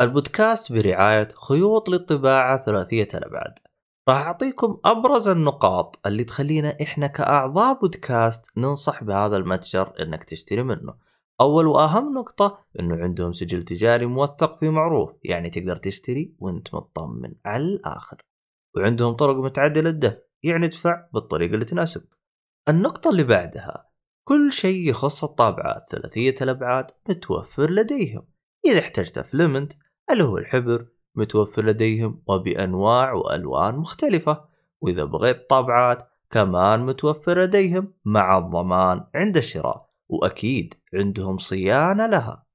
البودكاست برعاية خيوط للطباعة ثلاثية الأبعاد راح أعطيكم أبرز النقاط اللي تخلينا إحنا كأعضاء بودكاست ننصح بهذا المتجر إنك تشتري منه. أول وأهم نقطة إنه عندهم سجل تجاري موثق في معروف يعني تقدر تشتري وأنت مطمن على الآخر. وعندهم طرق متعددة للدفع يعني ادفع بالطريقة اللي تناسبك النقطة اللي بعدها كل شيء يخص الطابعات ثلاثية الأبعاد متوفر لديهم. إذا احتجت فلمنت اللي هو الحبر متوفر لديهم وبأنواع وألوان مختلفة. وإذا بغيت طابعات كمان متوفر لديهم مع الضمان عند الشراء وأكيد عندهم صيانة لها.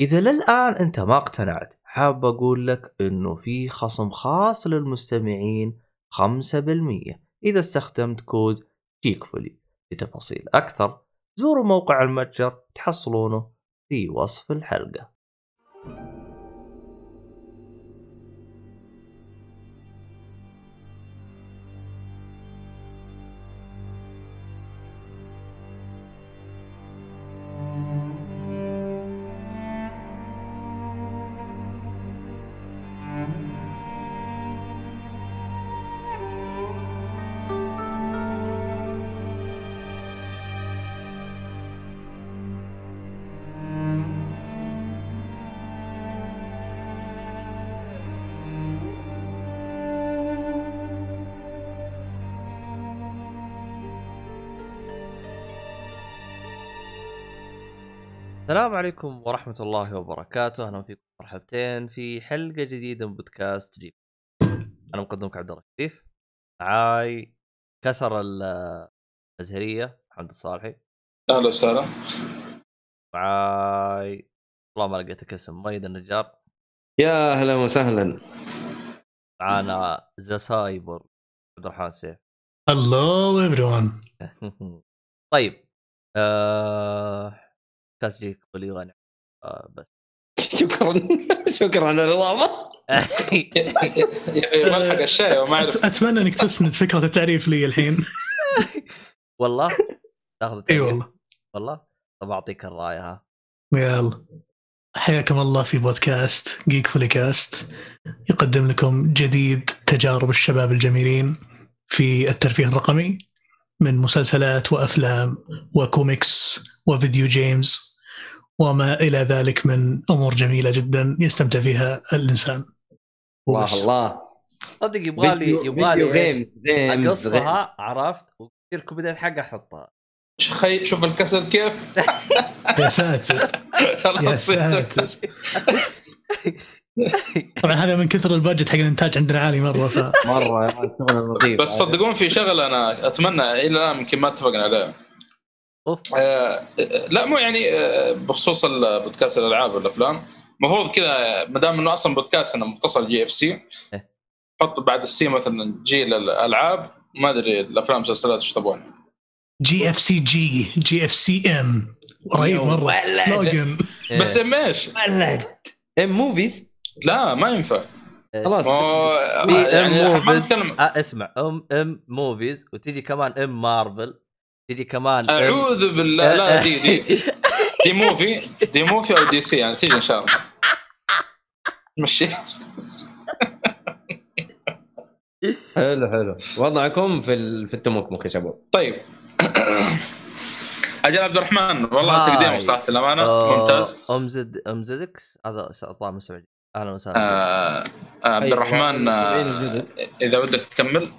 إذا للآن أنت ما اقتنعت حاب أقول لك أنه في خصم خاص للمستمعين 5% إذا استخدمت كود جيكفولي لتفاصيل أكثر زوروا موقع المتجر تحصلونه في وصف الحلقة. عليكم ورحمة الله وبركاته، أهلا فيكم مرحبتين في حلقة جديدة من بودكاست جيب. أنا مقدمك عبد الله الشريف. معاي كسر الأزهرية محمد الصالحي. أهلا وسهلا معاي والله ما لقيتك اسم ميد النجار. يا أهلا وسهلا معانا ذا سايبر عبد الرحمن السيف. Hello everyone. طيب آه... كاس جيك ولي غني آه بس. شكرا. شكرا على الإضافة. ملحق الشاي وما اعرف أتمنى إنك تسند فكرة التعريف لي الحين. والله. تاخذ إي. والله. والله. طب أعطيك الراية ها. يلا. حياكم الله في بودكاست جيك فولي كاست يقدم لكم جديد تجارب الشباب الجميلين في الترفيه الرقمي من مسلسلات وأفلام وكوميكس و video games. وما إلى ذلك من أمور جميلة جدا يستمتع فيها الإنسان. الله وبس. الله. صدق يبغى لي يبغى لي. أقصها عرفت؟ وتصير كوميديا الحلقة أحطها. خي شوف الكسر كيف. يا ساتر. يا خلاص ساتر. طبعا هذا من كثر ال budget حق الإنتاج عندنا عالي مرة ف مرة بس صدقون في شغلة أنا أتمنى إلى الآن يمكن ما اتفقنا عليها. أوف. آه، آه، لا مو يعني آه، بخصوص البودكاست الألعاب والأفلام. المفروض كذا ما دام إنه أصلا بودكاست إنه متصل GFC إيه. حط بعد ال C مثلا G للالعاب ما أدري الأفلام والمسلسلات إيش تبغون جي إف سي جي جي إف سي إم. رهيب مرة. slogan. إيه. بس ام إيش؟ ولد. إم موفيز؟ لا ما ينفع؟ خلاص. يعني ام ما موفيز نتكلم اسمع. إم إم موفيز وتجي كمان إم مارفل. تجي كمان. أعوذ بالله. لا دي دي دي موفي. دي موفي أو دي سي يعني تيجي إن شاء الله. مشي حلو حلو. وضعكم في ال... في التمكمك يا شباب. طيب. أجل عبد الرحمن والله هاي. تقديمك صراحة للأمانة. آه، ممتاز. أم زد أم زد إكس هذا طال مسعود أهلا وسهلا. آه آه، عبد أيوة، الرحمن آه، الجدد. إذا ودك تكمل.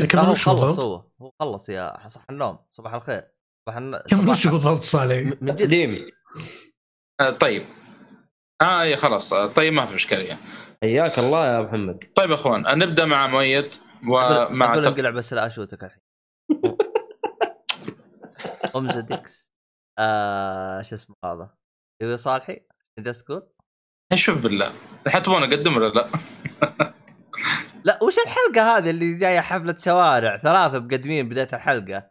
لا هو وش خلص؟ هو. هو خلص يا صح النوم. صباح الخير. صباح الن... كمل صباح- وش بالضبط صالح. من جد. آه طيب. آه يا خلاص. آه، طيب ما في اشكاليه حياك الله يا محمد. طيب يا اخوان نبدأ مع مؤيد ومع أقول تق- انقلع بس لا أشوتك الحين. أم زد إكس. آه شو اسمه هذا؟ يقول صالحي جالس تقول شوف بالله. الحين تبغون أقدم ولا لا؟ لا وش الحلقة هذه اللي جاية حفلة شوارع؟ ثلاثة مقدمين بدايه الحلقة.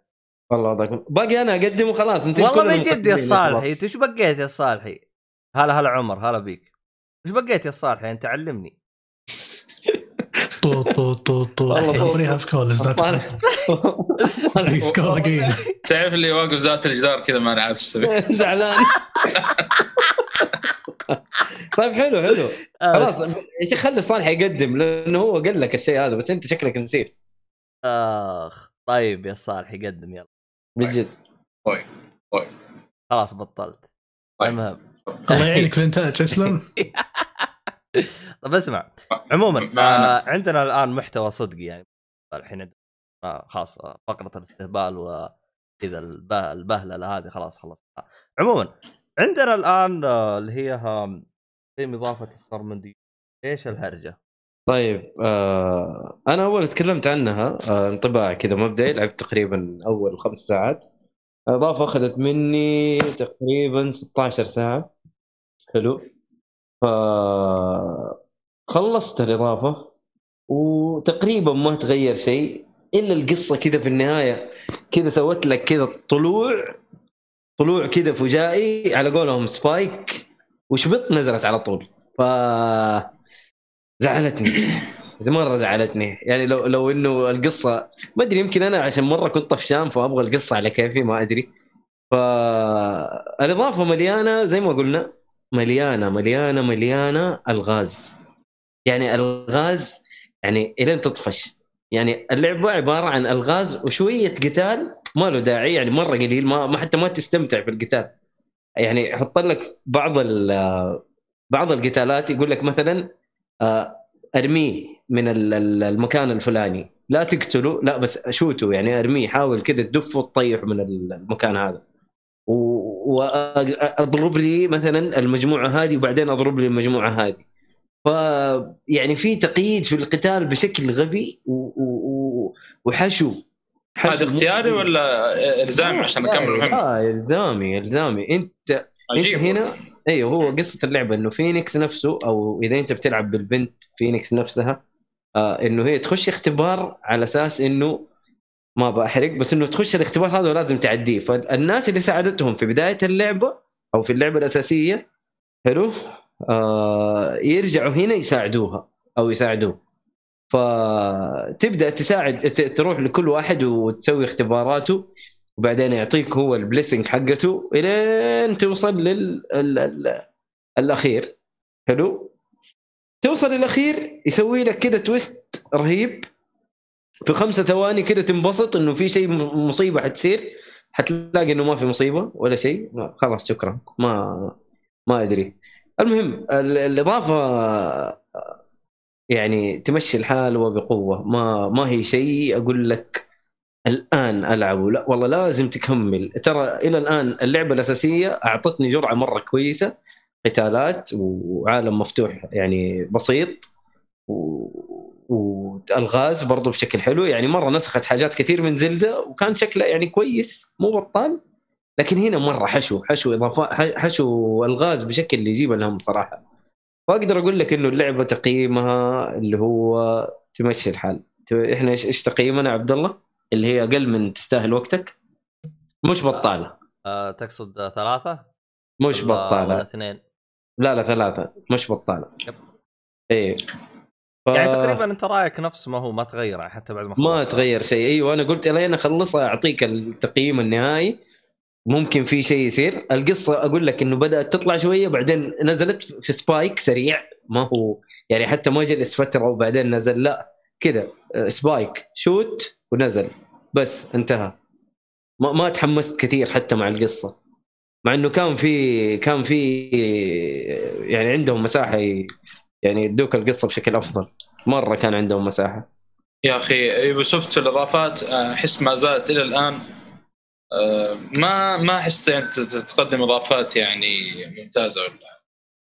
والله وضعكم باقي أنا اقدم وخلاص نسيت والله من جد يا المقدمين صالحي أنت وش بقيت يا صالحي؟ هلا هلا عمر هلا بيك. وش بقيت يا صالحي؟ أنت علمني. طو طو طو تعرف اللي واقف ذات الجدار كذا ما نعرف إيش زعلان. طيب حلو حلو. آه، خلاص يا شيخ خلي صالح يقدم لأنه هو قال لك الشيء هذا بس أنت شكلك نسيت. آخ طيب يا صالح يقدم يلا. بجد طيب طيب. خلاص بطلت. طيب. المهم. الله يعينك في الانتاج اسلم طب اسمع. عموما. آه عندنا الآن محتوى صدقي يعني. الحين عندنا آه خلاص فقرة الاستهبال وكذا البه- البهللة هذه خلاص خلص عموما عندنا الآن آه اللي هي آه، تم اضافه السرمندي إيش الهرجة؟ طيب آه أنا أول تكلمت عنها آه انطباع كذا مبدئي لعبت تقريبا أول خمس ساعات. اضافه أخذت مني تقريبا 16 ساعة. حلو. ف خلصت الإضافة وتقريبا ما تغير شيء إلا القصة كذا في النهاية كذا سوت لك كذا طلوع. طلوع كذا فجائي على قولهم سبايك وشبط نزلت على طول. ف زعلتني. مرة زعلتني. يعني لو لو إنه القصة ما أدري يمكن أنا عشان مرة كنت طفشان فأبغى القصة على كيفي ما أدري. فالاضافه مليانة زي ما قلنا مليانة مليانة مليانة ألغاز. يعني ألغاز يعني إلين تطفش. يعني اللعبة عبارة عن ألغاز وشوية قتال ما له داعي يعني مرة قليل ما, ما حتى ما تستمتع في القتال يعني يحط لك بعض بعض القتالات يقول لك مثلا آه، أرميه من ال- ال- المكان الفلاني. لا تقتله لا بس شوته يعني أرميه حاول كذا تدفه وتطيح من المكان هذا. وأضرب لي مثلا المجموعة هذه وبعدين أضرب لي المجموعة هذه. ف يعني في تقييد في القتال بشكل غبي. وحشو. حشو هذا اختياري ولا إلزامي؟ عشان أكمل المهم آه إلزامي إلزامي. انت أنت عجيب هنا أيوه هو قصة اللعبة إنه فينيكس نفسه أو إذا أنت بتلعب بالبنت فينيكس نفسها آه إنه هي تخش اختبار على أساس إنه ما بحرق بس إنه تخش الاختبار هذا ولازم تعديه. فالناس اللي ساعدتهم في بداية اللعبة أو في اللعبة الأساسية حلو؟ آه يرجعوا هنا يساعدوها أو يساعدوه. فتبدأ تساعد تروح لكل واحد وتسوي اختباراته وبعدين يعطيك هو ال blessing حقته إلين توصل لل ال... ال... الأخير. حلو؟ توصل الاخير يسوي لك كده twist رهيب. في خمسة ثواني كده تنبسط إنه في شيء مصيبة حتصير. حتلاقي إنه ما في مصيبة ولا شيء. خلاص شكرا. ما ما أدري. المهم ال- الإضافة يعني تمشي الحال وبقوة. ما ما هي شيء أقول لك الآن العبه لا والله لازم تكمل. ترى إلى الآن اللعبة الأساسية أعطتني جرعة مرة كويسة قتالات وعالم مفتوح يعني بسيط و- والغاز برضو بشكل حلو. يعني مرة نسخت حاجات كثير من زلدة وكان شكلها يعني كويس مو بطال لكن هنا مرة حشو حشو اضافات حشو الغاز بشكل اللي يجيب الهم صراحة. واقدر أقول لك إنه اللعبة تقييمها اللي هو تمشي الحال. إحنا إيش إيش تقييمنا يا عبد الله؟ اللي هي أقل من تستاهل وقتك؟ مش بطالة. آه تقصد آه، ثلاثة؟ مش بطالة. اثنين؟ لا لا ثلاثة. مش بطالة. يب. إيه. ف... يعني تقريبا أنت رأيك نفس ما هو ما تغير يعني حتى بعد ما ما خلصت. تغير شيء. إيوه أنا قلت لين اخلصها أعطيك التقييم النهائي. ممكن في شيء يصير. القصة أقول لك إنه بدأت تطلع شوية بعدين نزلت في سبايك سريع. ما هو يعني حتى ما جلس فترة وبعدين نزل لا كذا آه، spike shot ونزل. بس انتهى. ما ما تحمست كثير حتى مع القصة. مع إنه كان في كان في يعني عندهم مساحة يعني يدوك القصة بشكل أفضل. مرة كان عندهم مساحة. يا أخي Ubisoft في الإضافات آه، احس ما زالت إلى الآن آه، ما ما أحس يعني تقدم إضافات يعني ممتازة ولا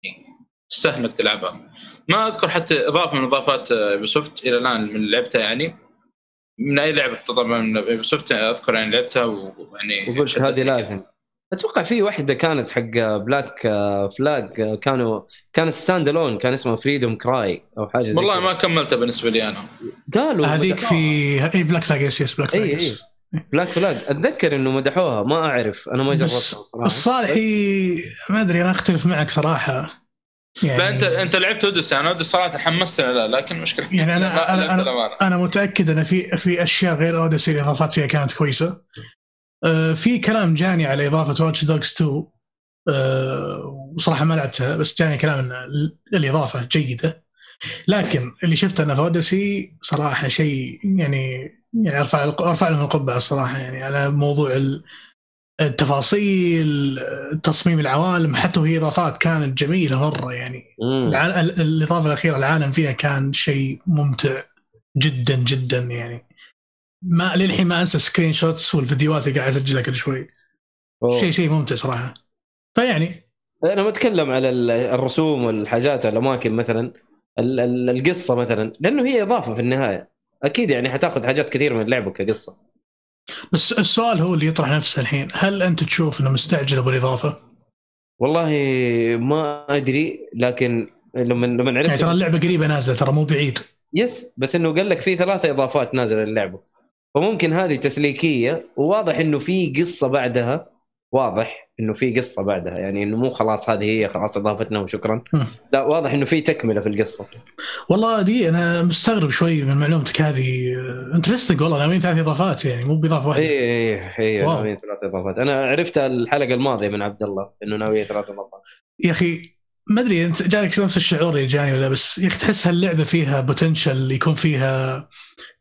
يعني تستاهل انك تلعبها ما أذكر حتى إضافة من إضافات آه، Ubisoft إلى الآن من لعبتها يعني من أي لعبة طبعا من Ubisoft أذكر يعني لعبتها ويعني وقلت هذه. لازم أتوقع في واحدة كانت حق Black Flag كانوا كانت standalone كان اسمها Freedom Cry أو حاجة زي والله. ما كملتها بالنسبة لي أنا قالوا هذيك. في اي Black Flag yes yes Black Flag. Black Flag أتذكر إنه مدحوها ما أعرف أنا ما جربتها. الصالحي ما أدري أنا أختلف معك صراحة يعني لا انت أنت لعبت Odyssey أنا Odyssey صراحة حمستني لا لكن مشكلة يعني أنا- لا- أنا- لعبت أنا-. أنا متأكد إن في في أشياء غير Odyssey الاضافات فيها كانت كويسة. آه، في كلام جاني على إضافة Watch Dogs 2 أه وصراحة ما لعبتها بس جاني كلام إن ال- الإضافة جيدة لكن اللي شفته أنا في Odyssey صراحة شيء يعني يعني أرفع أرفع لهم القبعة الصراحة يعني على موضوع ال- التفاصيل تصميم العوالم حتى وهي إضافات كانت جميلة مرة يعني. الع- ال- الإضافة الأخيرة العالم فيها كان شيء ممتع جدا جدا يعني. ما للحين ما أنسى screenshots والفيديوهات اللي قاعد أسجلها كل شوي. شيء شيء ممتع صراحة. فيعني. أنا بتكلم على ال- الرسوم والحاجات الأماكن مثلا ال- ال- القصة مثلا لأنه هي إضافة في النهاية. أكيد يعني حتاخذ حاجات كثير من اللعبه كقصة. بس السؤال هو اللي يطرح نفسه الحين. هل أنت تشوف إنه مستعجل بالإضافة؟ والله ما أدري لكن لما لما يعني عرفت ترى اللعبة قريبة نازلة ترى مو بعيد. يس بس إنه قال لك في ثلاثة إضافات نازلة للعبة. فممكن هذه تسليكية وواضح إنه في قصة بعدها. واضح إنه في قصة بعدها يعني إنه مو خلاص هذه هي خلاص إضافتنا وشكرا. لا واضح إنه في تكملة في القصة. والله دي أنا مستغرب شوي من معلومتك هذه. interesting والله ناويين ثلاث إضافات يعني مو بإضافة واحدة. اي اي اي wow. ناويين ثلاث إضافات. أنا عرفت الحلقة الماضية من عبد الله إنه ناويين ثلاث اضافات يا أخي ما أدري أنت جانك نفس الشعور اللي جاني ولا بس يا أخي تحس هاللعبة فيها potential يكون فيها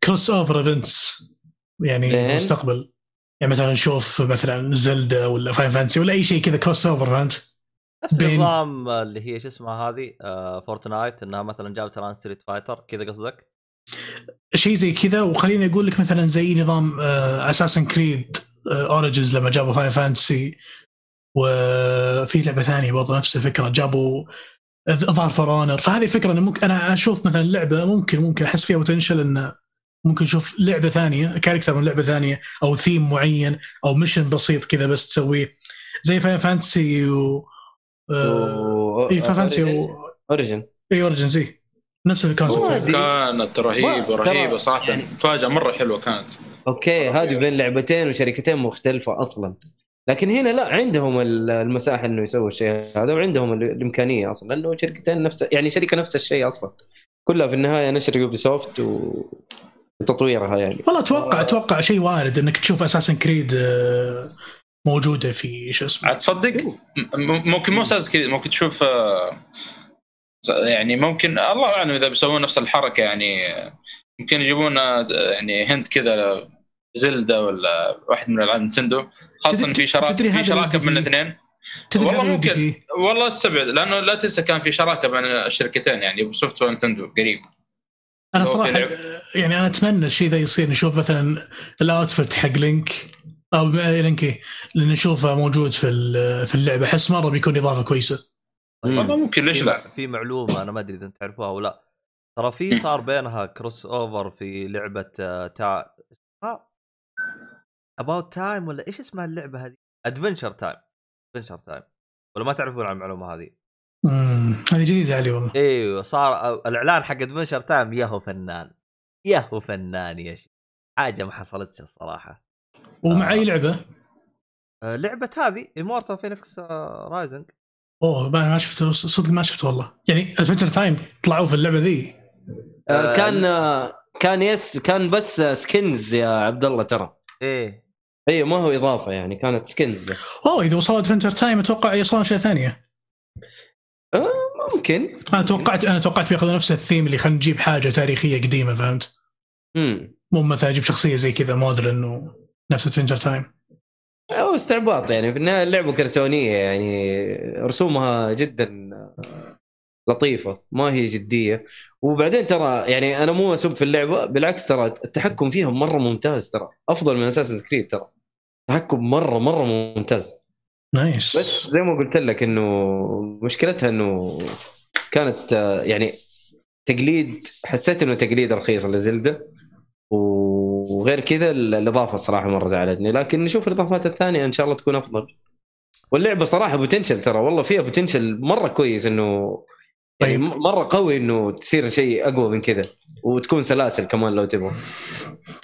crossover events يعني فين؟ المستقبل يعني مثلا نشوف مثلا Zelda ولا Final Fantasy ولا أي شيء كذا crossover فهمت؟ نفس النظام اللي هي شو اسمها هذه آه Fortnite إنها مثلا جابت الآن Street Fighter كذا قصدك؟ شيء زي كذا وخليني أقول لك مثلا زي نظام Assassin's Creed Origins لما جابوا Final Fantasy وفي لعبة ثانية برضه نفس الفكرة جابوا ظهر For Honor فهذه فكرة انه ممكن أنا أشوف مثلا لعبة ممكن ممكن أحس فيها potential انه ممكن نشوف لعبة ثانية character من لعبة ثانية أو ثيم معين أو mission بسيط كذا بس تسويه. زي Final Fantasy و آه، اي Final Fantasy و Origins اي Origins اي نفس ال concept. كانت رهيبة رهيبة صراحة. يعني- مفاجاه مرة حلوة كانت. okay هذه بين لعبتين وشركتين مختلفة أصلا. لكن هنا لا عندهم ال- المساحة إنه يسووا الشيء هذا وعندهم ال- الإمكانية أصلا لأنه شركتين نفس يعني شركة نفس الشيء أصلا. كلها في النهاية نشر Ubisoft و... وتطويرها يعني. والله أتوقع أتوقع شيء وارد إنك تشوف Assassin's Creed موجودة في شو اسمه؟ عاد تصدق؟ ممكن مو أساس كذا ممكن تشوف آه، يعني ممكن الله أعلم إذا بيسوون نفس الحركة يعني آه، ممكن يجيبون آه، يعني hint كذا Zelda ولا واحد من ألعاب Nintendo خاصه في شراكه في شراكة بين. الاثنين. تدري والله ممكن. والله استبعد لأنه لا تنسى كان في شراكة بين الشركتين يعني Ubisoft و Nintendo قريب. أنا صراحة. يعني أنا أتمنى الشيء ذا يصير نشوف مثلا ال outfit حق Link أو Link إيه، اللي نشوفه موجود في ال- في اللعبة. أحس مرة بيكون إضافة كويسة. والله ممكن ليش لا؟ في معلومة أنا ما أدري إذا أنت تعرفوها أو لا. ترى في صار بينها crossover في لعبة تاع About Time ولا إيش اسمها اللعبة هذه؟ Adventure Time Adventure Time ولا ما تعرفون عن المعلومة هذه؟ امم هذه جديدة علي والله. إيوه صار آه، الإعلان حق Adventure Time ياهو فنان ياهو فنان يا شيخ حاجة ما حصلتش الصراحة. ومع آه. أي لعبة؟ آه، لعبة هذه Immortals Fenyx Rising أوه ما ما شفته صدق ما شفته والله. يعني Adventure Time طلعوا في اللعبة ذي؟ آه، آه، كان آه، كان yes كان بس skins يا عبد الله ترى. إيه. اي ما هو إضافة يعني كانت skins بس. أوه إذا وصلوا Adventure Time أتوقع يوصلون اشياء ثانية. ممكن. أنا توقعت أنا توقعت بياخذوا نفس الثيم اللي خلينا نجيب حاجة تاريخية قديمة فهمت؟ امم مو مثلا أجيب شخصية زي كذا modern ونفس Adventure Time أو استعباط يعني في النهاية اللعبة كرتونية يعني رسومها جدا لطيفة ما هي جدية. وبعدين ترى يعني أنا مو اسب في اللعبة بالعكس ترى التحكم فيها مرة ممتاز ترى أفضل من Assassin's Creed ترى. تحكم مره مرة ممتاز. nice بس زي ما قلت لك إنه مشكلتها إنه كانت يعني تقليد حسيت إنه تقليد رخيص لزيلدا وغير كذا ال- الإضافة الصراحه مرة زعلتني لكن نشوف الإضافات الثانية إن شاء الله تكون أفضل واللعبة صراحة potential ترى والله فيها potential مرة كويس إنه يعني طيب. مرة قوي إنه تصير شيء أقوى من كذا وتكون سلاسل كمان لو تبغى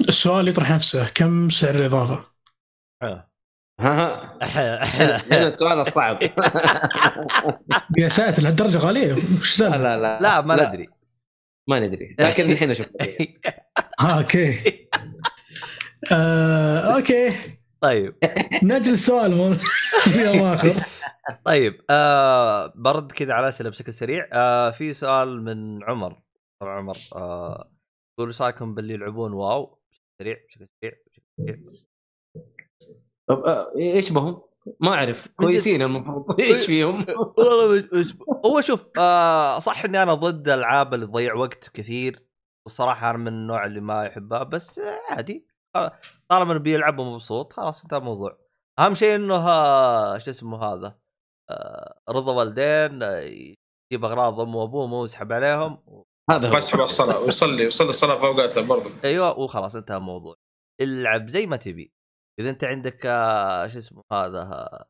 السؤال يطرح نفسه كم سعر الإضافة؟ آه. ها هنا السؤال الصعب يا ساتر لهالدرجة غالية. وش لا؟ لا لا. لا ما ندري. ما ندري. لكن الحين أشوف. آه، أوكي. آه، okay. طيب. نأجل السؤال يوم آخر. طيب آه برد كذا على أسئلة بشكل سريع. آه في سؤال من عمر. طبعا عمر آه يقول إيش رأيكم باللي يلعبون واو؟ بشكل سريع بشكل سريع بشكل سريع. طب آه، إيش بهم؟ ما أعرف. كويسين المفروض إيش فيهم؟ والله هو شوف آه صح إني أنا ضد الألعاب اللي تضيع وقت كثير. والصراحه أنا من النوع اللي ما يحبها بس آه، عادي. طالما إنه بيلعب ومبسوط خلاص انتهى الموضوع. أهم شيء إنه شو اسمه هذا آه رضا والدين يجيب أغراض أمه وأبوه مو يسحب عليهم. هذا ما يسحب على الصلاة ويصلي يصلي الصلاة في اوقاتها برضه أيوه وخلاص انتهى الموضوع. العب زي ما تبي. إذا أنت عندك آه، شو اسمه هذا آه،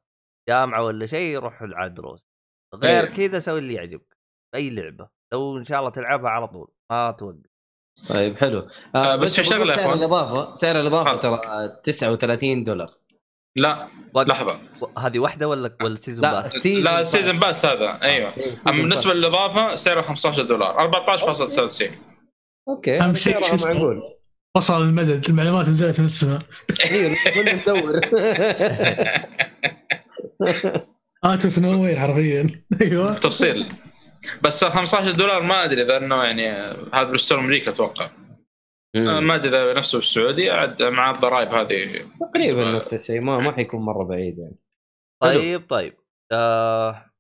جامعة ولا شيء روح العب دروس غير إيه. كذا سوي اللي يعجبك أي لعبة لو إن شاء الله تلعبها على طول ما توقف طيب حلو آه، بس في بقول شغلة يا سعر أخوان. الإضافة سعر الإضافة آه. ترى 39 دولار لا. لحظة هذه واحدة ولا ولا season لا pass لا. season pass هذا أيوه إيه، أما بالنسبة. للإضافة سعره 15 دولار 14.99 okay أهم هذا شيء سعرها شو اسمه؟ معقول وصل المدد المعلومات نزلت من السماء أيوه كنا ندور. out of nowhere حرفيا. أيوه. تفصيل. بس 15 دولار ما أدري إذا إنه يعني هذا بال store أمريكا أتوقع. آه، ما أدري إذا نفسه بالسعودي عاد مع الضرائب هذه. تقريبا نفس الشيء ما ما حيكون مرة بعيد يعني. طيب طيب. آه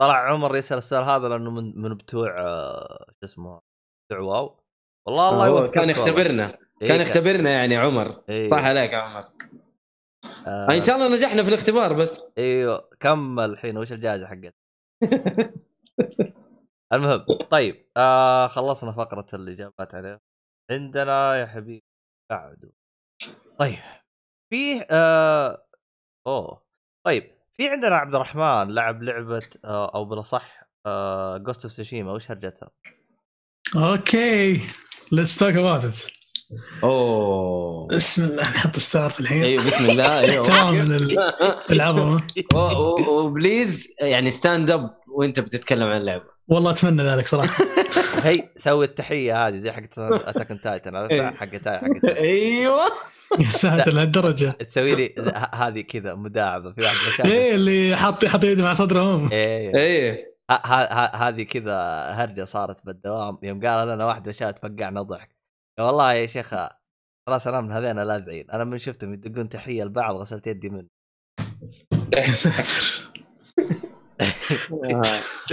طلع عمر يسأل السؤال هذا لأنه من من بتوع آه شو اسمه بتوع واو. والله الله هو يوفقك كان. يختبرنا. إيه، كان يختبرنا يعني عمر. إيه. صح عليك يا عمر. آه. إن شاء الله نجحنا في الاختبار بس. إيوه كمل الحين وش الجائزة حقتك؟ المهم طيب آه خلصنا فقرة الاجابات عليه. عندنا يا حبيبي بعده طيب فيه آه أوه طيب في عندنا عبد الرحمن لعب لعبة آه أو بالأصح آه Ghost of Tsushima وش هرجتها؟ okay let's talk about it أوه. بسم الله نحط start الحين. أيوه بسم الله. أيوه احتراما لل- العظمه و- و- و please يعني stand up وأنت بتتكلم عن اللعبة. والله أتمنى ذلك صراحة. هي سوي التحية هذه زي حقت Attack on Titan إيه. حقت حقت أيوه. يا ساتر لهالدرجة. تسوي لي هذه كذا مداعبة في واحد مشاهد. إيه اللي حاط حط يده مع صدرهم. إيه إيه. ه- ه- ه- هذه كذا هرجة صارت بالدوام. يوم قال لنا واحد مشاهد فقعنا ضحك. والله يا شيخ خلاص أنا من هذين الاذعين أنا من شفتهم يدقون تحية لبعض غسلت يدي منه يا ساتر آه.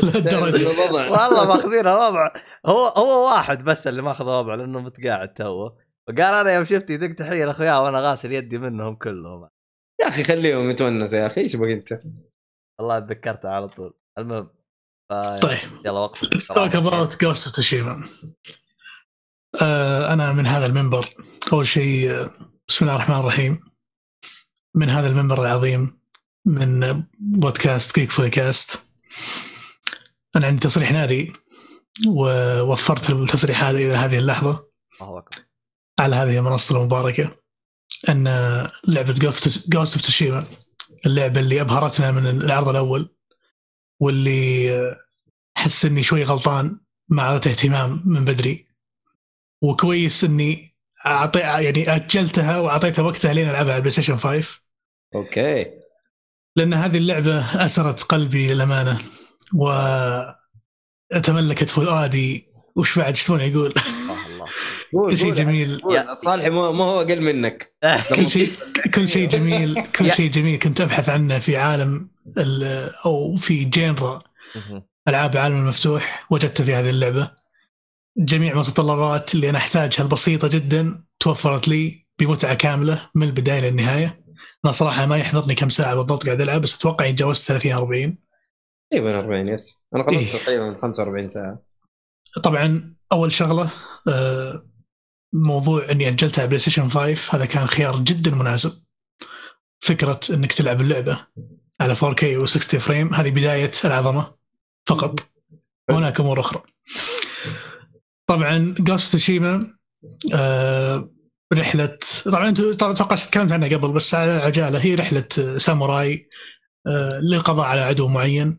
لهالدرجه. والله ماخذينها وضع هو هو واحد بس اللي ماخذ وضع لأنه متقاعد توه وقال أنا يوم شفت يدق تحية لأخوياه وأنا غاسل يدي منهم كلهم يا أخي خليهم يتونسوا يا أخي إيش بك أنت؟ والله تذكرتها على طول المهم. طيب يلا وقف Ghost of Tsushima. آه أنا من هذا المنبر. أول شيء آه، بسم الله الرحمن الرحيم. من هذا المنبر العظيم من آه، بودكاست جيك فولي كاست أنا عندي تصريح ناري ووفرت التصريح هذا إلى هذه اللحظة على هذه المنصة المباركة أن لعبة Ghost of Tsushima اللعبة اللي أبهرتنا من العرض الأول واللي حس إني شوي غلطان ما أعطيته اهتمام من بدري. وكويس إني أعطي يعني أجلتها وأعطيتها وقتها لين ألعبها على ال PlayStation 5 okay. لأن هذه اللعبة أسرت قلبي للأمانة وتملكت فؤادي وش بعد؟ شلون يقول؟ الله الله. قول كل شيء قول. جميل. صالح ما ما هو أقل منك. كل شيء كل شيء جميل كل شيء جميل. كنت أبحث عنه في عالم ال- أو في جينرا. ألعاب العالم المفتوح وجدته في هذه اللعبة. جميع المتطلبات اللي أنا أحتاجها البسيطة جدا توفرت لي بمتعة كاملة من البداية للنهايه أنا صراحة ما يحضرني كم ساعة بالضبط قاعد ألعب بس أتوقع إني تجاوزت 30 40 تقريبا 40 yes. أنا إيه. خلصت تقريبا 45 ساعة. طبعا أول شغلة آه، موضوع إني أجلتها على PlayStation 5 هذا كان خيار جدا مناسب. فكرة إنك تلعب اللعبة على 4K و60 frame هذه بداية العظمة فقط. وهناك أمور أخرى. طبعا Ghost آه رحلة طبعا انت أتوقع تكلمت عنها قبل بس على عجالة هي رحلة آه، ساموراي آه للقضاء على عدو معين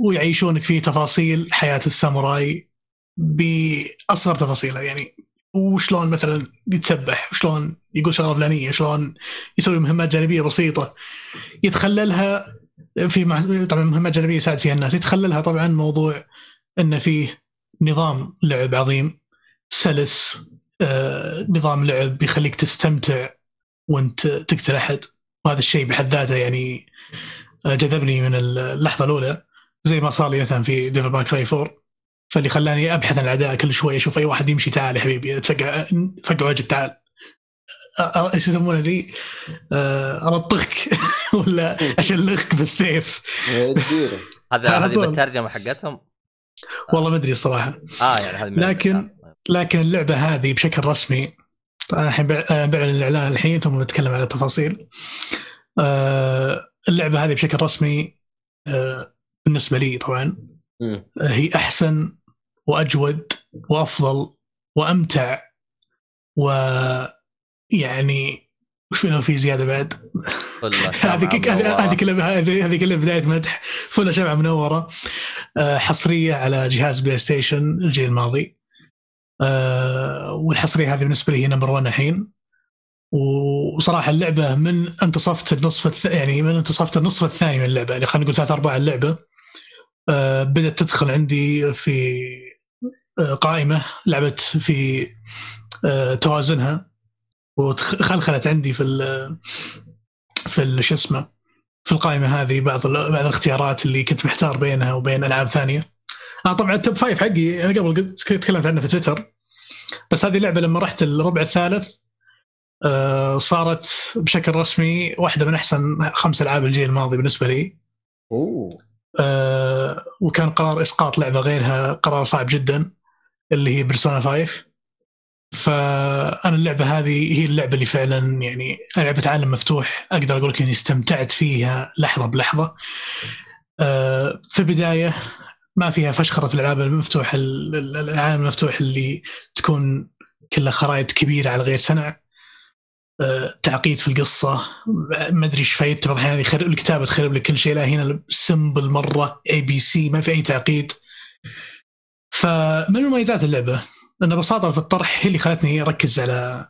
ويعيشونك في تفاصيل حياة الساموراي بأصغر تفاصيلها يعني وشلون مثلا يتسبح وشلون يقول شغلة فلانية شلون يسوي مهمات جانبية بسيطة. يتخللها في طبعا مهمات جانبية يساعد فيها الناس. يتخللها طبعا موضوع إن فيه نظام لعب عظيم. سلس آه، نظام لعب بيخليك تستمتع وانت تقتل أحد. وهذا الشيء بحد ذاته يعني آه، جذبني من اللحظة الأولى. زي ما صار لي مثلا في Devil May Cry 4 فاللي خلاني أبحث عن الاعداء كل شوي أشوف أي واحد يمشي تعال يا حبيبي تفقع فقع وجهك تعال. إيش يسمونها ذي؟ آه، ألطخك ولا أشلخك بالسيف. اديله هذا هذه طول. بالترجمه حقتهم؟ والله ما أدري الصراحه آه يعني لكن- الأشياء. لكن اللعبة هذه بشكل رسمي الحين بع- آه، بعلن الإعلان الحين ثم نتكلم عن التفاصيل آه، اللعبة هذه بشكل رسمي آه، بالنسبة لي طبعا. هي أحسن وأجود وأفضل وأمتع ويعني وش لو في زيادة بعد؟ هذه كلها هذه كلها بداية مدح. فل شمعه منورة. آه، حصرية على جهاز PlayStation الجيل الماضي. آه، والحصرية هذه بالنسبة لي هي number 1 الحين. وصراحة اللعبة من انتصفت النصف الث... يعني من انتصفت النصف الثاني من اللعبة. يعني خلينا نقول ثلاث أرباع اللعبة آه، بدأت تدخل عندي في قائمة لعبت في توازنها. وخلخلت عندي في ال في شو اسمه في القائمة هذه بعض بعض الاختيارات اللي كنت محتار بينها وبين ألعاب ثانية. أنا طبعا ال top five حقي أنا قبل تكلمت عنه في تويتر بس هذه اللعبه لما رحت الربع الثالث آه، صارت بشكل رسمي واحدة من أحسن خمس ألعاب الجيل الماضي بالنسبة لي. أوه آه، وكان قرار إسقاط لعبة غيرها قرار صعب جدا اللي هي Persona 5 فأنا اللعبة هذه هي اللعبة اللي فعلا يعني لعبة عالم مفتوح أقدر أقول لك إني استمتعت فيها لحظة بلحظة. آه، في البداية ما فيها فشخرة الألعاب المفتوحة ال- ال- العالم المفتوح اللي تكون كلها خرائط كبيرة على غير سنع. آه، تعقيد في القصة ما أدري إيش فايدته بعض الاحيان الكتابة تخرب لك كل شيء لا هنا simple مرة ABC ما في أي تعقيد. فمن مميزات اللعبة؟ ان بساطه في الطرح هي اللي خلتني أركز على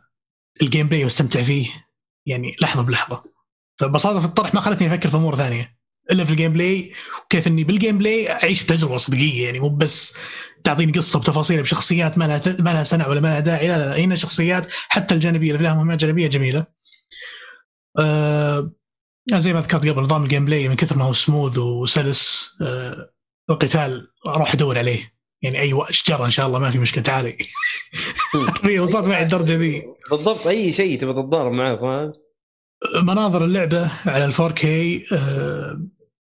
ال gameplay واستمتع فيه يعني لحظة بلحظة. فبساطه في الطرح ما خلتني أفكر في أمور ثانية إلا في ال gameplay وكيف إني بال gameplay أعيش تجربة صدقية يعني مو بس تعطيني قصة بتفاصيل بشخصيات ما لها ما لها سنع ولا ما لها داعي لا لا هنا شخصيات حتى الجانبية اللي لها مهمات جانبيه جميلة. آه زي ما ذكرت قبل نظام ال gameplay من كثر ما هو سموث وسلس آه القتال أروح أدور عليه. يعني أي و- شجرة إن شاء الله ما في مشكلة تعالي. وصلت معي الدرجة ذي. بالضبط أي شيء تبي تتضارب معاه فاهم؟ مناظر اللعبة على ال 4K آه،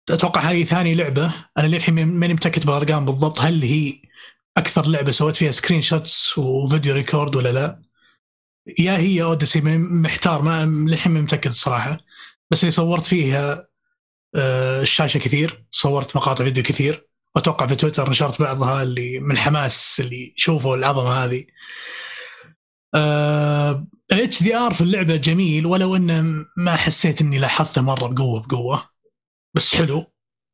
أتوقع هذه ثاني لعبة. أنا للحين ماني متأكد بالارقام بالضبط هل هي أكثر لعبة سويت فيها screenshots و video record ولا لا؟ يا هي اوديسي محتار ما للحين متأكد الصراحه بس اللي صورت فيها آه، الشاشة كثير صورت مقاطع فيديو كثير. واتوقع في تويتر نشرت بعضها اللي من الحماس اللي شوفوا العظمة هذه. ال HDR في اللعبة جميل ولو انه ما حسيت إني لاحظته مرة بقوة بقوة بس حلو.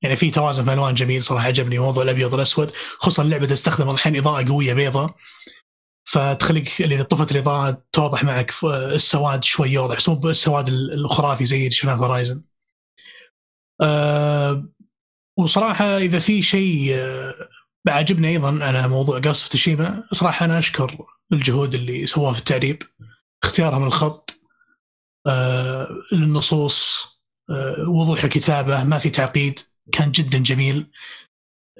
يعني في توازن في الالوان جميل صراحة عجبني موضوع الأبيض والأسود خصوصا اللعبة تستخدم الحين إضاءة قوية بيضاء. فتخليك اللي طفت الإضاءة توضح معك ف- السواد شوي يوضح بس مو بالسواد ال- الخرافي زي اللي شفناه في هورايزن. أه وصراحة إذا في شيء آه، عجبني أيضا على موضوع of Tsushima صراحة أنا أشكر الجهود اللي سووها في التعريب اختيارهم الخط آه، النصوص آه، وضوح الكتابة ما في تعقيد كان جدا جميل.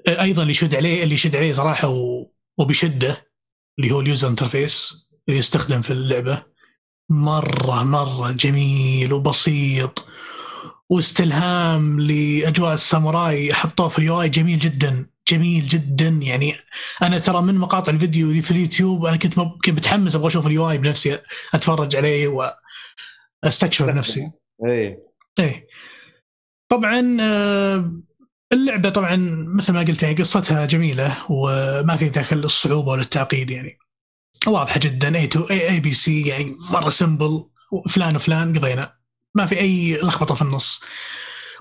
أيضا اللي يشد عليه اللي يشد عليه صراحة وبشدة اللي هو ال user interface اللي يستخدم في اللعبة. مرة مرة جميل وبسيط. واستلهام لأجواء الساموراي حطوه في ال UI. جميل جدا جميل جدا. يعني أنا ترى من مقاطع الفيديو اللي في اليوتيوب أنا كنت ممكن متحمس أبغى أشوف ال UI بنفسي أتفرج عليه وأستكشف بنفسي إيه. إيه. طبعا آه، اللعبة طبعا مثل ما قلت يعني قصتها جميلة وما في ذاك الصعوبه ولا التعقيد يعني. واضحة جدا A to A ABC يعني مرة simple فلان وفلان قضينا. ما في أي لخبطة في النص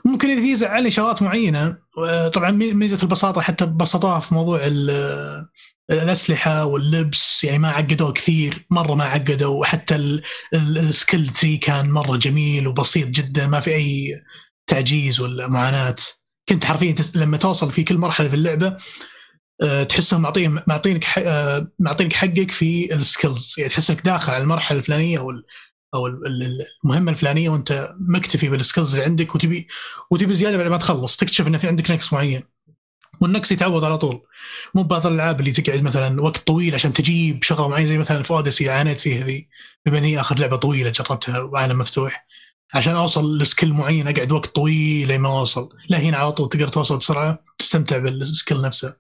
ممكن إذا في زعلني شغلات معينة آه، طبعا مي- ميزة البساطة حتى بسطوها في موضوع ال- الأسلحة واللبس يعني ما عقدوه كثير مرة ما عقدوا وحتى ال- ال- ال skill tree كان مرة جميل وبسيط جدا ما في أي تعجيز ولا معاناة كنت حرفيا. لما توصل في كل مرحلة في اللعبة أه تحسهم معطين معطينك معطينك حقك في ال skills يعني تحس انك داخل على المرحلة الفلانية أو. أو ال- المهمة الفلانية وأنت مكتفي بال skills اللي عندك وتبي وتبي زيادة بعد ما تخلص تكتشف انه في عندك نقص معين. والنقص يتعوض على طول. مو بعض الألعاب اللي تقعد مثلا وقت طويل عشان تجيب شغله معينه زي مثلا في اوديسي عانيت فيها ذي. بما هي آخر لعبة طويلة جربتها وعالم مفتوح. عشان أوصل ل skill معين أقعد وقت طويل لين ما أوصل. لا هنا على طول تقدر توصل بسرعة تستمتع بال skill نفسه.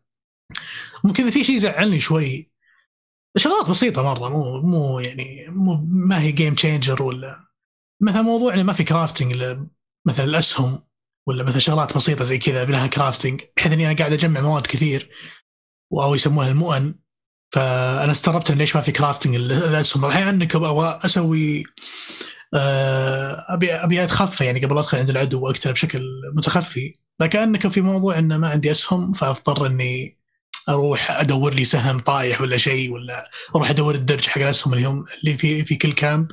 كذا في شيء زعلني شوي شغلات بسيطة مرة مو مو يعني مو ما هي game changer ولا مثلا موضوع إنه ما في crafting مثلا الأسهم ولا مثلا شغلات بسيطة زي كذا لها crafting بحيث إني أنا قاعد أجمع مواد كثير أو يسمونها المؤن. فأنا استغربت ليش ما في crafting الأسهم. الحين أنك أبغى أسوي آه، أبي أبي أتخفى يعني قبل أدخل عند العدو وأقتله بشكل متخفي. لكنك في موضوع إنه ما عندي أسهم فأضطر إني أروح أدور لي سهم طايح ولا شيء ولا أروح أدور الدرج حق الأسهم اللي هم اللي في في كل camp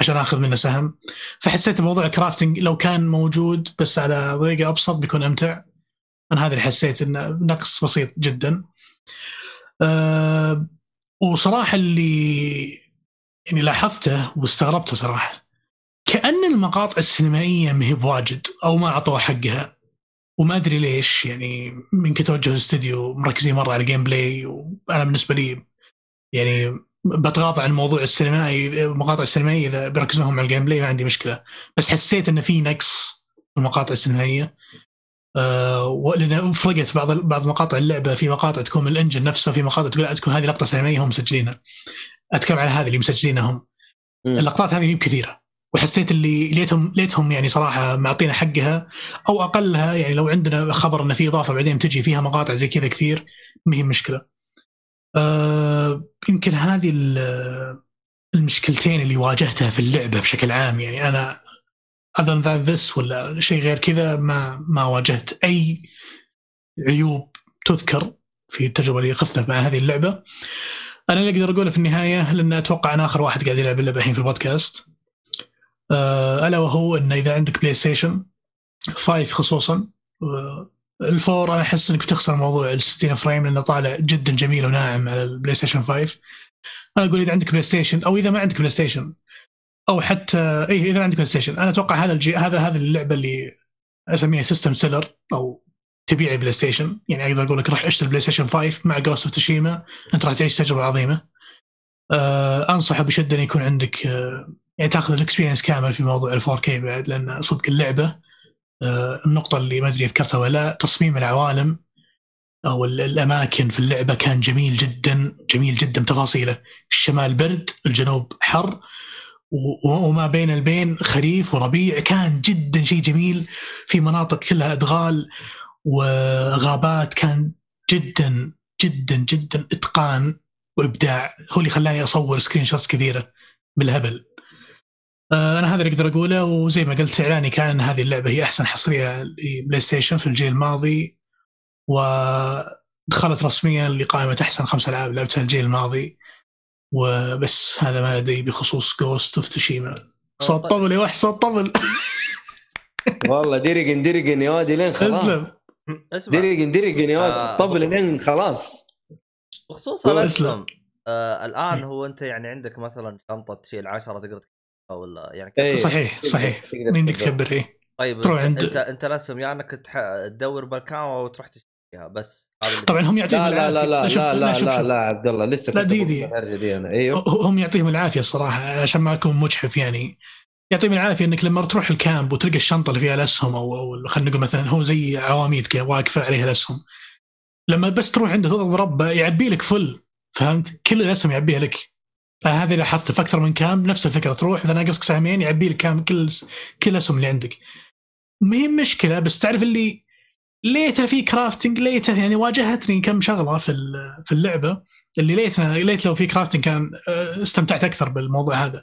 عشان آخذ منه سهم. فحسيت موضوع ال crafting لو كان موجود بس على طريقة أبسط بيكون أمتع. أنا هذا اللي حسيت إنه نقص بسيط جدا. أه وصراحة اللي يعني لاحظته واستغربته صراحة كأن المقاطع السينمائية ما هي بواجد أو ما أعطوها حقها. وما أدري ليش يعني من توجه الاستوديو مركزين مرة على ال gameplay وأنا بالنسبة لي يعني بتغاضى عن الموضوع السينمائي المقاطع السينمائية إذا بيركزون هم على ال gameplay ما عندي مشكلة. بس حسيت انه في نقص في المقاطع السينمائية. آه ولأن فرقت بعض بعض مقاطع اللعبة في مقاطع تكون من ال engine نفسه في مقاطع تقول لا تكون هذه لقطة سينمائية هم مسجلينها. أتكلم على هذه اللي مسجلينها هم. اللقطات هذه مو كثيرة. وحسيت اللي ليتهم ليتهم يعني صراحة معطينا حقها أو أقلها يعني لو عندنا خبر إن في إضافة بعدين تجي فيها مقاطع زي كذا كثير ما هي مشكلة. آه يمكن هذه ال- المشكلتين اللي واجهتها في اللعبة بشكل عام يعني أنا other than this ولا شيء غير كذا ما ما واجهت أي عيوب تذكر في التجربة اللي اخذتها مع هذه اللعبة. أنا اللي أقدر أقوله في النهاية لأن أتوقع أنا آخر واحد قاعد يلعب اللعبة الحين في البودكاست. آه، ألا وهو انه إذا عندك بلاي ستيشن 5 خصوصا آه، ال four أنا أحس إنك بتخسر موضوع ال 60 frame لأنه طالع جدا جميل وناعم على البلاي ستيشن 5 أنا أقول إذا عندك بلاي ستيشن أو إذا ما عندك بلاي ستيشن أو حتى اي إذا عندك بلاي ستيشن أنا أتوقع هذا الجي هذا هذه اللعبة اللي أسميها system seller أو تبيع بلاي ستيشن يعني أقدر أقول لك روح أشتري بلاي ستيشن 5 مع Ghost of Tsushima أنت راح تعيش تجربة عظيمة. آه انصح بشدة ان يكون عندك آه يعني تاخذ الاكسبيرينس كامل في موضوع ال 4K بعد لأن صدق اللعبة آه النقطة اللي ما أدري ذكرتها ولا لا تصميم العوالم أو ال- الأماكن في اللعبة كان جميل جدا جميل جدا بتفاصيله. الشمال برد الجنوب حر وما بين البين خريف وربيع كان جدا شيء جميل. في مناطق كلها أدغال وغابات كان جدا جدا جدا إتقان وإبداع. هو اللي خلاني أصور screenshots كثيرة بالهبل. أنا هذا اللي أقدر أقوله وزي ما قلت إعلاني كان إن هذه اللعبة هي أحسن حصرية لبلاي ستيشن في الجيل الماضي ودخلت رسميا لقائمة أحسن خمس ألعاب لعبتها الجيل الماضي. وبس هذا ما لدي بخصوص Ghost of Tsushima صوت طبل يا وحش صوت طبل. والله ديرجن ديرجن يا وادي لين خلاص. اسلم. اسمع. ديرجن ديرجن يا آه، وادي طبل لين خلاص. بخصوص اسلم. الاسهم آه الآن هو أنت يعني عندك مثلا شنطة تشيل 10 تقدر ولا يعني؟ إيه. صحيح صحيح ما عندك تكبر. إيه طيب تروح انت, عند- انت أنت الاسهم يا انك تدور بالكاميرا وتروح تشتريها بس طبعا هم يعطيهم لا لا لا العافية. لا شوف- لا لا شوف- لا شوف. لا عبد الله لسه لا، كنت دي- دي. دي أنا أيوه هم يعطيهم العافية الصراحة عشان ما أكون مجحف يعني يعطيهم العافية إنك لما تروح الكامب وتلقى الشنطة اللي فيها الاسهم أو أو خلينا نقول مثلا هو زي عواميد كذا واقفة عليها الاسهم لما بس تروح عنده تضغط مربع يعبي لك full فهمت؟ كل الاسهم يعبيها لك اللي لاحظته في أكثر من camp نفس الفكرة تروح اذا ناقصك سهمين يعبي لك camp كل كل الاسهم اللي عندك. ما هي مشكلة بس تعرف اللي ليته في crafting ليته يعني واجهتني كم شغلة في في اللعبة اللي ليتنا ليت لو في crafting كان آه، استمتعت أكثر بالموضوع هذا.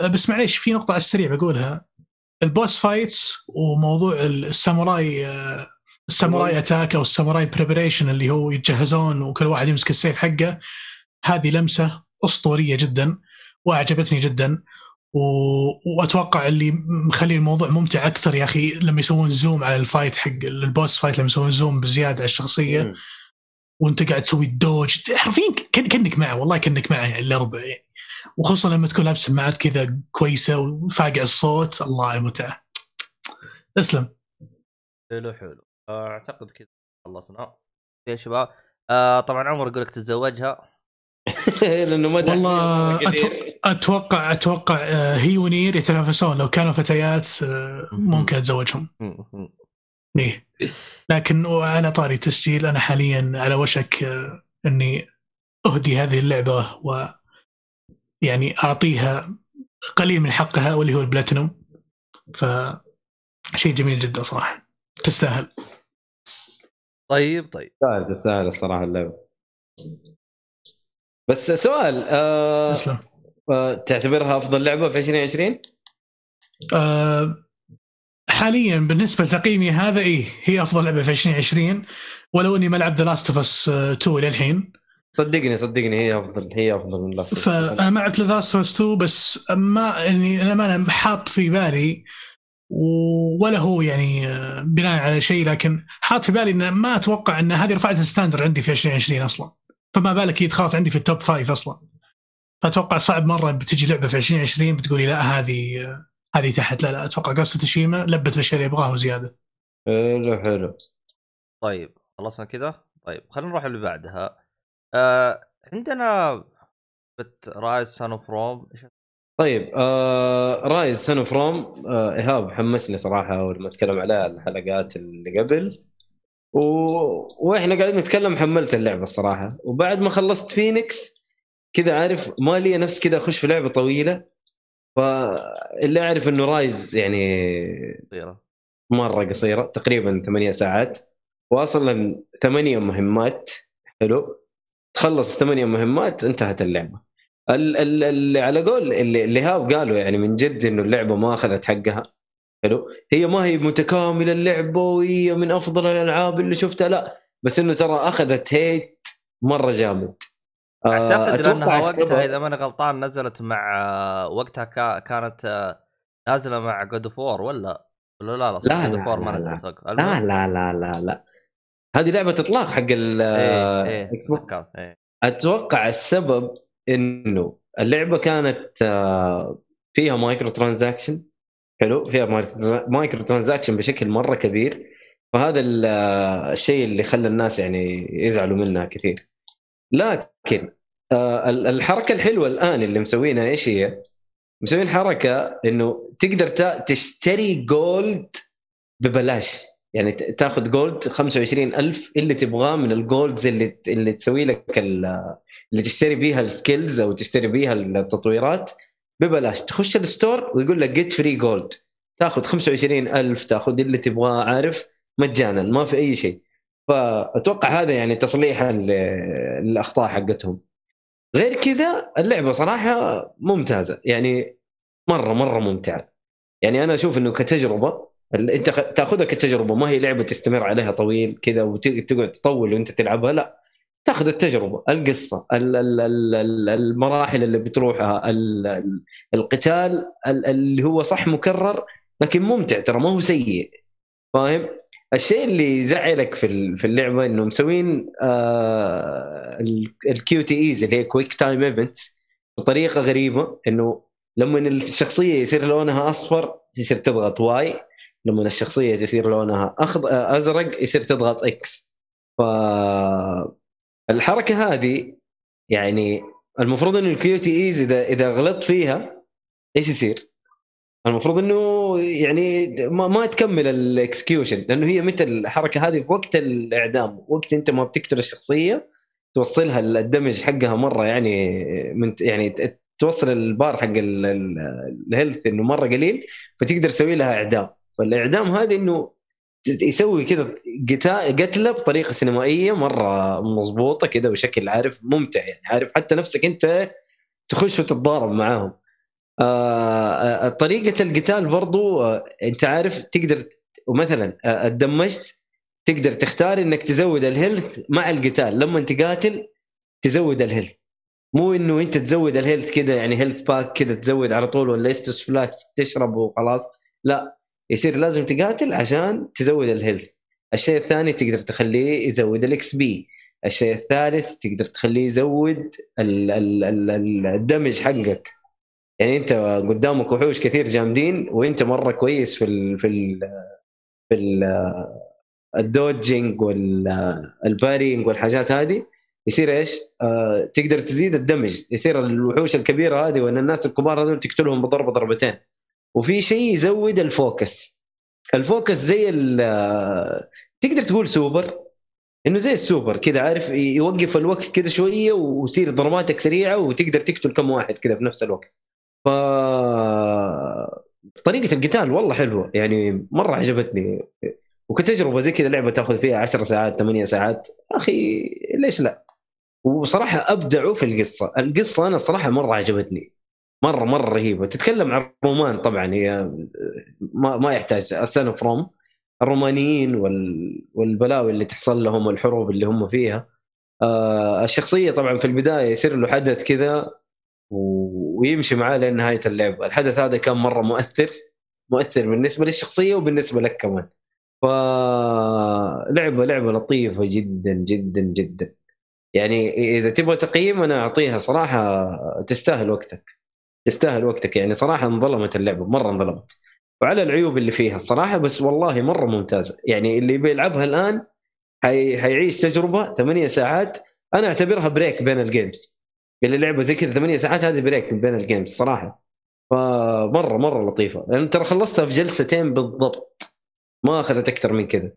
آه، بس معليش في نقطة على السريع بقولها. ال boss fights وموضوع الساموراي آه، الساموراي attack أو الساموراي preparation اللي هو يتجهزون وكل واحد يمسك السيف حقه هذه لمسة. أسطورية جدا وأعجبتني جدا و- وأتوقع اللي مخلي الموضوع ممتع أكثر يا أخي لما يسوون zoom على ال fight حق ال boss fight لما يسوون zoom بزيادة على الشخصية. وأنت قاعد تسوي ال dodge حرفيا كان كأنك معه والله كأنك معه يعني الاربع يعني. وخصوصا لما تكون لابس سماعات كذا كويسة وفاقع الصوت الله المتعة. تسلم. حلو حلو. أعتقد كذا. خلصنا يا شباب. آه طبعا عمر يقول لك تتزوجها. لأنه ما والله كثير. أتو- أتوقع أتوقع آه، هي ونير يتنافسون. لو كانوا فتيات آه، ممكن أتزوجهم. إيه. لكن على طاري تسجيل أنا حاليا على وشك آه، إني أهدي هذه اللعبة و يعني أعطيها قليل من حقها واللي هو البلاتينوم. ف شيء جميل جدا صراحة. تستاهل. طيب طيب. تستاهل تستاهل الصراحة اللعبة. بس سؤال آه آه تعتبرها أفضل لعبة في 2020 آه، حاليا بالنسبة لتقييمي هذا إيه هي أفضل لعبة في 2020 ولو إني ما لعبت The Last of Us 2 للحين. صدقني صدقني هي أفضل هي أفضل من Last فأنا ما لعبت The Last of Us 2 بس ما يعني أنا ما حاط في بالي ولا هو يعني آه، بناء على شيء لكن حاط في بالي إن ما أتوقع إن هذه رفعت ال standard عندي في 2020 أصلا. فما بالك هي دخلت عندي في ال top five أصلا. فاتوقع صعب مرة بتجي لعبة في 2020 بتقولي لا هذه هذه تحت. لا لا أتوقع Ghost of Tsushima لبت الاشياء اللي يبغاها وزيادة. حلو حلو. طيب خلصنا كذا؟ طيب خلينا نروح اللي بعدها. آه عندنا بت Ryse Son of Rome طيب آه Ryse Son of Rome آه إيهاب حمسني صراحة أول ما أتكلم عليها الحلقات اللي قبل. و... وإحنا قاعدين نتكلم حملت اللعبة الصراحه وبعد ما خلصت فينيكس كذا عارف ما لي نفس كذا أخش في لعبة طويلة. فاللي أعرف إنه Ryse يعني صغيره مرة قصيرة تقريبا ثمانية ساعات. واصلا ثمانية مهمات. حلو. تخلص ثمانية مهمات انتهت اللعبة. ال- ال- اللي على قول اللي اللي هاب قالوا يعني من جد إنه اللعبة ما أخذت حقها. حلو؟ هي ما هي متكاملة اللعبة وهي من أفضل الألعاب اللي شفتها لا بس إنه ترى أخذت هيت مرة جامد. آه، أعتقد لانها وقتها إذا ماني غلطان نزلت مع آه، وقتها كا- كانت آه، نازلة مع God of War ولا؟ ولا لا لا لا، God لا، of War لا، ما. نزلت لا. لا لا لا لا هذه لعبة إطلاق حق ال Xbox تذكرت، إيه. أتوقع السبب إنه اللعبة كانت فيها micro transaction حلو فيها micro- transaction بشكل مرة كبير. فهذا ال- الشيء اللي خلى الناس يعني يزعلوا منها كثير. لكن آه، ال- الحركة الحلوة الآن اللي مسوينها إيش هي؟ مسوين حركة إنه تقدر تشتري gold ببلاش. يعني تاخذ gold 25000 اللي تبغاه من ال golds اللي اللي تسوي لك ال- اللي تشتري بيها ال skills أو تشتري بيها التطويرات. ببلاش. تخش ال store ويقول لك get free gold تاخذ 25000 تاخذ اللي تبغاه عارف؟ مجانا ما في أي شيء. فأتوقع هذا يعني تصليحا للأخطاء حقتهم. غير كذا اللعبة صراحة ممتازة. يعني مرة مرة ممتعة. يعني أنا أشوف إنه كتجربة أنت تاخذها كتجربة ما هي لعبة تستمر عليها طويل كذا وتقعد تطول وأنت تلعبها لا. تاخذ التجربة القصة ال- ال- ال- ال- المراحل اللي بتروحها ال- ال- القتال ال- اللي هو صح مكرر لكن ممتع ترى ما هو سيء. فاهم؟ الشيء اللي يزعلك في في اللعبة انه مسوين آه ال QTEs اللي هي quick time events بطريقة غريبة إنه لما الشخصية يصير لونها أصفر يصير تضغط Y لما الشخصية تصير لونها أخض... أزرق يصير تضغط X ف الحركة هذه يعني المفروض إنه ال QTEs اذا إذا غلطت فيها إيش يصير؟ المفروض إنه يعني ما, ما تكمل ال execution لأنه هي متى الحركة هذه في وقت الإعدام وقت أنت ما بتقتل الشخصية توصلها ال damage حقها مرة يعني من يعني توصل البار حق ال- ال- الـ health إنه مرة قليل فتقدر تسوي لها إعدام فالإعدام هذه إنه يسوي كذا قتلة بطريقة سينمائية مرة مضبوطة كذا بشكل عارف ممتع يعني عارف حتى نفسك أنت تخش وتتضارب معاهم. آه، آه، طريقة القتال برضو آه، أنت عارف تقدر ومثلا آه، تقدر تختار إنك تزود ال health مع القتال. لما أنت قاتل تزود ال health. مو إنه أنت تزود ال health كذا يعني health pack كذا تزود على طول ولا Estus flasks تشرب وخلاص. لا يصير لازم تقاتل عشان تزود ال health. الشيء الثاني تقدر تخليه يزود ال XP الشيء الثالث تقدر تخليه يزود ال- ال- ال- ال damage حقك. يعني انت قدامك وحوش كثير جامدين وانت مرة كويس في ال في ال في ال وال parrying والحاجات هذه. يصير إيش؟ آه تقدر تزيد ال damage. يصير الوحوش الكبيرة هذه وإن الناس الكبار هذول تقتلهم بضربة ضربتين. وفي شيء يزود ال focus. ال focus زي تقدر تقول سوبر إنه زي السوبر كذا عارف يوقف الوقت كذا شوية ويصير ضرباتك سريعة وتقدر تقتل كم واحد كذا في نفس الوقت. ف طريقة القتال والله حلوة يعني مرة عجبتني. وكتجربة زي كذا لعبة تأخذ فيها 10 ساعات 8 ساعات أخي ليش لا؟ وصراحة أبدعوا في القصة. القصة أنا الصراحه مرة عجبتني. مره مرة رهيبة. تتكلم عن الرومان طبعا هي ما, ما يحتاج. السنة فروم الرومانيين وال... والبلاوي اللي تحصل لهم والحروب اللي هم فيها. آه الشخصية طبعا في البداية يصير له حدث كذا و... ويمشي معاه لين نهاية اللعبه الحدث هذا كان مرة مؤثر مؤثر بالنسبة للشخصية وبالنسبة لك كمان. فلعبه لعبة لطيفة جدا جدا جدا. يعني إذا تبغى تقييم أنا أعطيها صراحة تستاهل وقتك. تستاهل وقتك. يعني صراحة انظلمت اللعبة مرة انظلمت. وعلى العيوب اللي فيها الصراحة بس والله مرة ممتازة. يعني اللي بيلعبها الآن حي... حيعيش تجربة ثمانية ساعات. أنا أعتبرها break بين ال games اللي لعبة زي كذا ثمانية ساعات هذه break بين ال games صراحة. فمرة مرة لطيفة. لأن ترى خلصتها في جلستين بالضبط. ما أخذت أكثر من كذا.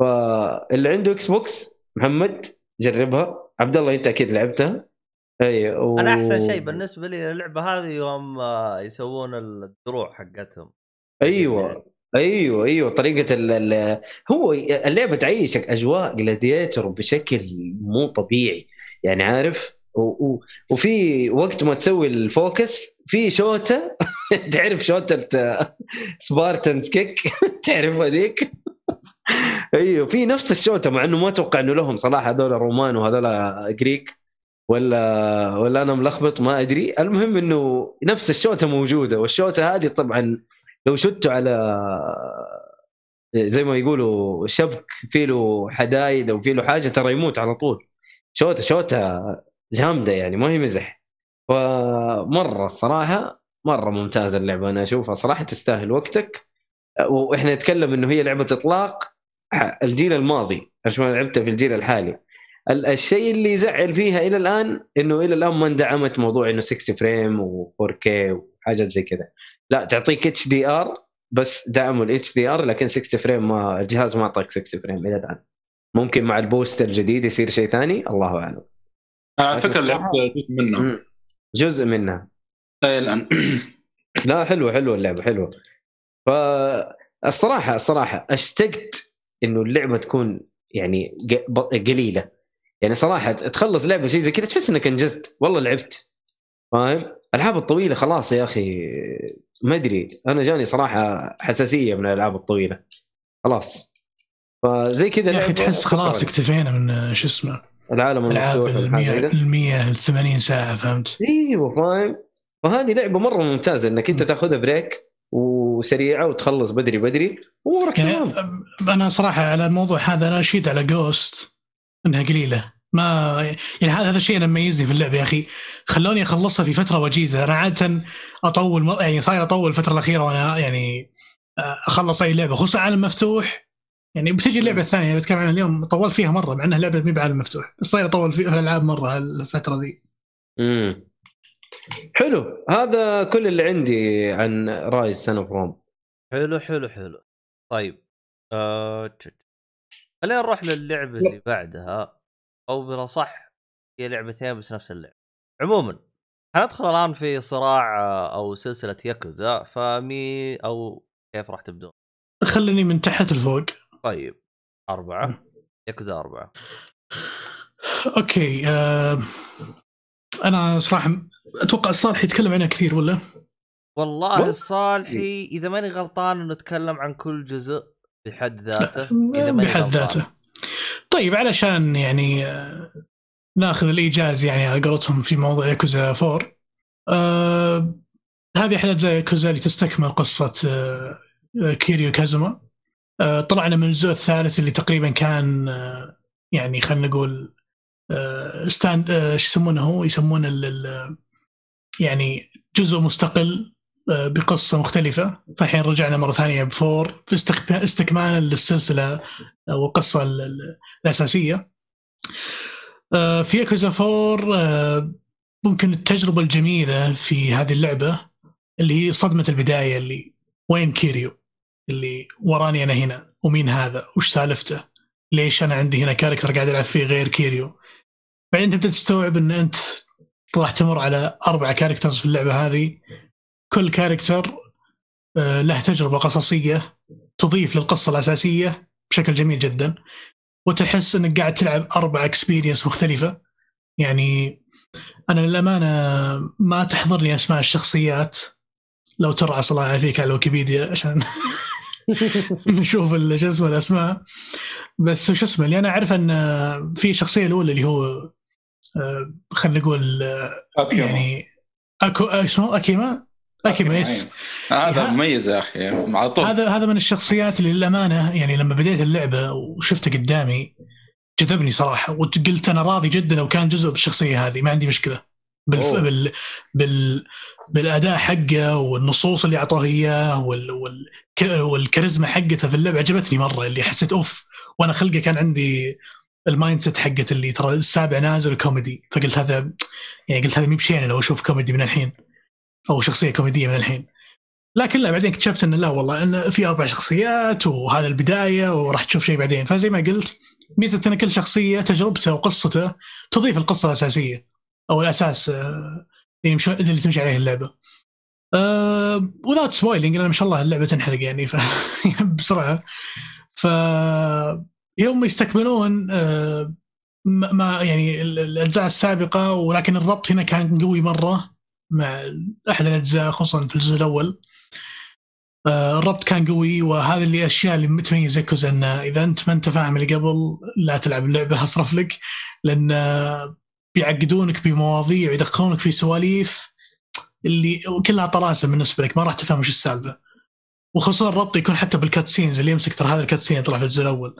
فاللي عنده إكس بوكس محمد جربها. عبد الله أنت أكيد لعبتها. إي و... أنا أحسن شيء بالنسبة لي للعبة هذه يوم آه، يسوون الدروع حقتهم. أيوه أيوه أيوه طريقة ال ال هو اللعبة تعيشك أجواء gladiator بشكل مو طبيعي يعني عارف؟ و و وفي وقت ما تسوي ال focus في شوتة تعرف شوتة Spartans kick تعرف هذيك؟ أيوه في نفس الشوتة مع إنه ما أتوقع إنه لهم صراحة هذول رومان وهذول جريك ولا ولا أنا ملخبط ما أدري. المهم إنه نفس الشوتة موجودة والشوتة هذه طبعا لو شدته على زي ما يقولوا شبك في له حدايد أو في له حاجة ترى يموت على طول. شوتة شوتة جامدة يعني ما هي مزح. فمرة الصراحة مرة ممتازة اللعبة. أنا أشوفها صراحة تستاهل وقتك. وإحنا نتكلم إنه هي لعبة إطلاق الجيل الماضي عشان لعبتها في الجيل الحالي. ال- الشيء اللي يزعل فيها إلى الآن إنه إلى الآن ما اندعمت موضوع إنه 60 فريم و4K وحاجات زي كذا. لا تعطيك HDR بس دعموا ال HDR لكن 60 frame ما الجهاز ما اعطاك 60 frame إلى الآن. ممكن مع ال boost الجديد يصير شيء ثاني الله أعلم. على فكرة لعبت جزء منه مم. جزء منها. إيه الآن. لا حلوة حلوة اللعبة حلوة. فالصراحه الصراحة أشتقت إنه اللعبة تكون يعني قليلة. يعني صراحة تخلص لعبة شيء زي كذا تحس إنك انجزت. والله لعبت. فاهم؟ الألعاب الطويلة خلاص يا أخي. ما أدري. أنا جاني صراحة حساسية من الألعاب الطويلة. خلاص. فزي كذا يا أخي تحس خلاص. اكتفينا من شو اسمه؟ العالم المفتوح ال والحاجة 100 زي كذا. ال 100 ال 80 ساعة فهمت؟ أيوه فاهم؟ فهذه لعبة مرة ممتازة إنك أنت تاخذها break وسريعة وتخلص بدري بدري. وامورك يعني تمام أنا صراحة على الموضوع هذا أنا أشيد على جوست إنها قليلة. ما يعني هذا هذا الشيء اللي مميزني في اللعبة يا أخي. خلوني أخلصها في فترة وجيزة. أنا عادة أطول يعني صاير أطول الفترة الأخيرة وأنا يعني آه، أخلص أي لعبة خصوصا عالم مفتوح يعني بتجي اللعبة الثانية اللي بتكلم عنها اليوم طولت فيها مرة مع إنها لعبة مي بعالم مفتوح بس صاير أطول فيها الألعاب مرة الفترة ذي. امم حلو. هذا كل اللي عندي عن Ryse Son of Rome حلو حلو حلو. طيب. آه... خلينا نروح للعبة اللي بعدها أو بالأصح هي لعبتين بس نفس اللعبة. عموما حندخل الآن في صراع آه، أو سلسلة ياكوزا فمي أو كيف راح تبدون؟ خليني من تحت لفوق طيب أربعة. ياكوزا أربعة. أوكي آه أنا صراحة أتوقع الصالح يتكلم عنها كثير ولا؟ والله. الصالحي إذا ماني غلطان إنه نتكلم عن كل جزء. بحد ذاته إذا بحد. ذاته. طيب علشان يعني آه، ناخذ الإيجاز يعني على قولتهم في موضوع ياكوزا 4 آه هذه أحد أجزاء ياكوزا اللي تستكمل قصة آه كيريو كازوما آه طلعنا من الجزء الثالث اللي تقريبا كان آه يعني خلينا نقول آه stand آه شو يسمونه هو؟ يسمونه ال- يعني جزء مستقل بقصة مختلفة. فالحين رجعنا مرة ثانية ب four في استك- استكمالا للسلسلة أو القصة ال- ال- الأساسية. آه، في ياكوزا 4 آه، ممكن التجربة الجميلة في هذه اللعبة اللي هي صدمة البداية اللي وين كيريو؟ اللي وراني أنا هنا ومين هذا؟ وش سالفته؟ ليش أنا عندي هنا character قاعد العب فيه غير كيريو؟ بعدين تبدأ تستوعب إن أنت راح تمر على أربع characters في اللعبة هذه. كل character آه، له تجربة قصصية تضيف للقصة الأساسية بشكل جميل جدا. وتحس إنك قاعد تلعب أربع experience مختلفة. يعني أنا للأمانة ما تحضرني أسماء الشخصيات لو ترعى صلاح عليك على الويكيبيديا عشان نشوف شو اسمه الأسماء. بس شو اسمه اللي أنا أعرف إن في الشخصيه الأولى اللي هو آه، خلينا نقول آه،. يعني اكو اسمه اكيما اكيما يس أيوة. هذا مميز يا أخي على طول. هذا هذا من الشخصيات اللي للأمانة يعني لما بديت اللعبة وشفته قدامي جذبني صراحة وقلت أنا راضي جدا لو كان جزء بالشخصية هذه ما عندي مشكلة. بالف... أوه. بال... بال... بالأداء حقه والنصوص اللي اعطوه إياه وال... وال... والكاريزما حقته في اللعبة عجبتني مرة اللي حسيت أوف وأنا خلقه كان عندي ال mindset حقت اللي ترى السابع نازل كوميدي فقلت هذا يعني قلت هذا مي بشيء لو أشوف كوميدي من الحين. أو شخصية كوميدية من الحين لكن لا بعدين اكتشفت إنه لا والله انه في أربع شخصيات وهذا البداية وراح تشوف شيء بعدين فزي ما قلت ميزة إن كل شخصية تجربته وقصته تضيف القصة الأساسية أو الأساس آه، اللي, مش... اللي تمشي عليه اللعبة. without spoiling لأن ما شاء الله اللعبة تنحرق يعني. بسرعة ف يوم يستكملون آه، ما يعني ال- الأجزاء السابقة ولكن الربط هنا كان قوي مرة مع أحد الأجزاء خصوصا في الجزء الأول. الربط كان قوي وهذا اللي الاشياء اللي متميز ياكوزا انه إذا أنت ما أنت فاهم اللي قبل لا تلعب اللعبة أصرف لك. لأن بيعقدونك بمواضيع ويدخلونك في سواليف اللي كلها طلاسم بالنسبة لك ما راح تفهم وش السالفة. وخصوصا الربط يكون حتى بال cutscenes اللي يمسك ترى هذا ال cutscene طلع في الجزء الأول.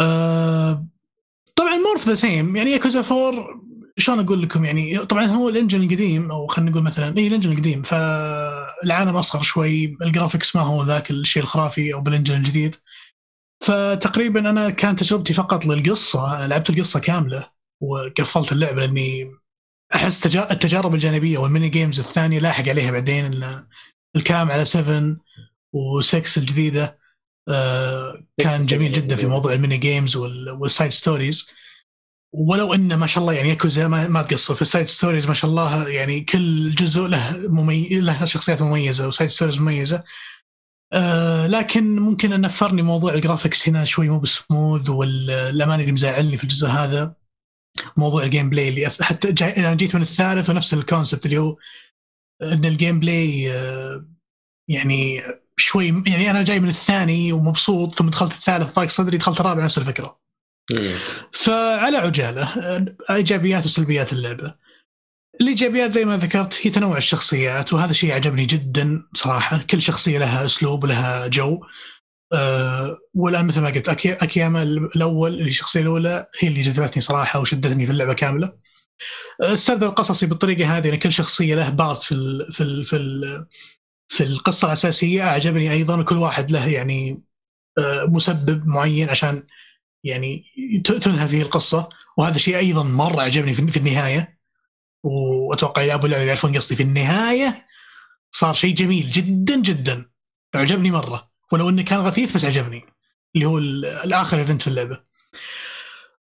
آه، طبعا more the same يعني ياكوزا 4 شلون أقول لكم يعني طبعا هو ال engine القديم أو خلينا نقول مثلا اي ال engine القديم فالعالم أصغر شوي ال graphics ما هو ذاك الشيء الخرافي أو بال engine الجديد. فتقريبا أنا كانت تجربتي فقط للقصة أنا لعبت القصة كاملة وقفلت اللعبة لأني أحس تجا- التجارب الجانبية وال mini games الثانية لاحق عليها بعدين ال- الكلام على 7 و6 الجديدة آه، كان جميل جدا في موضوع ال mini games وال- وال side stories. ولو إنه ما شاء الله يعني ياكوزا ما, ما تقصر. في ال side stories ما شاء الله يعني كل جزء له ممي... له شخصيات مميزة و side stories مميزة. آه لكن ممكن أن نفرني موضوع ال graphics هنا شوي مو بسموث والامانه اللي مزعلني في الجزء هذا. موضوع ال gameplay اللي أث- حتى جاي أنا جيت من الثالث ونفس ال concept اللي هو إن ال gameplay آه يعني شوي يعني أنا جاي من الثاني ومبسوط ثم دخلت الثالث ضاق صدري دخلت الرابع نفس الفكرة. فعلى عجالة إيجابيات وسلبيات اللعبة. الإيجابيات زي ما ذكرت هي تنوع الشخصيات وهذا شيء عجبني جدا صراحة، كل شخصية لها أسلوب ولها جو. أه والآن مثل ما قلت أكي أكياما الأول الشخصية الأولى هي اللي جذبتني صراحة وشدتني في اللعبة كاملة. آه، السرد القصصي بالطريقة هذه ان كل شخصية له part في ال في ال في ال في القصة الأساسية أعجبني أيضا وكل واحد له يعني آه، سبب معين عشان يعني تنهى فيه القصة. وهذا شيء أيضا مرة عجبني في النهاية. وأتوقع لعبوا اللعبه يعرفون قصدي. في النهاية صار شيء جميل جدا جدا. عجبني مرة. ولو إنه كان غثيث بس عجبني اللي هو ال- الآخر event في اللعبة.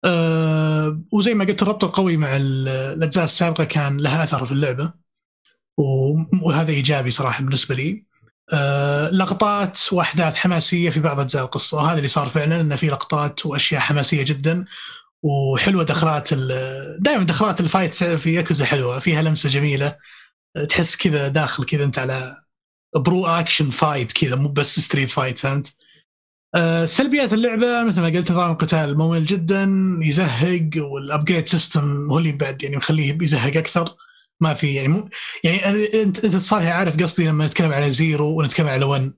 أه وزي ما قلت الربط القوي مع ال- الأجزاء السابقة كان لها أثر في اللعبة. وهذا إيجابي صراحة بالنسبة لي. أه لقطات وأحداث حماسية في بعض أجزاء القصة. وهذا اللي صار فعلا إنه في لقطات وأشياء حماسية جدا وحلوة دخلات دائما دخلات ال fight في ياكوزا حلوة فيها لمسة جميلة. تحس كذا داخل كذا أنت على pro action fight كذا مو بس street fight فهمت؟ آه، سلبيات اللعبة مثل ما قلت نظام القتال ممل جدا يزهق وال upgrade system هو اللي بعد يعني مخليه يزهق أكثر. ما في يعني يعني أنت أنت صالح عارف قصدي لما نتكلم على زيرو ونتكلم على 1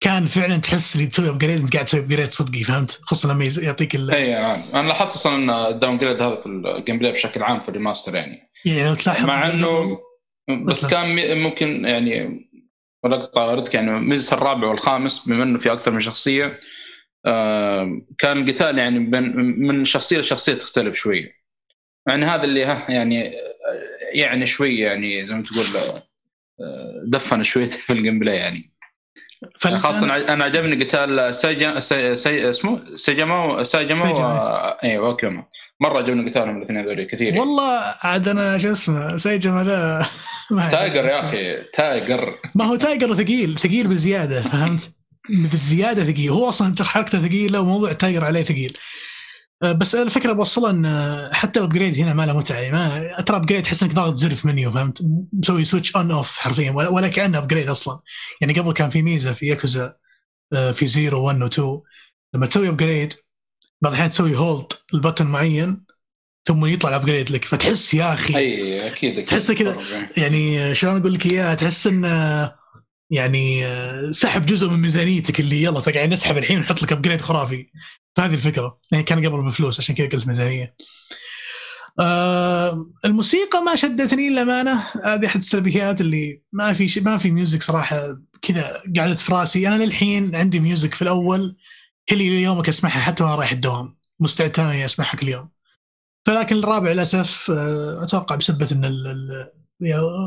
كان فعلا تحس اللي تسوي upgrade أنت قاعد تسوي upgrade صدقي فهمت؟ خصوصا لما يعطيك ال... اي نعم أنا لاحظت أصلا إن ال downgrade هذا في ال gameplay بشكل عام في ال remaster يعني يعني لو تلاحظ مع إنه بس مثلاً. كان ممكن يعني ولقطة ردك يعني ميزة الرابع والخامس بما إنه في أكثر من شخصية آه، كان القتال يعني بين من شخصية لشخصية تختلف شوي يعني هذا اللي ها يعني يعني شوي يعني زي ما تقول آه، دفن شوي في الجيم بلاي يعني خاصة أنا عجبني قتال ساجا سي سي اسمه ساجما ساجما ساجما. و... أيوه أوكيوما مرة عجبني قتالهم الاثنين هذول كثير يعني. والله عاد أنا شو اسمه سيجما ذا. tiger يا أخي tiger ما هو tiger ثقيل ثقيل بزيادة فهمت؟ بزيادة ثقيل هو أصلا حركته ثقيلة وموضوع tiger عليه ثقيل بس الفكرة بوصلها إن أه، حتى ال upgrade هنا ما له متعة. ما ترى upgrade تحس إنك ضاغط زر في منيو فهمت؟ مسوي switch on off حرفيا ولا, ولا كأنه upgrade أصلا. يعني قبل كان في ميزة في ياكوزا أه، في زيرو 1 و 2 لما تسوي upgrade بعض الأحيان تسوي hold ال button معين ثم يطلع ال upgrade لك. فتحس يا أخي أي أكيد أكيد. تحسه كذا. يعني شلون أقول لك إياها؟ تحس انه يعني سحب جزء من ميزانيتك اللي يلا تقعد نسحب الحين ونحط لك upgrade خرافي. فهذه الفكرة. يعني كان قبل بفلوس عشان كذا قلت ميزانية. آه الموسيقى ما شدتني للأمانة. هذه أحد السلبيات اللي ما في ما في music صراحة كذا قعدت في راسي. أنا للحين عندي music في الأول هي اللي يوميا أسمعها حتى وأنا رايح الدوام. مستعد تماما أسمعها كل يوم. فلكن الرابع للأسف آه، أتوقع بسبة إن ال-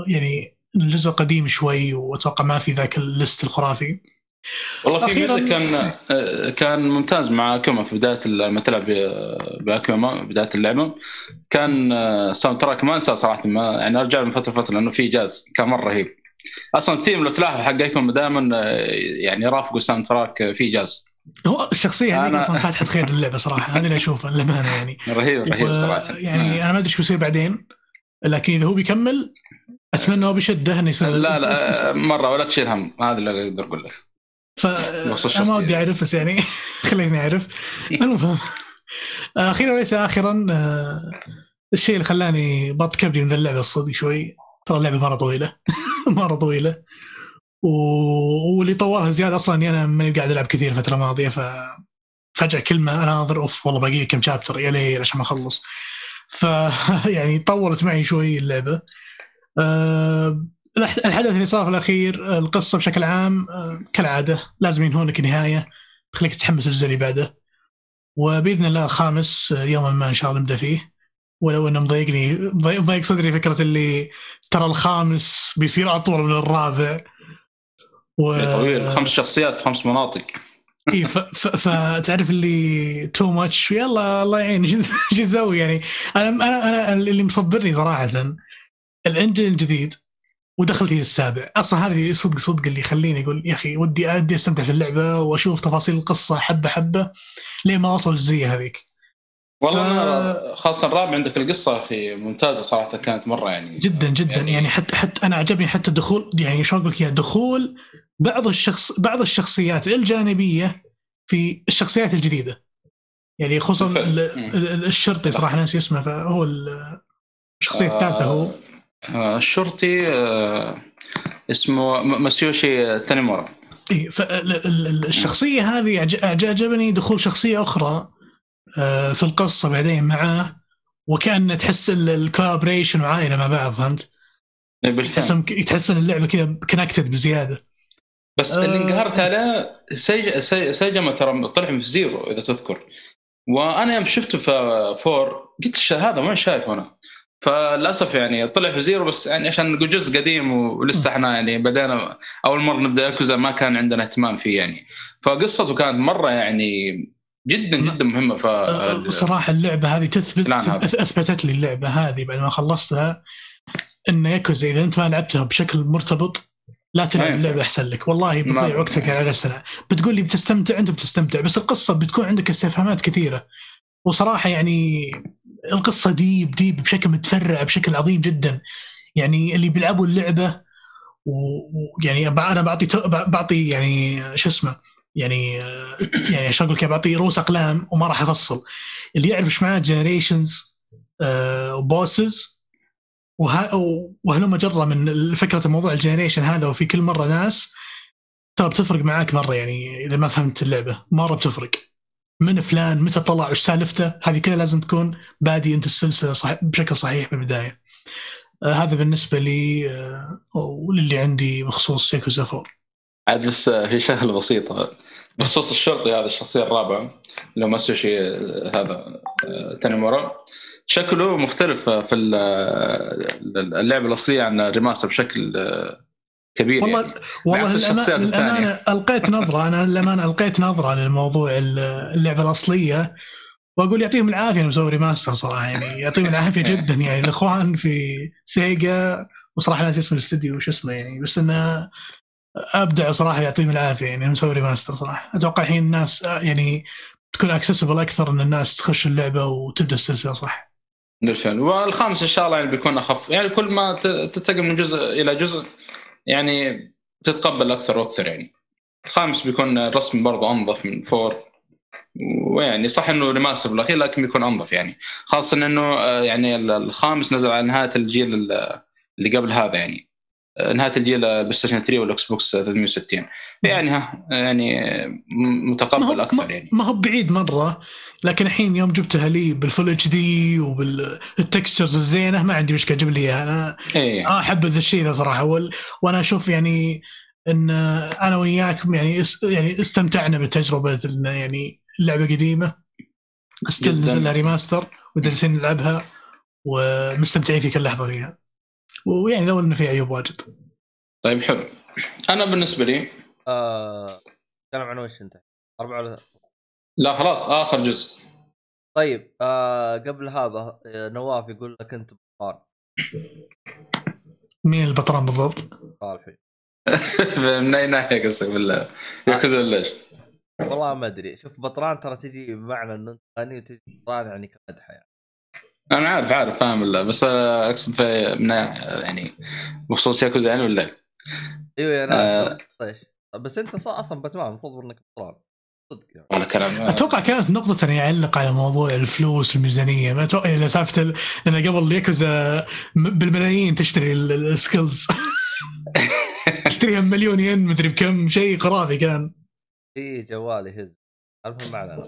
يعني الجزء قديم شوي وأتوقع ما في ذاك ال list الخرافي. والله في ميزه كان آه، كان ممتاز مع اكياما في بداية لما تلعب باكياما بداية اللعبة كان آه، soundtrack ما أنساه صراحة ما يعني أرجع من فترة فتره لأنه في جاز كان مرة رهيب. أصلا الثيم لو تلاحظ حق اكياما دائما آه، يعني يرافقه soundtrack آه، في جاز هو الشخصيه هذيك أنا- أصلا فاتحة خير للعبة صراحة هذه اللي أشوفها للأمانة يعني. رهيب رهيب صراحة. يعني أنا ما أدري إيش بيصير بعدين لكن إذا هو بيكمل أتمنى هو بشده انه يصير لا لا آه، مرة ولا تشيل هم هذا اللي أقدر أقول لك. ف أنا ما. ودي أعرف بس يعني خليني أعرف. المهم أخيرا وليس اخرا آه، الشيء اللي خلاني ابط كبدي من اللعبة الصدق شوي. ترى اللعبة مرة طويلة مرة طويلة. و... واللي طورها زياده أصلا اني أنا ماني قاعد ألعب كثير الفترة الماضية ف فجأة كلمة اناظر أوف والله باقي كم شابتر يا ليل عشان ما أخلص. ف يعني طولت معي شوي اللعبة. أه... الحدث اللي صار في الأخير القصة بشكل عام أه... كالعادة لازم ينهون لك نهاية تخليك تتحمس الجزء اللي بعده. وبإذن الله الخامس آه، يوما ما إن شاء الله نبدأ فيه. ولو إنه مضايقني مضايق صدري فكرة اللي ترى الخامس بيصير أطول من الرابع. و... طويل. خمس شخصيات خمس مناطق. إيه ف... ف... فتعرف اللي too much يلا الله يعين. شو شو أسوي يعني؟ أنا أنا أنا اللي مصبرني صراحة. ال engine الجديد. ودخلت إلى السابع. أصلا هذه صدق صدق اللي يخليني أقول يا أخي ودي ودي أستمتع في اللعبة وأشوف تفاصيل القصة حبه حبة لين ما أوصل الجزئيه هذيك. والله ف- خاصة الرابع عندك القصة أخي ممتازة صراحة كانت مرة يعني جدا جدا. يعني, يعني حتى حتى أنا عجبني حتى دخول يعني شلون أقول لك دخول بعض الشخص بعض الشخصيات الجانبية في الشخصيات الجديدة. يعني خصوصا الشرطي صراحة ناسي اسمه فهو ال- الشخصية الثالثة هو. آه الشرطي آه اسمه م- مسيوشي تانيمورا. إيه فالشخصيه هذه عج- عج- عجبني دخول شخصية أخرى آه، في القصة بعدين معاه وكأن تحس ال collaboration وعائلة مع بعض فهمت؟ إيه، بالفعل. تحس ان اللعبة كذا connected بزيادة. بس اللي آه. انقهرت عليه سيج... سي... سيجما ترى طلع في زيرو إذا تذكر. وأنا يوم شفته في four قلت "ش- هذا ما شايفه أنا؟ فللأسف يعني طلع في زيرو بس يعني عشان جزء قديم ولسه إحنا يعني بدينا أول مرة نبدأ ياكوزا ما كان عندنا اهتمام فيه يعني. فقصته كانت مرة يعني جدا جدا مهمة. ف صراحة اللعبة هذه تثبت أنا- أث- أثبتت لي اللعبة هذه بعد ما خلصتها إن ياكوزا إذا أنت ما لعبتها بشكل مرتبط لا تلعب ينفع. اللعبة أحسن لك. والله بتضيع وقتك على نفسنا بتقول لي بتستمتع أنت بتستمتع بس القصة بتكون عندك استفهامات كثيرة. وصراحة يعني القصة ديب ديب بشكل متفرع بشكل عظيم جدا. يعني اللي بيلعبوا اللعبة ويعني أنا بعطي بعطي يعني شو اسمه يعني آه، يعني عشان أقول لك بعطيه رؤوس أقلام وما راح أفصل. اللي يعرف إيش معناه generations و bosses وهلم جرة من فكرة الموضوع ال generation هذا وفي كل مرة ناس ترى بتفرق معاك مرة يعني إذا ما فهمت اللعبة مرة بتفرق. من فلان متى طلع وش سالفته؟ هذه كلها لازم تكون بادي انت السلسلة صح بشكل صحيح من البداية. آه هذا بالنسبة لي آه وللي عندي بخصوص ياكوزا 4 عاد بس في شغلة بسيطة. بخصوص الشرطي هذا الشخصية الرابعة اللي هو ماسوشي آه، هذا آه، تانيمورا. شكله مختلف في ال- اللعبة الأصلية عن الريماستر بشكل آه، كبير والله يعني. والله بعكس للأما- الشخصيات للأمانة الثانية. ألقيت نظرة أنا للأمانة ألقيت نظرة للموضوع ال- اللعبة الأصلية وأقول يعطيهم العافية انه مسوي remaster صراحة يعني يعطيهم العافية جدا يعني الإخوان في سيجا وصراحة ناسي اسم الاستديو وش اسمه يعني بس إنه ابدعوا صراحة يعطيهم العافية يعني مسوي remaster صراحة أتوقع الحين الناس يعني تكون accessible أكثر إن الناس تخش اللعبة وتبدأ السلسلة صح بالفعل والخامس إن شاء الله يعني بيكون أخف يعني كل ما تنتقل من جزء إلى جزء يعني تتقبل أكثر وأكثر يعني. الخامس بيكون الرسم برضه أنظف من four ويعني صح إنه remaster بالأخير لكن بيكون أنظف يعني. خاصة إنه آه، يعني ال- الخامس نزل على نهاية الجيل ال- اللي قبل هذا يعني. نهاية الجيل بلاي ستيشن 3 والاكس بوكس 360 يعني ها يعني متقبل أكثر يعني. ما هو بعيد مرة لكن الحين يوم جبتها لي بال full HD وبال textures الزينة ما عندي مشكلة جيب لي إياها. أنا اي آه أحب ذا الشيء ذا صراحة. وأنا أشوف يعني إن أنا وياك يعني. يعني استمتعنا بتجربه يعني اللعبة قديمة. still remaster وجالسين نلعبها ومستمتعين في كل لحظة فيها. ويعني لو إنه في عيوب واجد. طيب حلو. أنا بالنسبة لي آه... تكلم عن وش أنت؟ أربعة ولا لا خلاص آخر جزء. طيب آه قبل هذا آه، نواف يقول لك أنت بطال مين البطران بالضبط؟ صالحي من أي ناحية قصدك؟ بالله ياكوزا ولا إيش؟ والله ما أدري. شوف بطران ترى تجي بمعنى إنه أنت غني وتجي بطران يعني كمدحه يعني. أنا عارف عارف فاهم الله بس أقصد في من يعني بخصوص ياكوزا يعني ولا؟ إيه؟ أيوه يا آه. إيش بس أنت أصلا باتمان المفروض إنك بطران صدق يعني. ولا كلام. أتوقع كانت نقطة انه يعلق على موضوع الفلوس والميزانية. ما أتوقع سالفة ال- لأن قبل ياكوزا بالملايين تشتري ال- ال- السكيلز. تشتريها بمليون ين مدري بكم شيء خرافي كان. في جوالي هز. المهم ما علينا.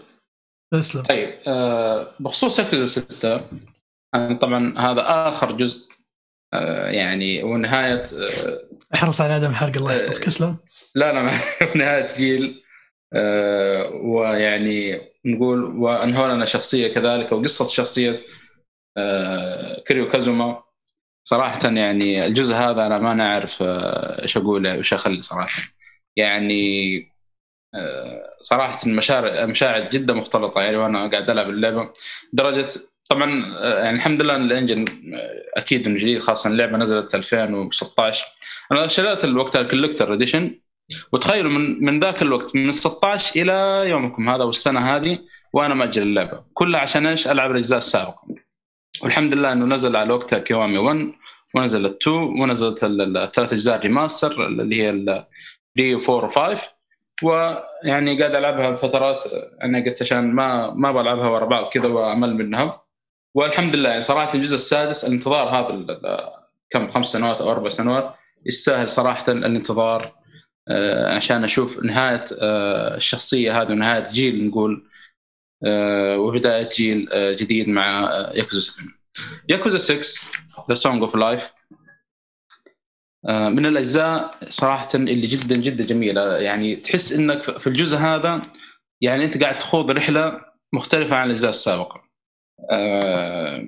تسلم. طيب آه بخصوص ياكوزا 6 أنا طبعا هذا آخر جزء آه يعني ونهايه آه احرص على عدم حرق الله يحفظك. اسلم لا لا ما نهاية جيل آه ويعني نقول وانهوا لنا شخصية كذلك وقصة شخصية آه كيريو كازوما صراحة يعني الجزء هذا أنا ما نعرف آه، إيش أقول إيش أخلي صراحة. يعني آه، صراحة المشاعر مشاعر جدا مختلطة يعني وأنا قاعد ألعب اللعبة. درجه طبعا يعني الحمد لله إن ال engine أكيد إنه جديد خاصة اللعبة نزلت 2016 أنا شريت الوقت ال collector edition وتخيلوا من من ذاك الوقت من 16 إلى يومكم هذا والسنة هذه وأنا ماجل اللعبة. كلها عشان إيش؟ ألعب الأجزاء السابقة. والحمد لله إنه نزل على وقتها كيوامي 1 ونزلت 2 ونزلت ال- ال- الثلاث أجزاء ريماستر اللي هي ال 3 و 4 و 5 ويعني قاعد ألعبها بفترات أنا قلت عشان ما ما بلعبها ورا بعض كذا وأمل منها والحمد لله يعني صراحة الجزء السادس الانتظار هذا كم خمس سنوات أو أربع سنوات يستاهل صراحة الانتظار آه، عشان أشوف نهاية آه، الشخصية هذه ونهاية جيل نقول آه، وبداية جيل جديد مع ياكوزا 7 ياكوزا 6 The Song of Life من الأجزاء صراحة اللي جدا جدا جميلة. يعني تحس إنك في الجزء هذا يعني أنت قاعد تخوض رحلة مختلفة عن الأجزاء السابقة. آه،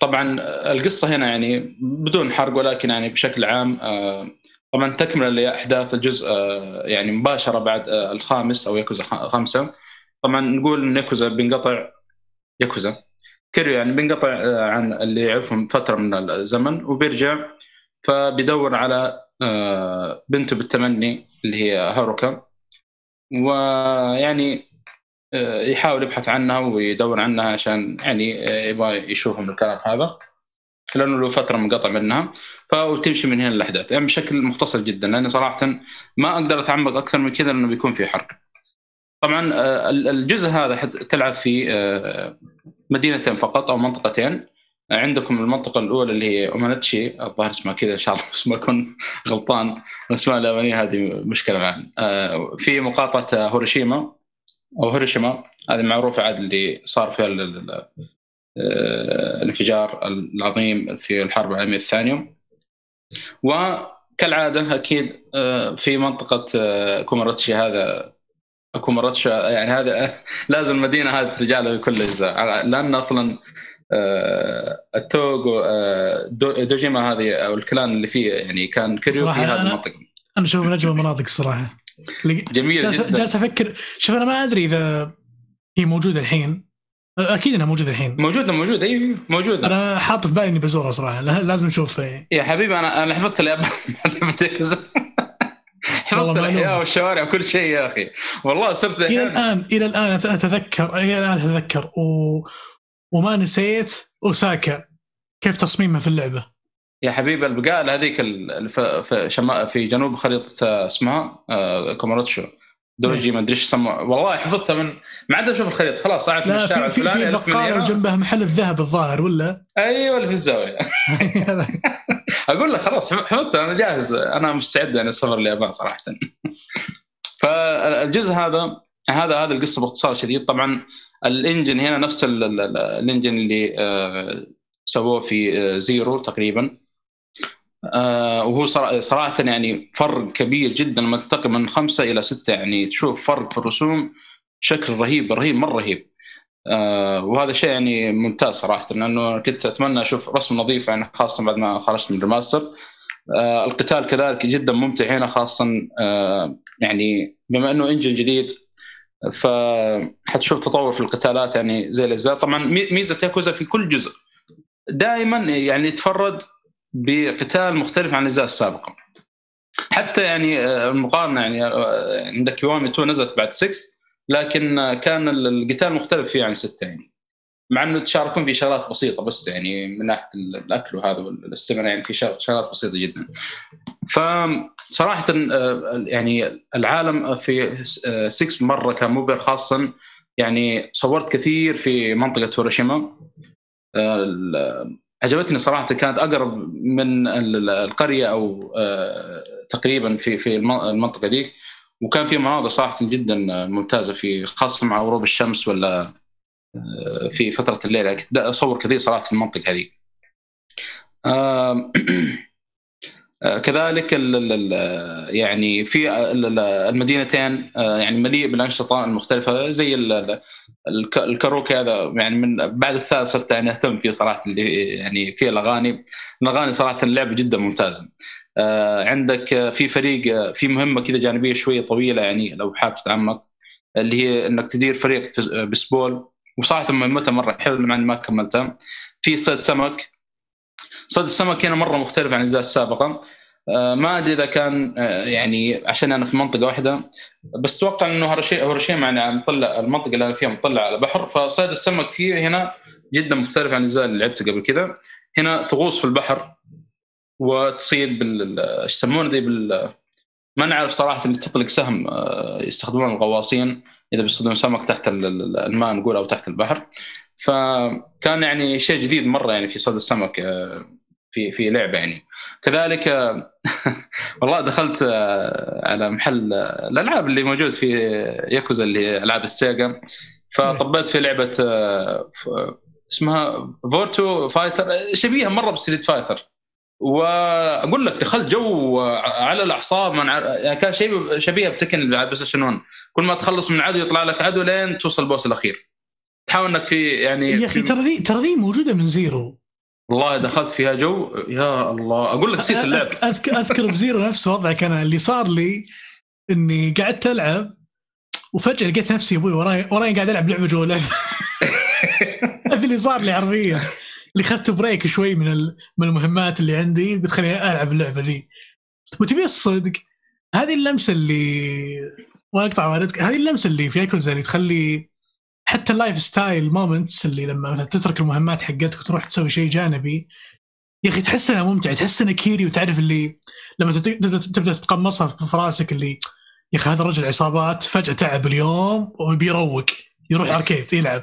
طبعا القصة هنا يعني بدون حرق ولكن يعني بشكل عام آه، طبعا تكملة لأحداث الجزء آه، يعني مباشرة بعد آه، الخامس أو ياكوزا خمسه طبعا نقول إن ياكوزا بينقطع ياكوزا. كيريو يعني بينقطع آه، عن اللي يعرفهم فترة من الزمن وبيرجع فبيدور على آه، بنته بالتمني اللي هي هاروكا. ويعني آه، يحاول يبحث عنها ويدور عنها عشان يعني آه، يبغى يشوفهم الكلام هذا. لأنه له فترة منقطع منها. فتمشي من هنا الاحداث يعني بشكل مختصر جدا. لأني صراحة ما أقدر أتعمق أكثر من كذا لأنه بيكون في حرق. طبعا الجزء هذا تلعب في مدينتين فقط أو منطقتين. عندكم المنطقة الأولى اللي هي اومانتشي الظاهر اسمها كذا إن شاء الله بس ما أكون غلطان. الأسماء اليابانية هذه مشكلة الان آه، في مقاطعة هيروشيما أو هيروشيما. هذه معروفة عاد اللي صار فيها الانفجار العظيم في الحرب العالمية الثانية. وكالعادة أكيد في منطقة كاموروتشو. هذا كاموروتشو يعني هذا لازم المدينة هذه رجال بكل الاجزاء لأن أصلا آه، التوجو آه، دوجيما هذه أو ال clan اللي فيه يعني كان كيريو في هذه المنطقة أنا أشوف من اجمل المناطق الصراحه جميل جدا. جالس أفكر شوف أنا ما أدري إذا هي موجودة الحين. أكيد إنها موجودة الحين. موجودة موجودة إي موجودة. أنا حاط في بالي إني بزورها صراحة. لازم أشوف يا حبيبي أنا أنا حفظت اليابان حفظت الأحياء والشوارع وكل شيء يا أخي. والله صرت إلى الان إلى الآن اتذكر إلى الآن أتذكر. و... وما نسيت أوساكا. كيف تصميمها في اللعبة؟ يا حبيبي البقال هذيك في, شما... في جنوب خريطة اسمها آه، كاموروتشو دوجي ما أدري إيش والله حفظتها من ما عاد أشوف الخريطة. خلاص اعرف الشارع في الفلاني في بقاله جنبها محل الذهب الظاهر ولا؟ أيوه اللي في الزاوية. أقول لك خلاص حفظتها. أنا جاهز. أنا مستعد يعني السفر لليابان صراحة. فالجزء هذا هذا هذا القصة باختصار شديد. طبعا ال engine هنا نفس ال engine اللي آه، سووه في آه، Zero تقريبا. آه، وهو صراحة يعني فرق كبير جدا لما تنتقل من خمسة إلى ستة. يعني تشوف فرق في الرسوم بشكل رهيب رهيب مرة رهيب. وهذا شيء يعني ممتاز صراحة لأنه كنت أتمنى أشوف رسم نظيف يعني خاصة بعد ما خرجت من الريماستر. القتال كذلك جدا ممتع هنا خاصه يعني بما إنه إنجن جديد فحتشوف تطور في القتالات يعني زي الاجزاء طبعا ميزة ياكوزا في كل جزء. دائما يعني يتفرد بقتال مختلف عن الاجزاء السابقه حتى يعني آه، المقارنة يعني آه، عندك يوامي 2 نزلت بعد 6 لكن كان القتال مختلف فيه عن 6 يعني. مع إنه تشاركون في شغلات بسيطة بس يعني من ناحية الأكل وهذا والاستمناء يعني في شغلات بسيطة جدا. فصراحه آه، يعني العالم في 6 مرة كان مبهر خاصه يعني صورت كثير في منطقة هيروشيما عجبتني صراحة كانت أقرب من القرية أو آه، تقريبا في في المنطقة ذيك وكان في مناظر صراحة جدا ممتازة في خاصة مع غروب الشمس ولا آه، في فترة الليل يعني كنت أصور كثير صراحة في المنطقة هذه. آه، كذلك يعني في المدينتين آه، يعني مليء بالأنشطة المختلفة زي الكاروكي هذا يعني من بعد الثالث صرت يعني أهتم فيه صراحة اللي يعني فيه الأغاني. الأغاني صراحة اللعبه جدا ممتازه آه، عندك في فريق في مهمة كذا جانبية شوية طويلة يعني لو حاب تتعمق اللي هي إنك تدير فريق بسبول وصراحة مهمتها مرة حلوة مع ما كملتها في صيد سمك. صيد السمك هنا مرة مختلف عن الاجزاء السابقة. آه، ما أدري إذا كان آه، يعني عشان أنا في منطقة واحدة بس أتوقع إنه هيروشيما يعني مطلع المنطقة اللي أنا فيها مطلع على بحر فصيد السمك فيه هنا جدا مختلف عن الاجزاء اللي لعبتها قبل كذا. هنا تغوص في البحر وتصيد بال إيش يسمونه ذي بال ما نعرف صراحة اللي تطلق سهم آه، يستخدمون الغواصين. إذا بيصطادون سمك تحت الماء نقول أو تحت البحر. فكان يعني شيء جديد مرة يعني في صيد السمك في في لعبة يعني. كذلك والله دخلت آه، على محل آه، الألعاب اللي موجود في ياكوزا اللي هي ألعاب السيجا. فطبيت في لعبة آه، اسمها فيرتوا فايتر شبيهة مرة بستريت فايتر. وأقول لك دخلت جو على الأعصاب من يعني كان شيء شبيه بتكن بس 1 كل ما تخلص من عدو يطلع لك عدو لين توصل ال boss الأخير. تحاول إنك في يعني يا أخي ترى ذي ترى ذي موجودة من Zero. والله دخلت فيها جو يا الله. أقول لك نسيت اللعب. أذكر أذكر ب Zero نفس وضعك أنا اللي صار لي إني قعدت ألعب وفجأة لقيت نفسي أبوي وراي وراي قاعد ألعب لعبة جوه لعبه هذا اللي صار لي حرفيا. اللي اخذت break شوي من من المهمات اللي عندي بتخليني ألعب اللعبة ذي. وتبي الصدق هذه اللمسة اللي واقطع والدك هذه اللمسة اللي في ياكوزا اللي تخلي حتى ال lifestyle moments اللي لما مثلا تترك المهمات حقتك وتروح تسوي شيء جانبي يا أخي تحس إنها ممتع تحس انه كيري وتعرف اللي لما تبدأ تتقمصها في راسك اللي يا أخي هذا الرجل عصابات فجأة تعب اليوم وبيروق. يروح arcade يلعب.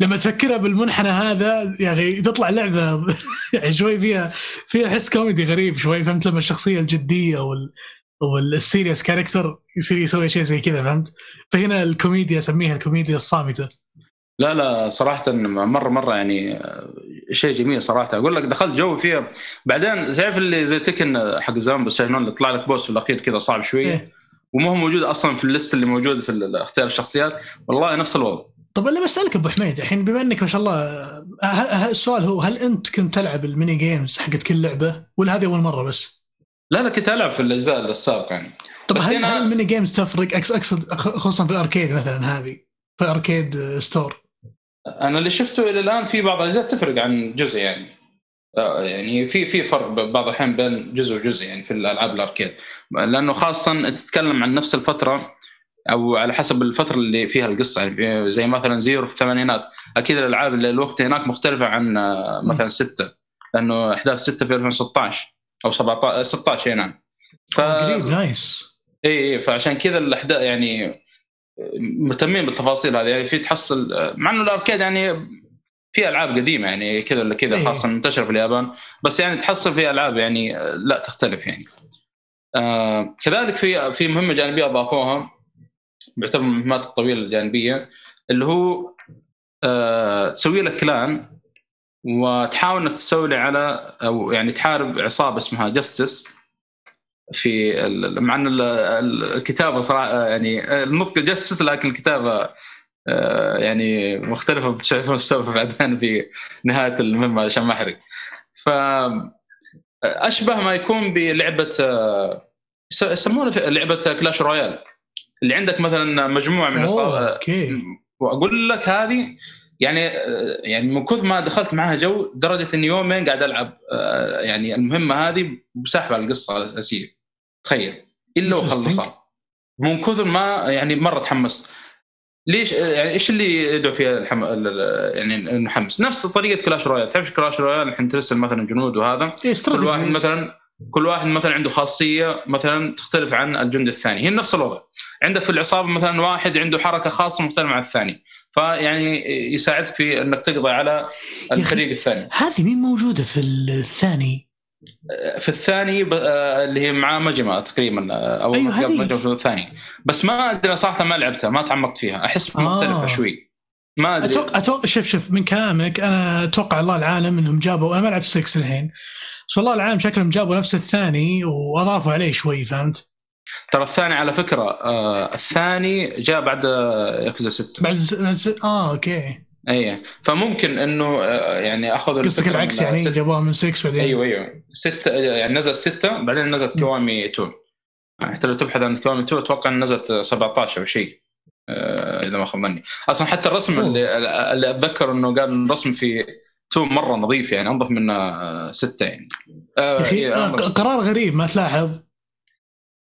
لما تفكرها بالمنحنى هذا يا أخي تطلع لعبة يعني شوي فيها فيها حس كوميدي غريب شوي فهمت؟ لما الشخصية الجدية وال وال serious character يصير يسوي شيء زي كذا فهمت؟ فهنا الكوميديا أسميها الكوميديا الصامتة. لا لا صراحة مرة مرة يعني شيء جميل صراحة. أقول لك دخلت جو فيها بعدين تعرف اللي زي تكن حق اللي يطلع لك boss في الأخير كذا صعب شوية؟ إيه. وما هو موجود أصلا في ال list اللي موجود في اختيار الشخصيات. والله نفس الوضع. طب اللي بسألك أبو حميد الحين بما إنك ما شاء الله هل هل السؤال هو هل أنت كنت تلعب ال mini games حقت كل لعبة؟ ولا هذه أول مرة بس؟ لا لا كنت ألعب في الأجزاء السابقة يعني. طب هل, هنا- هل ال mini games تفرق اقصد خصوصا في ال arcade مثلا هذه في arcade store أنا اللي شفته إلى الآن في بعض الأجزاء تفرق عن جزء يعني. آه، يعني في في فرق بعض الأحيان بين جزء وجزء يعني في الألعاب ال arcade. لأنه خاصة تتكلم عن نفس الفترة أو على حسب الفترة اللي فيها القصة يعني زي مثلا زيرو في الثمانينات. أكيد الألعاب اللي الوقت هناك مختلفة عن آه، مثلا ستة. لأنه أحداث ستة في 2016 أو 17 16 اي نعم ف... قريب nice. إي إي فعشان كذا الأحداث يعني مهتمين بالتفاصيل هذه. يعني في تحصل مع إنه ال arcade يعني في ألعاب قديمة يعني كذا ولا كذا إيه. خاصة منتشرة في اليابان بس يعني تحصل في ألعاب يعني لا تختلف يعني آه كذلك في في مهمة جانبية أضافوها بيعتبر من المهمات الطويلة الجانبيه اللي هو آه تسوي لك clan وتحاول إنك تستولي على أو يعني تحارب عصابة اسمها Justice في مع إن ال- ال- الكتابة صراحة يعني النطق جسس لكن الكتابة آه، يعني مختلفة بتعرفون السبب بعدين في نهاية المهمة عشان ما أحرق. ف أشبه ما يكون بلعبة آه، يس- يسمونه في- لعبة Clash Royale اللي عندك مثلا مجموعة من okay. وأقول لك هذه يعني يعني من كثر ما دخلت معها جو درجة إني يومين قاعد ألعب آه، يعني المهمة هذه بسحب على القصة الاساسيه تخيل. إلا. وخلصها. من كثر ما يعني مرة تحمس ليش يعني إيش اللي يدعو فيها الحم... ال- ال- يعني نحمس نفس طريقة Clash Royale. تعرف Clash Royale؟ الحين ترسل مثلا جنود وهذا. إيه، كل واحد. مثلا كل واحد مثلا عنده خاصية مثلا تختلف عن الجند الثاني. هي نفس الوضع. عندك في العصابة مثلا واحد عنده حركة خاصة مختلفة عن الثاني. فيعني يساعدك في إنك تقضي على الفريق الثاني. هذه مين موجودة في الثاني؟ في الثاني ب- آه، اللي هي مع مجمع تقريبا آه، أو أيوة، قبل. مجمع في الثاني. بس ما أدري صراحة ما لعبتها ما تعمقت فيها. أحس آه. مختلفه شوي. ما أدري. أتوقع أتوقع شوف شوف من كلامك أنا أتوقع الله العالم إنهم جابوا أنا ما لعبت 6 الحين. بس والله العالم شكلهم جابوا نفس الثاني وأضافوا عليه شوي فهمت؟ ترى الثاني على فكرة آه، الثاني جاء بعد آه، ياكوزا 6 بعد آه okay. اي فممكن إنه آه، يعني أخذ قصدك العكس يعني ست- جابوها من 6 بعدين أيوه أيوه. ستة يعني نزل ستة بعدين نزلت كيوامي 2 حتى لو تبحث عن كيوامي 2 أتوقع ان نزلت 17 أو شيء آه، إذا ما خاب ظني أصلا حتى الرسم أوه. اللي, اللي أتذكر إنه قال الرسم في 2 مرة نظيف يعني أنظف من آه، ستة يعني. آه، يا أخي إيه، آه،. قرار غريب ما تلاحظ؟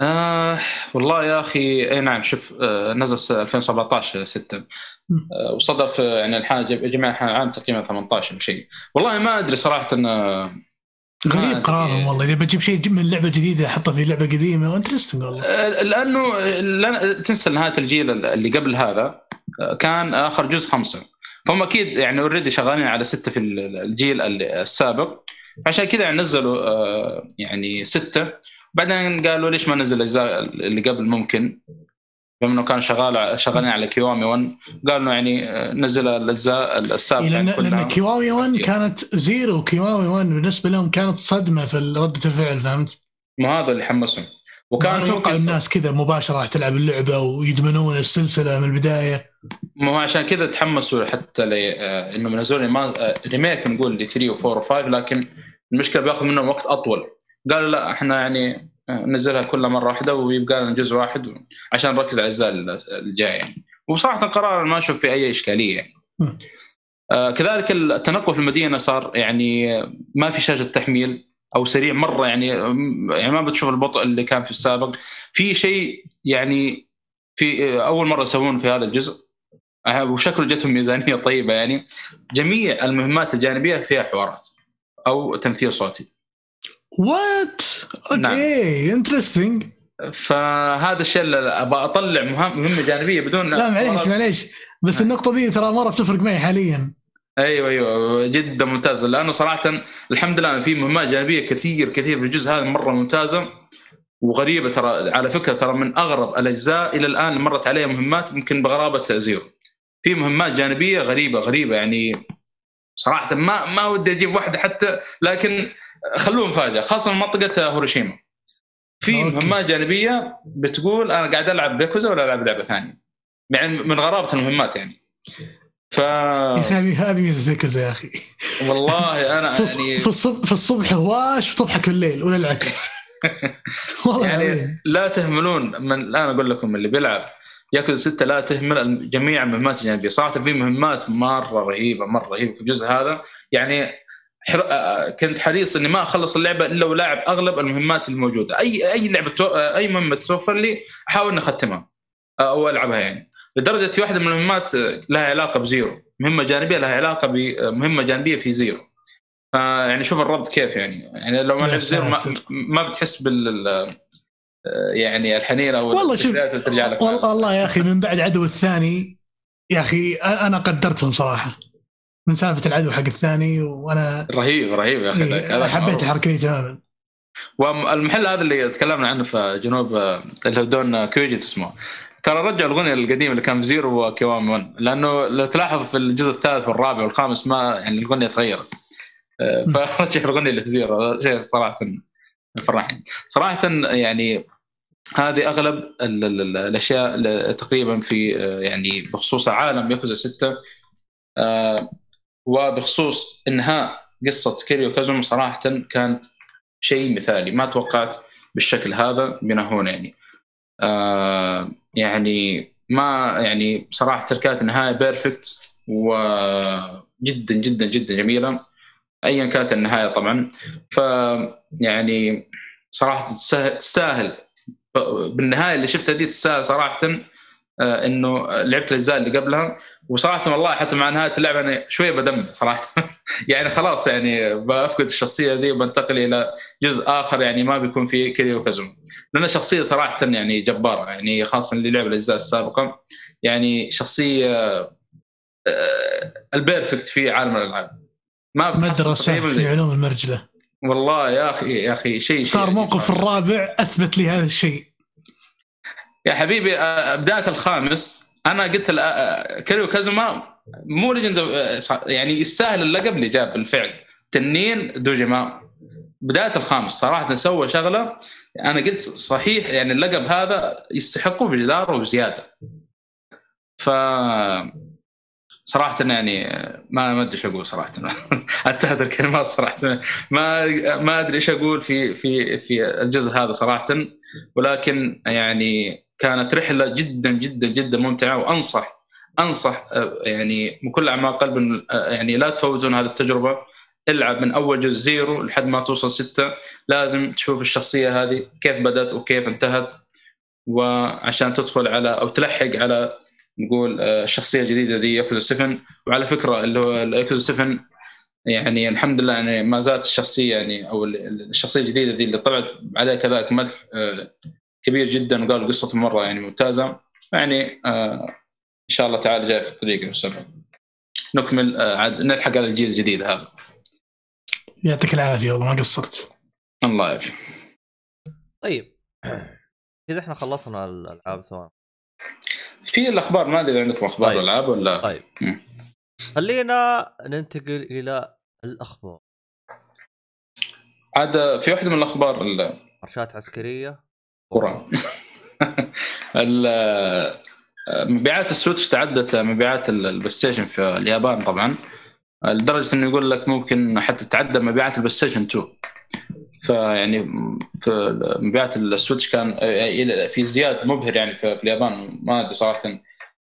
آه والله يا أخي إي نعم شوف آه نزل س- 2017 6 مم. آه وصدر في يعني الحاجة جميع العالم تقريبا 18 أو شيء. والله ما أدري صراحة إن غريب أدري. قرارهم والله. إذا بجيب شيء من لعبة جديدة احطه في لعبة قديمة انترستنج والله. آه، لأنه لن- تنسى نهاية الجيل اللي قبل هذا آه، كان آخر جزء خمسة. هم أكيد يعني already شغالين على ستة في الجيل السابق. عشان كذا يعني نزلوا آه، يعني ستة. بعدين قالوا ليش ما نزل الأجزاء اللي قبل ممكن؟ بما إنه كان شغال شغالين على كيوامي 1 قالوا يعني آه، نزل الأجزاء السابقة إيه، لأن يعني كلها. لأن كيوامي 1 أكيد. كانت زيرو كيوامي 1 بالنسبة لهم كانت صدمة في رده الفعل فهمت؟ مو هذا اللي حمسهم. ما وكانوا أتوقع ممكن الناس كذا مباشرة راح تلعب اللعبة ويدمنون السلسلة من البداية. ما هو عشان كذا تحمسوا حتى ل آه، انهم ينزلون ما آه، ريميك نقول ل 3 و 4 و 5 لكن المشكلة بياخذ منهم وقت أطول. قالوا لا إحنا يعني آه، ننزلها كلها مرة واحدة ويبقى لنا جزء واحد عشان نركز على الأجزاء الجاية يعني. وصراحة القرار ما أشوف فيه أي إشكالية يعني. آه، كذلك التنقل في المدينة صار يعني آه، ما في شاشة تحميل أو سريع. مرة يعني يعني ما بتشوف البطء اللي كان في السابق. في شيء يعني في آه، أول مرة يسوون في هذا الجزء. آه، وشكله جتهم ميزانية طيبة يعني. جميع المهمات الجانبية فيها حوارات أو تمثيل صوتي. what okay interesting فهذا الشيء اللي أبغى أطلع مهم- مهمة جانبية بدون لا معليش معليش. بس النقطة دي ترى مرة بتفرق معي حاليا. أيوه أيوه. جدا ممتازه لأنه صراحة الحمد لله في مهمات جانبية كثير كثير في الجزء هذا مرة ممتازة وغريبة ترى. على فكرة ترى من أغرب الأجزاء إلى الآن مرت عليها مهمات ممكن بغرابة زيرو في مهمات جانبية غريبة غريبة. يعني صراحة ما ما ودي أجيب واحدة حتى لكن خلوه مفاجأة خاصة من منطقة هيروشيما. في. مهمات جانبية بتقول أنا قاعد ألعب بيكوزا ولا ألعب لعبة ثانية؟ يعني من غرابة المهمات يعني. ف هذه هذه ميزه ذكز يا أخي. والله أنا يعني في الصبح في الصبح هواش وتضحك بالليل ولا العكس. والله يعني. لا تهملون من الان أقول لكم اللي بيلعب ياكوزا 6 لا تهمل جميع المهمات الجانبية. صراحة في مهمات مرة رهيبة مرة رهيبة في الجزء هذا. يعني حر... آه، كنت حريص إني ما أخلص اللعبة إلا ولاعب أغلب المهمات الموجودة. اي أي لعبة تو... آه، أي مهمة تتوفر لي أحاول إني أختمها آه، أو ألعبها يعني. لدرجة في واحدة من المهمات آه، لها علاقة بزيرو. مهمة جانبية لها علاقة بمهمه جانبية في زيرو. فيعني شوف الربط كيف يعني. يعني لو ما لعبت زيرو ما. ما بتحس بال آه، يعني الحنين أو والله شوف ترجع لك. والله والله يا أخي من بعد عدو الثاني يا أخي أنا قدرتهم صراحة. من سالفة العدو حق الثاني وأنا رهيب رهيب يا أخي. إيه، هذا حبيت. الحركة دي تماما. والمحل هذا اللي تكلمنا عنه في جنوب آه، اللي هو دون كويجيت اسمه ترى رجعوا الأغنية القديمة اللي كان في زيرو وكيوامي 1 لأنه لو تلاحظ في الجزء الثالث والرابع والخامس ما يعني الأغنية تغيرت. آه، فرجع الأغنية اللي في زيرو. شيء صراحة فرحني صراحة يعني هذه أغلب ال- ال- ال- الأشياء تقريبا في آه، يعني بخصوص عالم ياكوزا 6 آه، وبخصوص انهاء قصة كيريو كازوما صراحة كانت شيء مثالي. ما توقعت بالشكل هذا بينهون يعني. آه يعني ما يعني صراحة كانت النهايه بيرفكت وجدا جدا جدا جميلة. ايا كانت النهاية طبعا. ف يعني صراحة تستاهل- بالنهاية اللي شفتها دي تستاهل صراحة. إنه لعبت الأجزاء اللي قبلها. وصراحة والله حتى مع نهاية اللعبة أنا شوية بدمع صراحة. يعني خلاص يعني بفقد الشخصية ذي وبنتقل إلى جزء آخر يعني ما بيكون فيه كيريو كازوما لأنه شخصية صراحة يعني جبارة يعني خاصة اللي لعب الأجزاء السابقة. يعني شخصية آه، ال perfect في عالم الألعاب. ما مدرسة في علوم المرجلة. والله يا أخي يا أخي شيء صار موقف. الرابع أثبت لي هذا الشيء. يا حبيبي بدايه الخامس. أنا قلت كيريو كازوما مو legend يعني يستاهل اللقب اللي جاب بالفعل. تنين دوجيما. بدايه الخامس صراحة سوى شغلة. أنا قلت صحيح يعني اللقب هذا يستحقه بجدارة وبزيادة. ف صراحة يعني ما ما أدري إيش أقول صراحة. انتهت الكلمات صراحة. ما ما أدري إيش أقول في في في الجزء هذا صراحة. ولكن يعني كانت رحلة جدا جدا جدا ممتعة وأنصح أنصح آه، يعني من كل أعماق قلب آه، يعني لا تفوتون هذه التجربة. العب من أول جزء زيرو لحد ما توصل ستة. لازم تشوف الشخصية هذه كيف بدأت وكيف انتهت. وعشان تدخل على أو تلحق على نقول آه، الشخصيه الجديده دي ياكوزا 7 وعلى فكرة اللي هو ياكوزا 7 يعني الحمد لله يعني ما زالت الشخصية يعني أو ال- ال- الشخصية الجديدة دي اللي طلعت عليها كذلك مدح آه، كبير جدا وقالوا قصته مرة يعني ممتازة. يعني آه، إن شاء الله تعالى جاي في الطريق المستقبل. نكمل آه، عاد نلحق على الجيل الجديد هذا. يعطيك العافية والله ما قصرت. الله يعافيك. طيب. كذا إحنا خلصنا الألعاب سواء في الأخبار ما أدري عندكم أخبار طيب. العاب ولا؟ طيب. مم. خلينا ننتقل إلى الأخبار. عاد في واحدة من الأخبار ال- مارشات عسكرية. قرآن. ال- مبيعات ال Switch تعدت مبيعات ال- ال PlayStation في اليابان طبعا. لدرجة إنه يقول لك ممكن حتى تعدى مبيعات ال PlayStation 2 فيعني في مبيعات ال Switch كان في ازدياد مبهر يعني في, في اليابان ما أدري صراحة.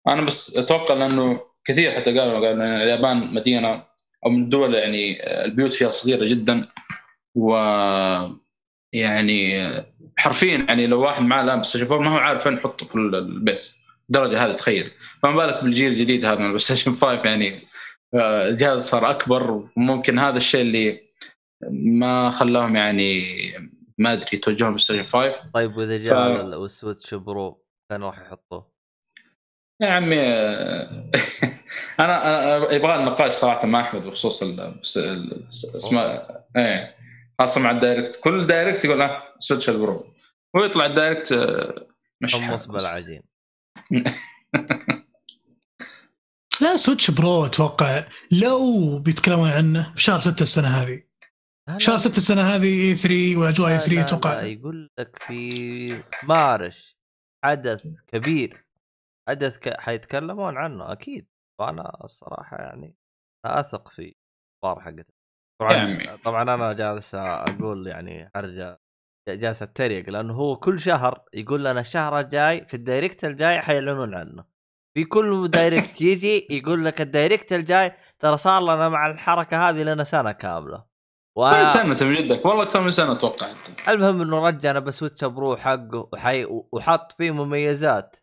أنا بس أتوقع لأنه كثير حتى قالوا قالوا إن اليابان مدينة أو من الدول يعني البيوت فيها صغيرة جدا. و يعني حرفيا يعني لو واحد معاه PlayStation 4 ما هو عارف وين يحطه في البيت. الدرجة هذه تخيل. فما بالك بالجيل الجديد هذا من ال PlayStation 5 يعني. آه، الجهاز صار أكبر وممكن هذا الشيء اللي ما خلاهم يعني ما أدري يتوجهون ب PlayStation 5 طيب وإذا جاء ف... ال Switch Pro كان راح يحطوه يا عمي أنا أنا يبغى النقاش صراحة مع أحمد بخصوص اسماء إيه. خاصة مع الدايركت. كل دايركت يقول آه سويتش البرو. ويطلع الدايركت آه، مش حمص بالعجين. لا سويتش برو أتوقع لو بيتكلمون عنه بشهر 6 السنة هذه. شهر 6 السنة هذه اي 3 وأجواء اي 3 أتوقع. يقول لك في مارش حدث كبير. حدث ك... حيتكلمون عنه أكيد. وأنا الصراحة يعني أثق في الأخبار حقته. طبعا طبعا أنا جالس أقول يعني ارجع جالس أتطنز لأنه هو كل شهر يقول لنا الشهر الجاي في ال Direct الجاي حيعلنون عنه. في كل Direct يجي يقول لك ال Direct الجاي ترى صار لنا مع الحركة هذه لنا سنة كاملة. و... سنة من جدك؟ والله أكثر من سنة أتوقع المهم إنه رجعنا ب Switch Pro حقه وحي... وحط فيه مميزات.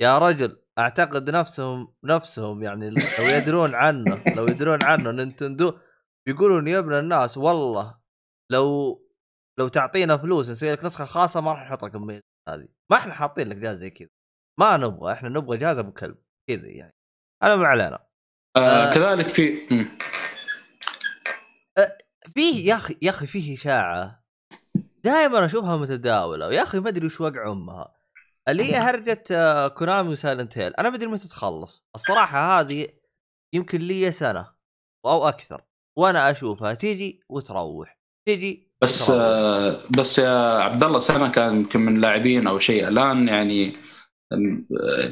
يا رجل أعتقد نفسهم نفسهم يعني لو يدرون عنه لو يدرون عنه Nintendo بيقولون يا ابن الناس والله لو لو تعطينا فلوس نسوي لك نسخة خاصة ما راح نحط لك هذه. ما إحنا حاطين لك جهاز زي كذا. ما نبغى إحنا نبغى جهاز أبو كلب. كذا يعني. أنا ما علينا. آه آه. كذلك في آه فيه يا أخي يا أخي فيه إشاعة. دائما أشوفها متداولة. ويا أخي ما أدري وش وقع أمها. اللي هي هرجة آه، كونامي وسايلنت هيل. أنا ما أدري متى تخلص. الصراحة هذه يمكن لي سنة أو أكثر. وأنا أشوفها تيجي وتروح تيجي بس آه بس يا عبد الله سنة كان يمكن من لاعبين أو شيء الآن يعني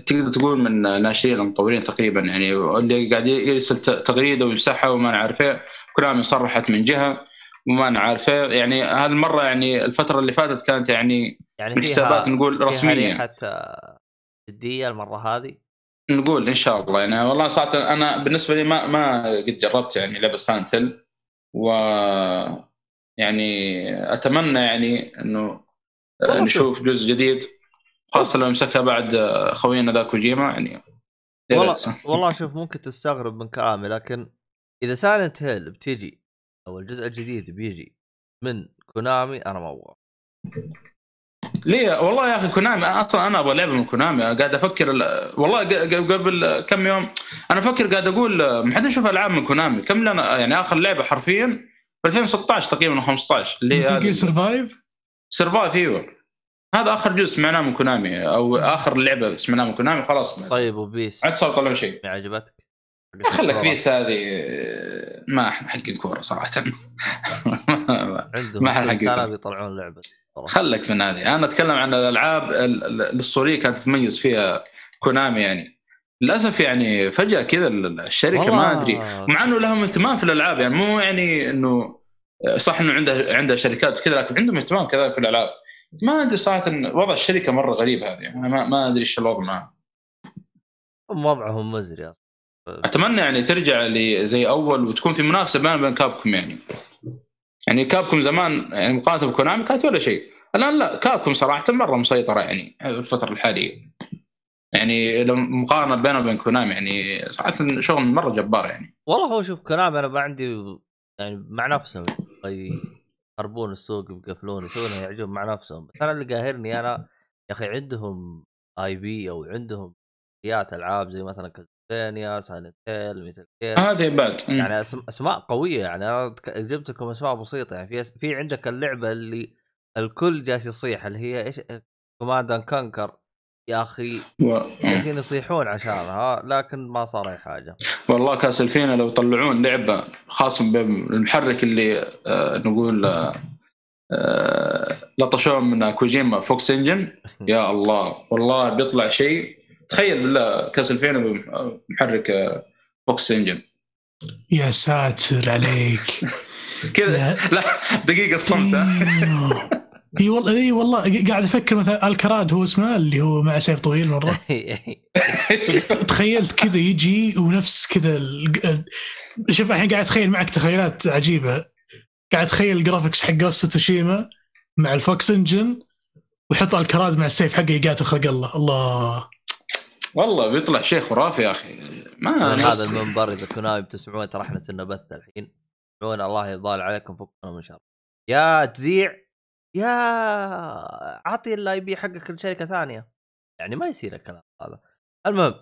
تقدر تقول من ناشرين المطورين تقريبا يعني اللي قاعد يرسل تغريدة ويمسحها وما نعرف إيه كلام صرحت من جهة وما نعرف إيه. يعني هذه المرة يعني الفترة اللي فاتت كانت يعني يعني من حسابات نقول رسميه حتى جدية المرة هذه؟ نقول إن شاء الله. يعني والله صراحة أنا بالنسبة لي ما ما قد جربت يعني لعبة Silent Hill و يعني أتمنى يعني إنه نشوف جزء جديد خاصة لو مسكها بعد خوينا ذا كوجيما يعني والله والله شوف ممكن تستغرب من كلامي لكن إذا Silent Hill بتيجي أو الجزء الجديد بيجي من Konami أنا ما أبغى ليه؟ والله يا أخي Konami أصلا أنا أبغى لعبة من Konami قاعد أفكر والله قبل كم يوم أنا أفكر قاعد أقول ما حد يشوف ألعاب من Konami كم لنا يعني آخر لعبة حرفيا؟ في 2016 تقريبا 15 اللي هي Survive؟ Survive إيوه. هذا آخر جزء سمعناه من كونامي أو آخر لعبة سمعناها من كونامي خلاص. طيب وبيس. عاد صار يطلعون شيء. ما عجبتك؟ خلك بيس هذه ما إحنا حقين كورة صراحة. عندهم ما إحنا حقين سنة بيطلعون لعبة. خلك من هذه. أنا أتكلم عن الألعاب الأسطورية كانت تتميز فيها كونامي يعني. للأسف يعني فجأة كذا الشركة ما أدري. مع إنه لهم اهتمام في الألعاب يعني مو يعني إنه صح إنه عنده عنده شركات كذا لكن عندهم اهتمام كذا في الألعاب. ما أدري صراحة وضع الشركة مرة غريب هذه. يعني ما, ما أدري إيش الوضع معهم. وضعهم مزري أتمنى يعني ترجع لي زي أول وتكون في منافسة بين بين كابكم يعني. يعني كابكم زمان يعني مقارنه بكونامي كانت ولا شيء. الآن لا كابكم صراحة مرة مسيطرة يعني الفترة الحالية. يعني مقارنة بينه وبين كونامي يعني صراحة شغل مرة جبار يعني. والله هو شوف Konami أنا ما عندي يعني مع نفسهم. يخربون السوق يقفلون يسوونها يعجبهم مع نفسهم. أنا اللي قاهرني أنا يا أخي عندهم IP أو عندهم IPيات ألعاب زي مثلا Castlevania Silent Metal Gear هذه بعد. يعني أسماء قوية يعني. أنا جبت لكم أسماء بسيطة يعني. في في عندك اللعبة اللي الكل جالس يصيح اللي هي إيش؟ Command and Conquer يا أخي جالسين يصيحون عشانها. لكن ما صار أي حاجة. والله Castlevania لو طلعون لعبة خاصه بالمحرك اللي آه نقول آه آه لطشوه من Kojima Fox Engine يا الله. والله بيطلع شيء تخيل بالله Castlevania بمحرك آه فوكس انجن يا ساتر عليك. كذا. لا دقيقة صمت إي والله إي والله قاعد أفكر مثلا الكراد هو اسمه اللي هو مع سيف طويل مرة. تخيلت كذا يجي ونفس كذا شوف الحين قاعد أتخيل معك تخيلات عجيبة. قاعد أتخيل الجرافكس حق توشيما مع الفوكس انجن ويحط الكراد مع السيف حقه يقاتل خلق الله. الله. والله بيطلع شيء خرافي يا أخي. ما هذا المنبر إذا كونامي بتسمعون ترى إحنا سنه بث الحين. عموما الله يضال عليكم فكنا من شر يا تزيع. يا عطي الاي بي حقك لشركة ثانية. يعني ما يصير الكلام هذا. المهم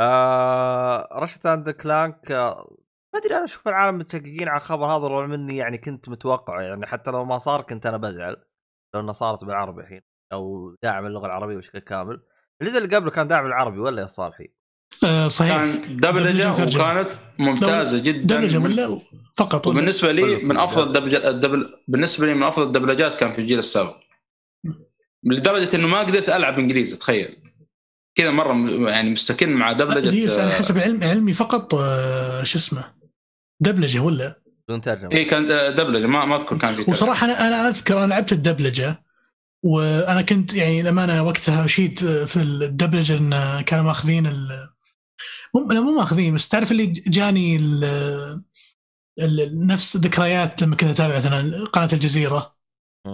آه رشت اند كلانك آه ما أدري أنا أشوف العالم متشققين على الخبر هذا رغم إني يعني كنت متوقع يعني حتى لو ما صار كنت أنا بزعل. لو انها صارت بالعربي الحين أو داعم اللغة العربية بشكل كامل. الجزء اللي قبله كان داعم العربي ولا يا صالحي؟ آه صحيح. كان دبلجة دبلجة وكانت ممتازة جدا. دبلجة ولا فقط. ولا وبالنسبة لي. من أفضل الدبلجة الدبل بالنسبة لي من أفضل الدبلجات كان في الجيل السابق. لدرجة إنه ما قدرت ألعب إنجليزي تخيل. كذا مرة يعني مستكن مع دبلجة دي على آه، حسب علم علمي فقط آه، شو اسمه دبلجة ولا؟ بدون ترجمة. اي كان آه، دبلجة ما ما أذكر كان في. وصراحة أنا أنا أذكر أنا لعبت الدبلجة وأنا كنت يعني للأمانة وقتها أشيد في الدبلجه إن كانوا ماخذين ال مو مو ماخذين بس تعرف اللي جاني ال ال- نفس ذكريات لما كنت أتابع مثلا قناة الجزيرة.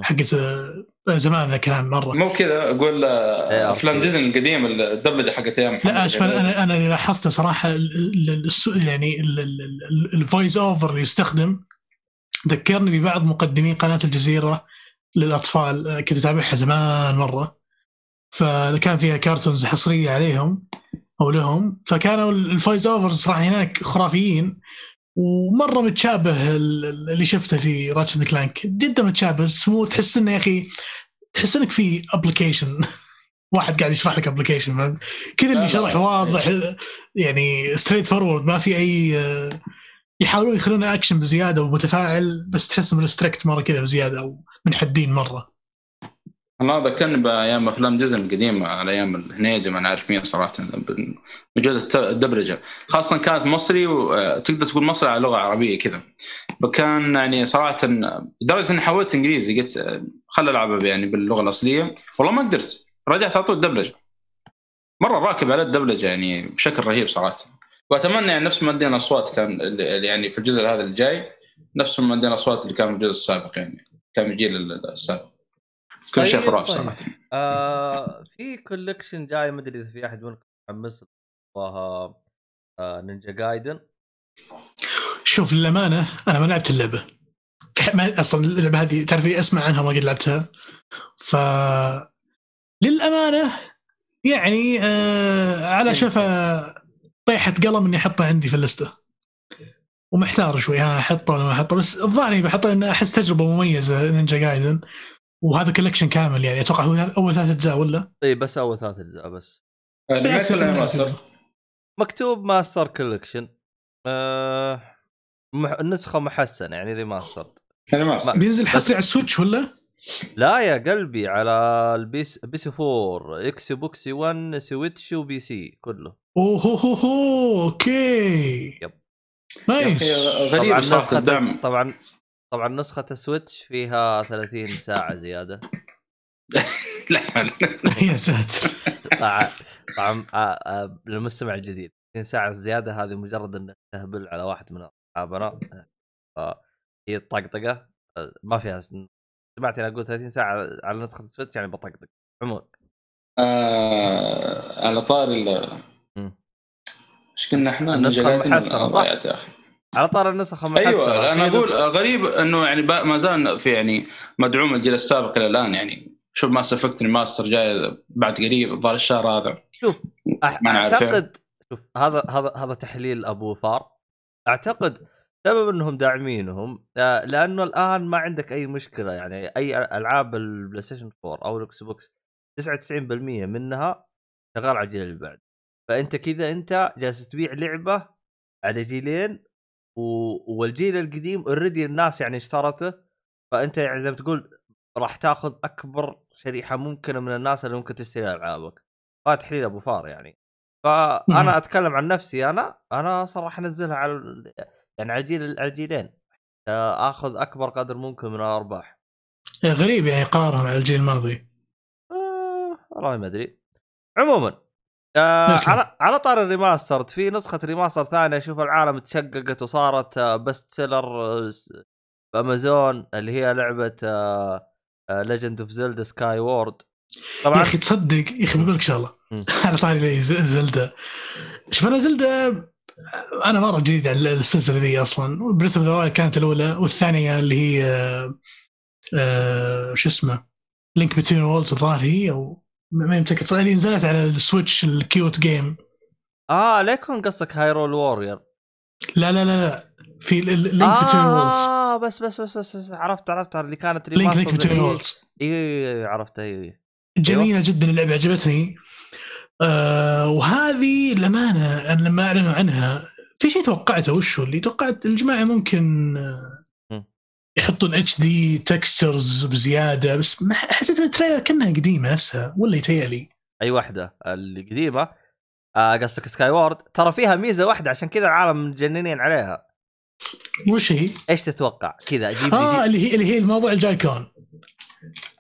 حقت آه، زمان ذا الكلام مرة مو كذا أقول آه، إيه، أفلام. ديزني القديمه الدبلجه حقت أيام محمد لا شوف هنيدي. أنا أنا اللي لاحظته صراحة ال- ال- الس- يعني ال voice over اللي يستخدم ذكرني ببعض مقدمين قناة الجزيرة للأطفال أنا كنت أتابعها زمان مرة. فكان فيها cartoons حصرية عليهم أو لهم فكانوا ال voice overs صراحة هناك خرافيين. ومرة متشابه ال- ال- اللي شفته في Ratchet and Clank جدا متشابه سموث تحس إنه يا أخي تحس إنك في application واحد قاعد يشرح لك application كذا اللي. شرح واضح يعني straightforward ما في أي آه، يحاولون يخلونه اكشن بزيادة ومتفاعل بس تحسهم restricted مرة كذا بزيادة أو منحدين مرة. أنا ذكرني بأيام أفلام ديزني القديمة على أيام الهنيدي ما نعرف مين صراحة الت- الدبلجه خاصة كانت مصري وتقدر تقول مصري على لغة عربية كذا. فكان يعني صراحة لدرجة إني حولت إنجليزي قلت آه، خل ألعب يعني باللغة الأصلية. والله ما قدرت رجعت على طول الدبلجه مرة راكب على الدبلجه يعني بشكل رهيب صراحة. وأتمنى يعني نفس ما ادينا أصوات كان يعني في الجزء هذا الجاي نفس ما ادينا أصوات اللي كان في الجزء السابق يعني كان في الجيل السابق. كل شيء طيب، خرافي طيب. صراحة. آه في كولكشن جاي ما أدري إذا في أحد منكم متحمس آه نينجا جايدن شوف للأمانة أنا ما لعبت اللعبة. ما أصلا اللعبة هذه تعرفي أسمع عنها ما قد لعبتها. ف للأمانة يعني آه على شفا طيحة قلم إني أحطها عندي في ال list ة. ومحتار شوي ها احطه ولا ما احطه بس الظاهر إني بحطه لأن أحس تجربة مميزة نينجا جايدن وهذا collection كامل يعني أتوقع هو أول ثلاث أجزاء ولا؟ إي بس أول ثلاث أجزاء بس. remake ولا remaster؟ مكتوب Master Collection آه مح... النسخه محسنة يعني remastered remaster بينزل حصري على السويتش ولا؟ لا يا قلبي على ال PS PS 4 Xbox 1 سويتش و PC كله. اوه هو هو okay. Yep. Nice. طبعا غريب نسخة الدعم طبعا طبعا نسخة السويتش فيها 30 ساعة زيادة. لا. يا ساتر. طبعا طبعا آه، آه، للمستمع الجديد. 30 ساعة زيادة هذه مجرد إنك تهبل على واحد من اصحابنا فهي الطقطقه آه، ما فيها سمعت أنا أقول 30 ساعة على نسخة السويتش يعني بطقطق. عموما. آه على طار. إيش قلنا إحنا؟ المحسنة، آه، صح؟ يا أخي. على طار النسخ المحسنة أيوه أنا أقول غريب إنه يعني ما زال في يعني مدعوم الجيل السابق إلى الآن. يعني شوف Mass Effect remaster جاي بعد قريب الظاهر الشهر هذا. شوف ما نعرف اعتقد شوف هذا هذا هذا تحليل أبو فار أعتقد سبب إنهم داعمينهم آه، لأنه الآن ما عندك أي مشكلة. يعني أي ألعاب البلاي ستيشن 4 أو الاكس بوكس 99% منها شغال على الجيل اللي بعد. فأنت كذا أنت جالس تبيع لعبة على جيلين و... والجيل القديم already الناس يعني اشترته فأنت يعني زي ما تقول راح تاخذ أكبر شريحة ممكنة من الناس اللي ممكن تشتري ألعابك. هذا تحليل أبو فار يعني. فأنا أتكلم عن نفسي أنا أنا صراحة أنزلها على يعني على الجيل على الجيلين أخذ أكبر قدر ممكن من الأرباح. غريب يعني قرارهم على الجيل الماضي. آه، والله ما أدري. عموما آه. على على طار ال remastered في نسخة remaster ثانية أشوف العالم تشققت وصارت آه best seller آه س- بأمازون اللي هي لعبة آه Legend of Zelda Skyward Sword يا طبعا أخي تصدق يا أخي بقول لك شغله. على طاري زلدا شوف أنا زلدا أنا مرة جديد على السلسلة ذي أصلا Breath of the كانت الأولى والثانية اللي هي آه، آه، شو اسمه Link Between Worlds الظاهر هي أو ما صراحة اللي نزلت على السويتش ال cute game. آه لا يكون قصدك Hyrule Warriors لا لا لا لا. في Link Between Worlds آه بس بس بس, بس, عرفت عرفت. اللي كانت Link Link. Between Worlds أيوه أيوة، عرفتها أيوه أيوة. جميلة جدا. اللعبة عجبتني. آه وهذه الامانه أنا لما أعلنوا عنها في شيء توقعته وش اللي توقعت الجماعه ممكن آه،. يحطون HD textures بزيادة بس ما حسيت ان ال trailer كأنها قديمة نفسها ولا يتهيألي. أي واحدة اللي قديمه آه قصدك Skyward ترى فيها ميزة واحدة عشان كذا العالم متجننين عليها. وش هي؟ إيش تتوقع؟ كذا جاب آه لي اللي هي اللي هي الموضوع الجوي كون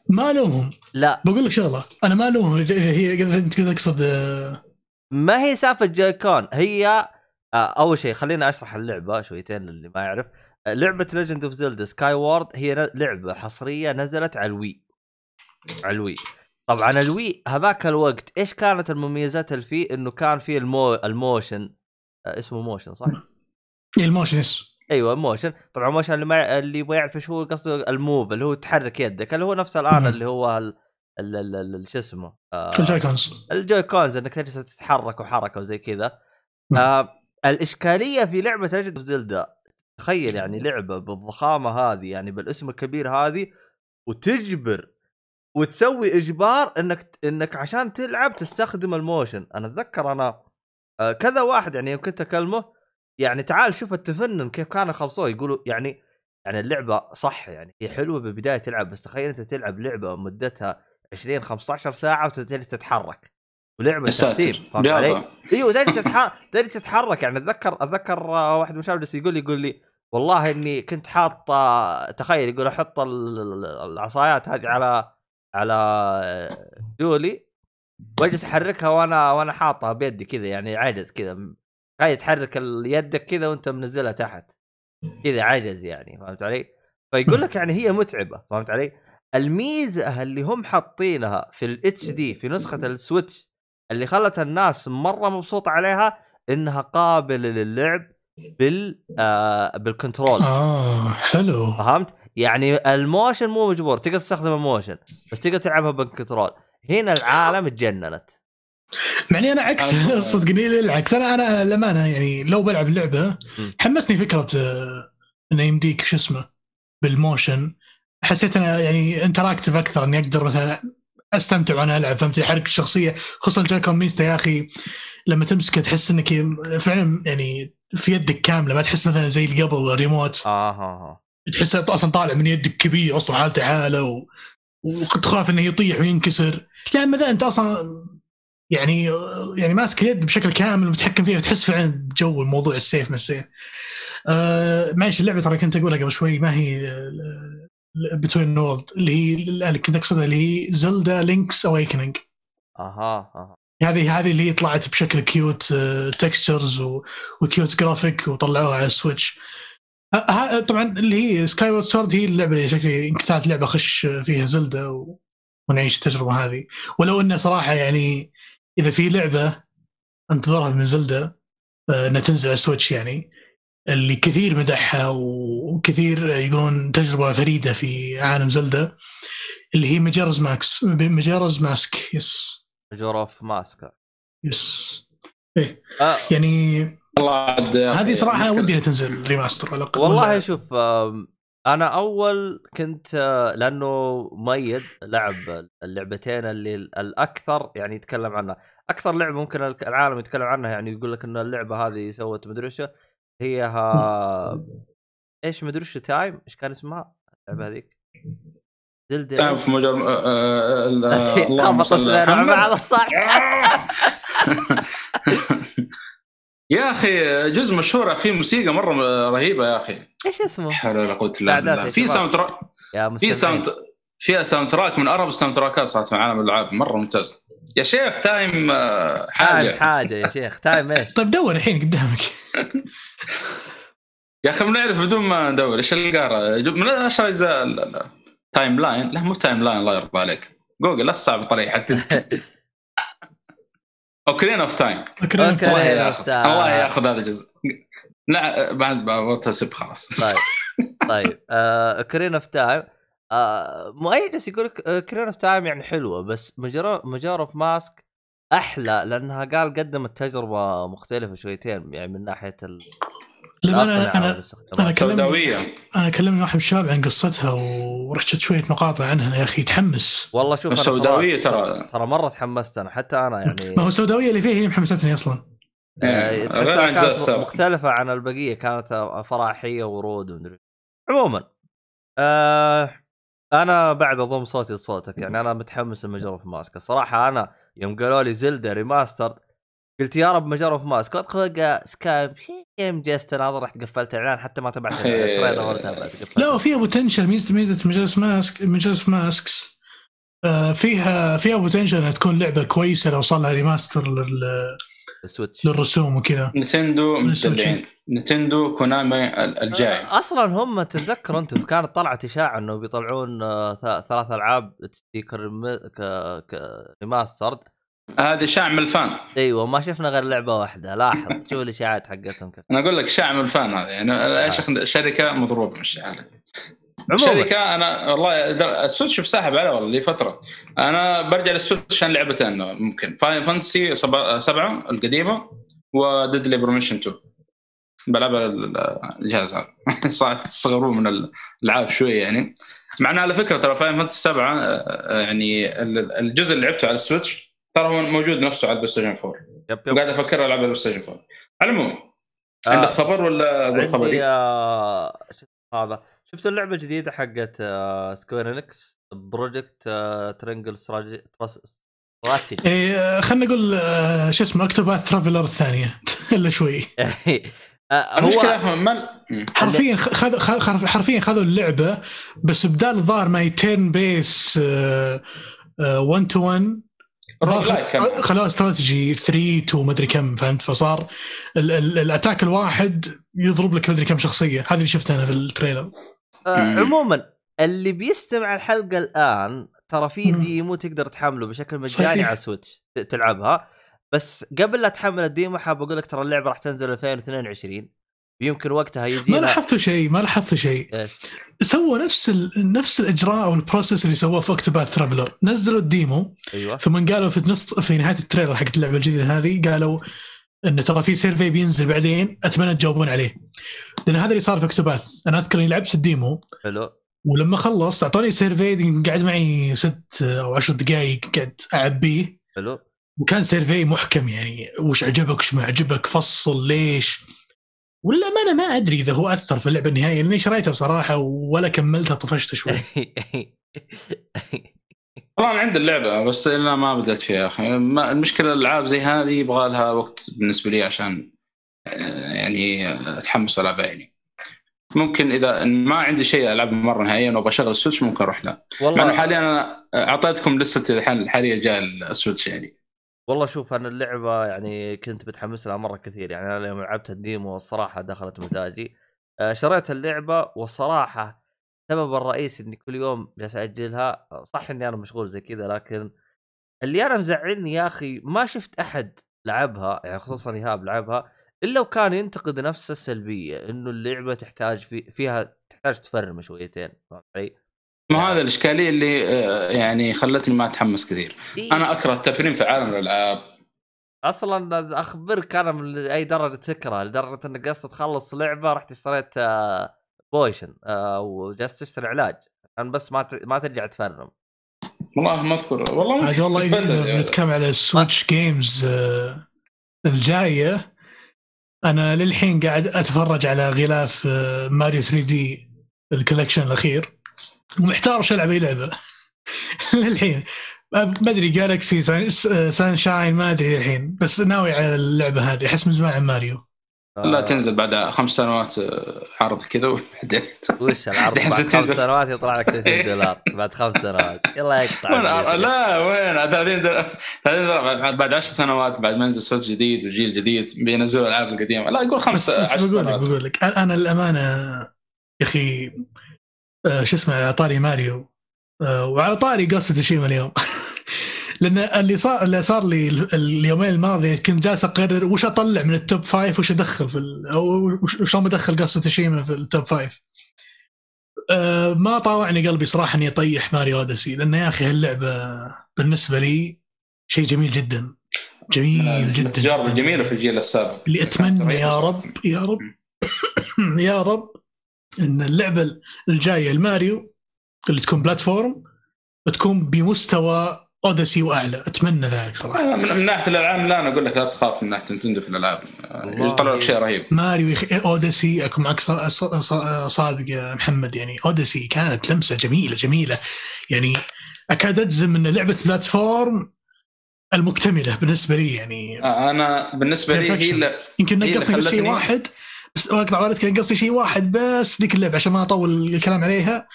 ما ألومهم. لا. بقول لك شغلة أنا ما ألومهم. اذا هي أنت كذا تقصد آه، ما هي سالفة جوي كون هي آه أول شيء خليني أشرح اللعبة شويتين للي ما يعرف. لعبة Legend of Zelda Skyward هي لعبة حصرية نزلت على ال Wii. على ال Wii. طبعا ال Wii هذاك الوقت إيش كانت المميزات اللي فيه؟ إنه كان فيه ال mo ال motion. آه اسمه motion صح؟ ال motion yes. أيوه motion طبعا motion اللي ما اللي يبغى يعرف إيش هو قصده ال move اللي هو تحرك يدك اللي هو نفس الان. اللي هو ال- ال- ال- ال- شو اسمه؟ آه ال Joy-Cons ال Joy-Cons إنك تجلس تتحرك وحركة وزي كذا. آه الإشكالية في لعبة Legend of Zelda تخيل يعني لعبة بالضخامة هذه يعني بالاسم الكبير هذه وتجبر وتسوي إجبار إنك إنك عشان تلعب تستخدم الموشن. أنا أتذكر أنا آه كذا واحد يعني يوم كنت أكلمه يعني تعال شوف التفنن كيف كانوا يخلصوه يقولوا يعني يعني اللعبة صح يعني هي حلوة بالبداية تلعب بس تخيل أنت تلعب لعبة مدتها 20 15 ساعة وتجلس تتحرك. ولعبة ترتيب فهمت علي؟ إيوه تجلس تتحرك تجلس تتحرك. يعني أتذكر أتذكر آه، واحد من الشباب يقول لي يقول لي والله إني كنت حاط آه، تخيل يقول أحط ال- ال- العصايات هذه على على آه، دولي وأجلس أحركها وأنا وأنا حاطها بيدي كذا يعني عجز كذا تخيل تحرك يدك كذا وأنت منزلها تحت كذا عجز يعني فهمت علي؟ فيقول لك يعني هي متعبة فهمت علي؟ الميزة اللي هم حاطينها في ال HD في نسخة السويتش اللي خلت الناس مرة مبسوطة عليها إنها قابلة للعب بال آه بال control آه حلو فهمت؟ يعني ال motion مو مجبور تقدر تستخدم ال motion بس تقدر تلعبها بال control هنا العالم تجننت معني أنا عكس. صدقني العكس أنا أنا للأمانة يعني لو بلعب اللعبه. حمسني فكرة آه، انه يمديك شو اسمه بال motion حسيت انه يعني interactive أكثر إني أقدر مثلا أستمتع وأنا ألعب فهمت؟ أحرك الشخصية خصوصا ال Joy-Con ميزته يا أخي لما تمسكه تحس إنك فعلا يعني في يدك كاملة ما تحس مثلا زي اللي قبل الريموت آه ها ها تحسه أصلا طالع من يدك كبير أصلا حالته حالة و... وتخاف إنه يطيح وينكسر. لا إما ذا أنت أصلا يعني يعني ماسك اليد بشكل كامل ومتحكم فيها تحس فعلا جو الموضوع السيف من السيف. آه معلش اللعبة ترى كنت أقولها قبل شوي ما هي Between Worlds اللي هي اللي كنت اقصدها اللي هي Zelda Link's Awakening أها أها. هذه هذه اللي هي طلعت بشكل cute textures و cute graphic وطلعوها على ال Switch طبعا اللي هي Skyward Sword هي اللعبة اللي شكلي يمكن ثالث لعبة اخش فيها Zelda و... ونعيش التجربة هذه. ولو إنه صراحة يعني إذا في لعبة انتظرها من Zelda آه، إنها تنزل على ال Switch يعني اللي كثير مدحها وكثير يقولون تجربة فريدة في عالم Zelda اللي هي Majora's Mask Majora's Mask yes. Majora of Mask yes. آه. يعني والله هذه صراحة مشكلة. ودي تنزل remaster على الأقل. والله ولا- شوف أنا أول كنت آه، لأنه مؤيد لعب اللعبتين اللي الأكثر يعني يتكلم عنها. أكثر لعبة ممكن العالم يتكلم عنها يعني يقول لك إن اللعبة هذه سوت مدري إيش هي ها إيش مدري إيش تايم إيش كان اسمها؟ اللعبة هذيك. زلدة. تعرف في مجال آه، آه، آه، آه، اللهم خبط صل على مع. بعض صح. يا أخي جزء مشهور في موسيقى مرة رهيبة يا أخي. إيش اسمه؟ لا حول ولا قوة إلا بالله. في. ساوند تراك يا في ساوند فيها ساوند تراك من ارهب الساوند تراكات صارت في عالم الألعاب. مرة ممتاز. يا شيخ تايم تايم حاجة. حاجة يا شيخ. تايم إيش؟ طيب دور الحين قدامك. يا أخي بنعرف بدون ما ندور إيش القاره من اشهر اجزاء ال- ال- تايم لاين لا مو تايم لاين الله يرضى عليك. جوجل لا تصعب طريق حتى. اوكرين اوف تايم. الله of ياخذ Time. الله ياخذ هذا الجزء. لا بعد اسب خلاص. طيب. طيب. آه كرين اوف تايم مؤيد يقول لك كرين اوف تايم يعني حلوة بس مجار اوف ماسك أحلى لأنها قال قدمت تجربة مختلفة شويتين يعني من ناحية ال لما أنا أنا. أنا كلمني سوداوية. أنا كلمني واحد من الشباب عن قصتها ورشت شوية مقاطع عنها يا أخي تحمس والله شوف السوداويه ترى ترى مرة تحمست أنا حتى أنا يعني ما هو السوداويه اللي فيها هي محمستني أصلا. آه، غير تحسها كانت. مختلفة عن البقية كانت فرحية ورود ومدري. عموما آه أنا بعد أضم صوتي لصوتك يعني أنا متحمس لمجرة في ماسك الصراحة أنا يوم قالوا لي زلدا ريماستر قلت يا رب مجرة في ماسك القى سكايب جيم جست ناظر رحت قفلت الإعلان حتى ما تابعت أخي. التريلر ولا تابعت قفلت. لا وفيها بوتنشل ميزه ميزة مجلس ماسك مجلس ماسكس فيها فيها بوتنشل إنها تكون لعبة كويسة لو صار لها ريماستر لل- السويتش للرسوم وكذا السويتش. نتندو كونامي ال- الجاي. آه، أصلا هم تتذكر انت كانت طلعت إشاعة إنه بيطلعون آه، ثلاث ألعاب ريماسترد هذه شاع من الفان. أيوه ما شفنا غير لعبة واحدة. لاحظ شوف الإشاعات حقتهم كيف. أنا أقول لك شاع من الفان هذا يعني شركة مضروبة مش عارف عموما. شركة أنا والله السويتش ساحب عليه والله لي فترة. أنا برجع للسويتش عشان لعبتين ممكن. فاين فانتسي سبعة القديمة وديدلي بروميشن 2 بلعبها ال- الجهاز هذا. صارت تصغروا من الالعاب شوية يعني. مع انه على فكرة ترى Final Fantasy 7 آه، يعني ال- الجزء اللي لعبته على ال Switch ترى هو موجود نفسه على ال PlayStation 4 yep yep. وقاعد أفكر ألعب على ال PlayStation 4 على العموم آه، عندك خبر ولا أقول خبري؟ آه، هذا؟ شفت اللعبة الجديدة حقت آه، Square Enix Project آه، Triangle Strategy Strategy إيه خلينا نقول آه، شو اسمه Octopath Traveler الثانية. إلا شوي. هو أفهم من. حرفيا خذ حرفيا خذوا اللعبة بس بدال الظاهر ما يتين بيس 1 تو 1 روج لايك كان. خلوه استراتيجي 3 تو مدري كم فهمت فصار ال- ال- الاتاك الواحد يضرب لك مدري كم شخصية هذا اللي شفته أنا في التريلر آه،. عموما اللي بيستمع الحلقة الآن ترى في. ديمو تقدر تحمله بشكل مجاني. على سويتش تلعبها بس قبل لا تحمل الديمو حاب أقول لك ترى اللعبة راح تنزل 2022 يمكن وقتها ما يجينا لاحظتوا شيء ما لاحظتوا شيء. سووا نفس ال... نفس الإجراء أو ال process اللي سووه في Octopath Traveler نزلوا ال demo أيوه. ثم قالوا في نص في نهاية ال trailer حقت اللعبة الجديدة هذه قالوا إن ترى في survey بينزل بعدين أتمنى تجاوبون عليه. لأن هذا اللي صار في Octopath أنا أذكر إني لعبت ال demo حلو. ولما خلصت أعطوني survey قعد معي ست أو عشر دقائق قاعد أعبيه. حلو. وكان survey محكم يعني وش عجبك وش ما عجبك فصل ليش؟ ولا ما أنا ما أدري إذا هو أثر في اللعبة النهائية لأني شريتها صراحة ولا كملتها طفشت شوي. والله أنا عندي اللعبة بس إلا ما بدأت فيها يا أخي. ما- المشكلة الألعاب زي هذه يبغى لها وقت بالنسبة لي عشان آه، يعني أتحمس العبها يعني. ممكن إذا ما عندي شيء العبه مرة نهائيا وأبغى أشغل ال Switch ممكن أروح له. مع إنه والله حاليا أنا أعطيتكم لسه الحين الحالية جاء ال Switch يعني. والله شوف أنا اللعبة يعني كنت متحمس لها مرة كثير يعني أنا يوم لعبت الديمو الصراحه دخلت مزاجي آه، شريت اللعبة والصراحة السبب الرئيسي إني كل يوم جالس أجلها صح إني أنا مشغول زي كذا لكن اللي أنا مزعلني يا أخي ما شفت أحد لعبها يعني خصوصا إيهاب لعبها إلا وكان ينتقد نفس السلبية إنه اللعبة تحتاج في فيها تحتاج تفرم شويتين فهمت علي؟ ما هذا الإشكالية اللي آه، يعني خلتني ما أتحمس كثير. إيه. أنا أكره التفريم في عالم الألعاب. أصلا أخبرك أنا من أي درجة تكره لدرجة إنك قصد تخلص لعبة رحت اشتريت آه، potion آه، وجلست تشتري علاج. عشان بس ما ما ترجع تفرم. والله ما أذكر. والله عاد والله. بنتكلم على ال Switch games آه، الجاية. أنا للحين قاعد أتفرج على غلاف آه، Mario 3D ال collection الأخير. ومحتار وش ألعب أي لعبة. للحين ما أدري Galaxy Sunshine ما أدري الحين. بس ناوي على اللعبة هذه. أحس من زمان عن ماريو. لا آه، تنزل بعد خمس سنوات آه، عرض كذا وبعدين. وش العرض؟ بعد 60 خمس. سنوات يطلع لك 30 دولار. بعد خمس سنوات. يلا يقطع. لا وين؟ 30 دولار. 30 دولار بعد- بعد 10 سنوات بعد ما ينزل Switch جديد وجيل جديد بينزلوا الألعاب القديمة. لا يقول خمس بس, بس 10 بقول لك سنوات. بقول لك. أنا الأمانة يا أخي شو اسمه على طاري ماريو آه، وعلى طاري Ghost Tsushima اليوم لأن اللي صار اللي صار لي ال- اليومين الماضيه كنت جالس أقرر وش أطلع من ال top five وش أدخل في ال... أو وش- بدخل Ghost Tsushima في ال top five. أه ما طاوعني قلبي صراحة إني أطيح ماريو Odyssey لأن يا أخي هاللعبة بالنسبة لي شيء جميل جدا. جميل جدا التجارب. الجميله في الجيل السابق اللي اتمنى يا. رب يا رب يا رب إن اللعبة الجاية الماريو اللي تكون platform تكون بمستوى Odyssey وأعلى. أتمنى ذلك صراحة. أنا من, من ناحية الألعاب لا أنا أقول لك لا تخاف من ناحية نتندو في الألعاب. يطلعوا لك شيء رهيب. ماريو يخ... Odyssey أكون معك ص- ص- ص- صادق يا محمد. يعني Odyssey كانت لمسة جميلة جميلة. يعني أكاد أجزم إن لعبة platform المكتملة بالنسبة لي يعني أنا بالنسبة لي هي يمكن نقصني شيء واحد. بس اقطع والدك نقصني شيء واحد بس في ذيك اللعبة عشان ما أطول الكلام عليها.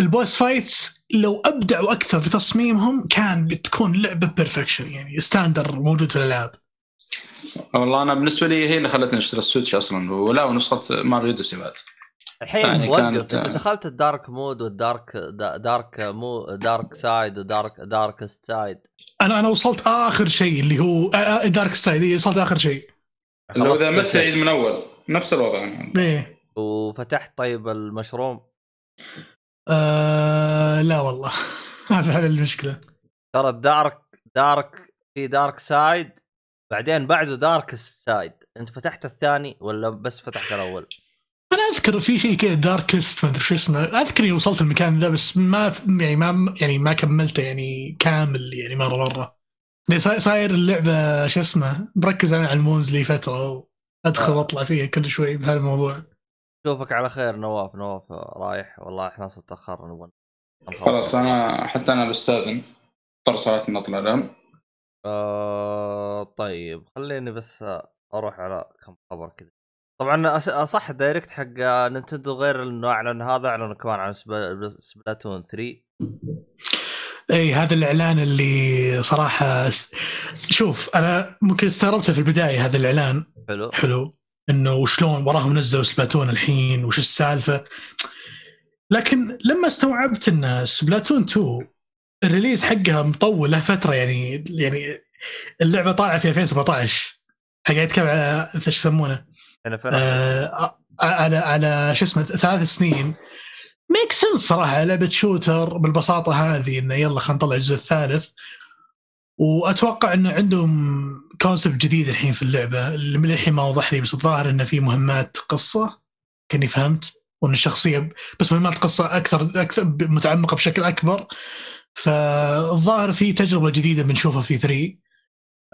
ال boss fights لو أبدعوا أكثر في تصميمهم كان بتكون لعبة perfection يعني standard موجود في الألعاب. والله أنا بالنسبة لي هي اللي خلتني أشتري ال Switch أصلا ولا ونسخة ماريو Odyssey بعد. الحين يعني وقف كانت- أنت دخلت ال dark mode وال dark da- dark مو dark side و dark darkest side. أنا أنا وصلت آخر شيء اللي هو dark side وصلت آخر شيء. لو إذا مت. عيد من أول. نفس الوضع. يعني. إيه. وفتحت طيب المشروم آه لا والله. هذا هذا المشكلة. ترى ال dark dark في dark side بعدين بعده dark side. أنت فتحت الثاني ولا بس فتحت الأول؟ أنا أذكر في شيء كذا darkest ما أدري شو اسمه. أذكر إني وصلت المكان ذا بس ما يعني ما يعني ما كملته يعني كامل يعني مره مرة. يعني صاير- اللعبة شو اسمه بركز أنا على ال moons لي فترة وادخل آه. وأطلع فيها كل شوي بهالموضوع. أشوفك على خير نواف نواف رايح. والله إحنا صرت تاخرنا نبغى. خلاص أنا حتى أنا بستاذن اضطر صراحة نطلع الآن. آه طيب خليني بس أروح على كم خبر كذا. طبعا صح ال Direct حق نينتندو غير إنه أعلن هذا أعلنوا كمان عن Spl- Splatoon 3 اي هذا الإعلان اللي صراحة شوف أنا ممكن استغربته في البداية هذا الإعلان. حلو. حلو. إنه وشلون وراهم نزلوا Splatoon الحين وش السالفة. لكن لما استوعبت إن Splatoon 2 ال release حقها مطول له فترة يعني يعني اللعبة طالعه في 2017 حق يتكلم على إيش يسمونه؟ فين آه على على شو اسمه ثلاث سنين. make sense صراحة لعبة shooter بالبساطة هذه إنه يلا خلينا نطلع الجزء الثالث. وأتوقع إنه عندهم concept جديد الحين في اللعبة اللي من الحين ما وضح لي بس الظاهر إنه في مهمات قصة كأني فهمت وإن الشخصية بس مهمات قصة أكثر أكثر متعمقة بشكل أكبر. فالظاهر في تجربة جديدة بنشوفها في 3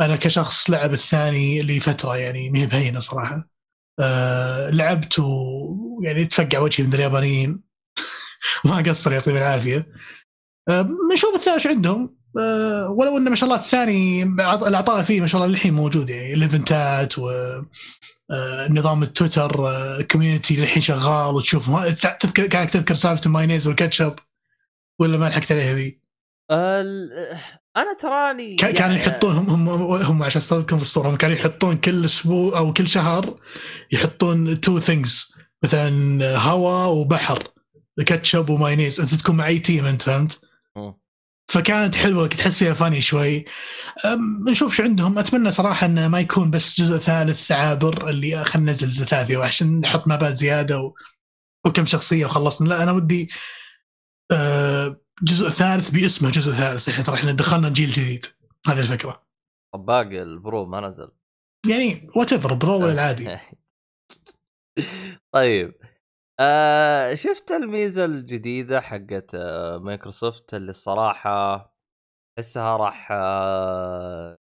أنا كشخص لعب الثاني لفترة يعني ما هي بهينة صراحة. آه لعبت ويعني تفقع وجهي من اليابانيين. ما قصر يعطيهم العافية. آه بنشوف الثاني إيش عندهم. ولو انه ما شاء الله الثاني العطاء فيه ما شاء الله للحين موجود يعني ال event ات و آه، نظام التويتر آه، community للحين شغال وتشوف ما تذكر كانك تذكر سالفة المايونيز والكاتشب ولا ما لحقت عليها ذي؟ أنا تراني كا- كانوا يعني- يحطون هم هم, هم عشان استخدمكم في الصورة هم كانوا يحطون كل أسبوع أو كل شهر يحطون two things مثلا هواء وبحر كاتشب ومايونيز أنت تكون مع أي team أنت فهمت؟ مم. فكانت حلوة كنت تحس فيها funny شوي. نشوف شو عندهم. أتمنى صراحة إنه ما يكون بس جزء ثالث عابر اللي خلينا ننزل جزء ثالث عشان نحط map ات زيادة و... وكم شخصية وخلصنا. لا أنا ودي أه، جزء ثالث باسمه جزء ثالث. الحين ترى إحنا دخلنا جيل جديد. هذه الفكرة. طب باقي ال Pro ما نزل. يعني whatever Pro ولا العادي طيب. آه شفت الميزة الجديدة حقت آه مايكروسوفت اللي الصراحة احسها راح آه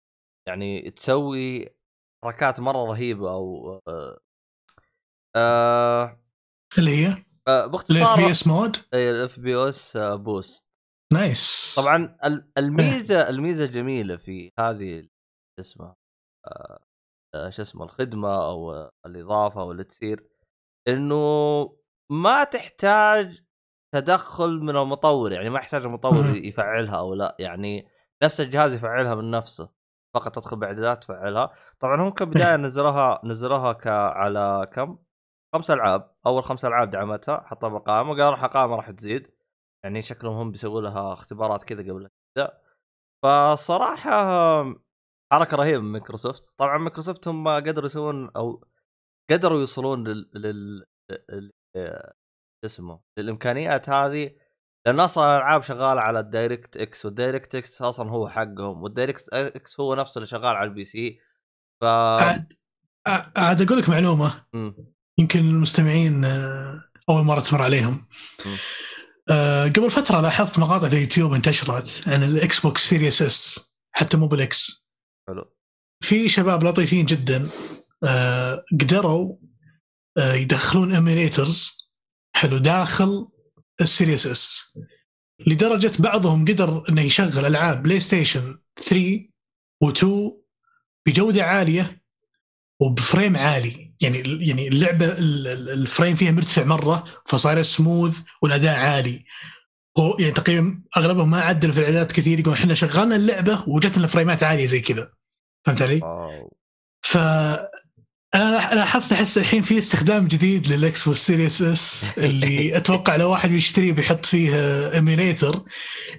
يعني تسوي حركات مرة رهيبة أو آه آه اللي هي؟ آه ال F باختصار PS mode ال FPS Boost nice. طبعا ال- الميزة الميزة الجميلة في هذه شو اسمه آه، آه، شو اسمه الخدمة أو الإضافة واللي تصير إنه ما تحتاج تدخل من المطور يعني ما يحتاج المطور. يفعلها أو لا يعني نفس الجهاز يفعلها من نفسه فقط تدخل باعدادات تفعلها. طبعا هم كبداية نزلوها نزلوها ك على كم؟ خمس ألعاب. أول خمس ألعاب دعمتها حطها بقائمه وقالوا راح قائمه راح تزيد. يعني شكلهم هم بيسووا لها اختبارات كذا قبل لا فصراحة حركة رهيبة من مايكروسوفت. طبعا مايكروسوفت هم قدروا يسوون أو قدروا يوصلون لل, لل... اسمه للامكانيات هذه لأن أصلا الألعاب شغالة على الدايركت إكس والدايركت إكس أصلا هو حقهم والدايركت إكس هو نفسه اللي شغال على ال PC ف عاد أقول لك معلومة مم. يمكن المستمعين آه، أول مرة تمر عليهم. آه، قبل فترة لاحظت مقاطع في اليوتيوب انتشرت عن الاكس بوكس سيريس اس حتى مو بالاكس حلو في شباب لطيفين جدا آه، قدروا يدخلون emulators حلو. داخل السيريس اس لدرجة بعضهم قدر إنه يشغل ألعاب بلاي ستيشن 3 و2 بجودة عالية وب frame عالي. يعني يعني اللعبة ال- ال- ال frame فيها مرتفع مرة فصار سموث والأداء عالي. هو يعني تقريبا أغلبهم ما عدلوا في الإعدادات كثير يقولون إحنا شغلنا اللعبة وجتنا frameات عالية زي كذا. فهمت علي؟ ف أنا لاحظت أحس الحين في استخدام جديد للإكس بوكس سيريس إس اللي أتوقع لو واحد بيشتريه بيحط فيه emulator.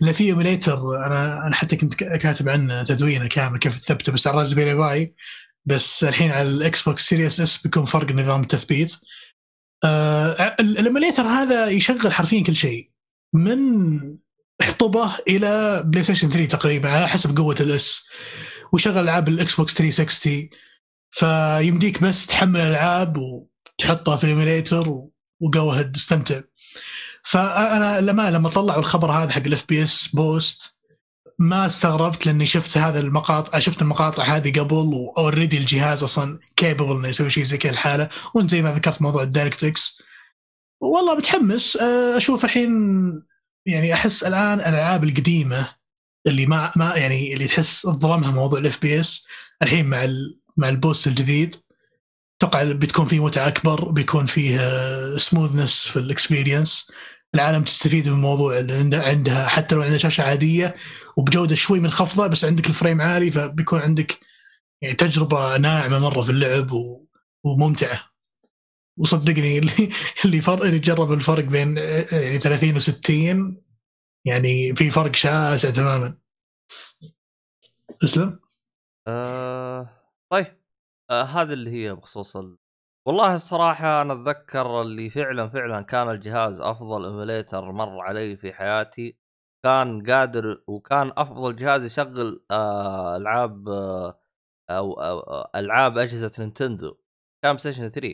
لأن في emulator. أنا أنا حتى كنت كاتب عنه تدوينه كامل كيف تثبته بس على رازبيري باي. بس الحين على الإكس بوكس سيريس إس بيكون فرق نظام التثبيت. آه ال- ال emulator هذا يشغل حرفيا كل شيء. من حطبه إلى بلاي ستيشن 3 تقريبا على حسب قوة الاس ويشغل ألعاب الاكس بوكس 360 فيمديك بس تحمل العاب وتحطها في ال emulator و go ahead استمتع. فأنا لما لما طلعوا الخبر هذا حق ال FPS boost ما استغربت لأني شفت هذا المقاطع شفت المقاطع هذه قبل و already الجهاز أصلا capable إنه يسوي شيء زي كذا الحاله وأنت زي ما ذكرت موضوع الدايركت إكس والله متحمس. أشوف الحين يعني أحس الآن الألعاب القديمة اللي ما ما يعني اللي تحس ظلمها موضوع ال FPS الحين مع ال مع ال boost الجديد. أتوقع بتكون فيه متعة أكبر بيكون فيه smoothness في ال experience العالم تستفيد من الموضوع اللي عند- عندها. حتى لو عندها شاشة عادية وبجودة شوي منخفضه بس عندك ال frame عالي فبيكون عندك يعني تجربة ناعمة مرة في اللعب و... وممتعة. وصدقني اللي اللي فرق اللي جرب الفرق بين يعني 30 و60 يعني في فرق شاسع تماما. اسلم آه طيب. آه هذا اللي هي بخصوص ال... والله الصراحة أنا أتذكر اللي فعلا فعلا كان الجهاز أفضل emulator مر علي في حياتي. كان قادر وكان أفضل جهاز يشغل آه ألعاب آه أو, أو أو ألعاب أجهزة نينتندو. كان ستيشن 3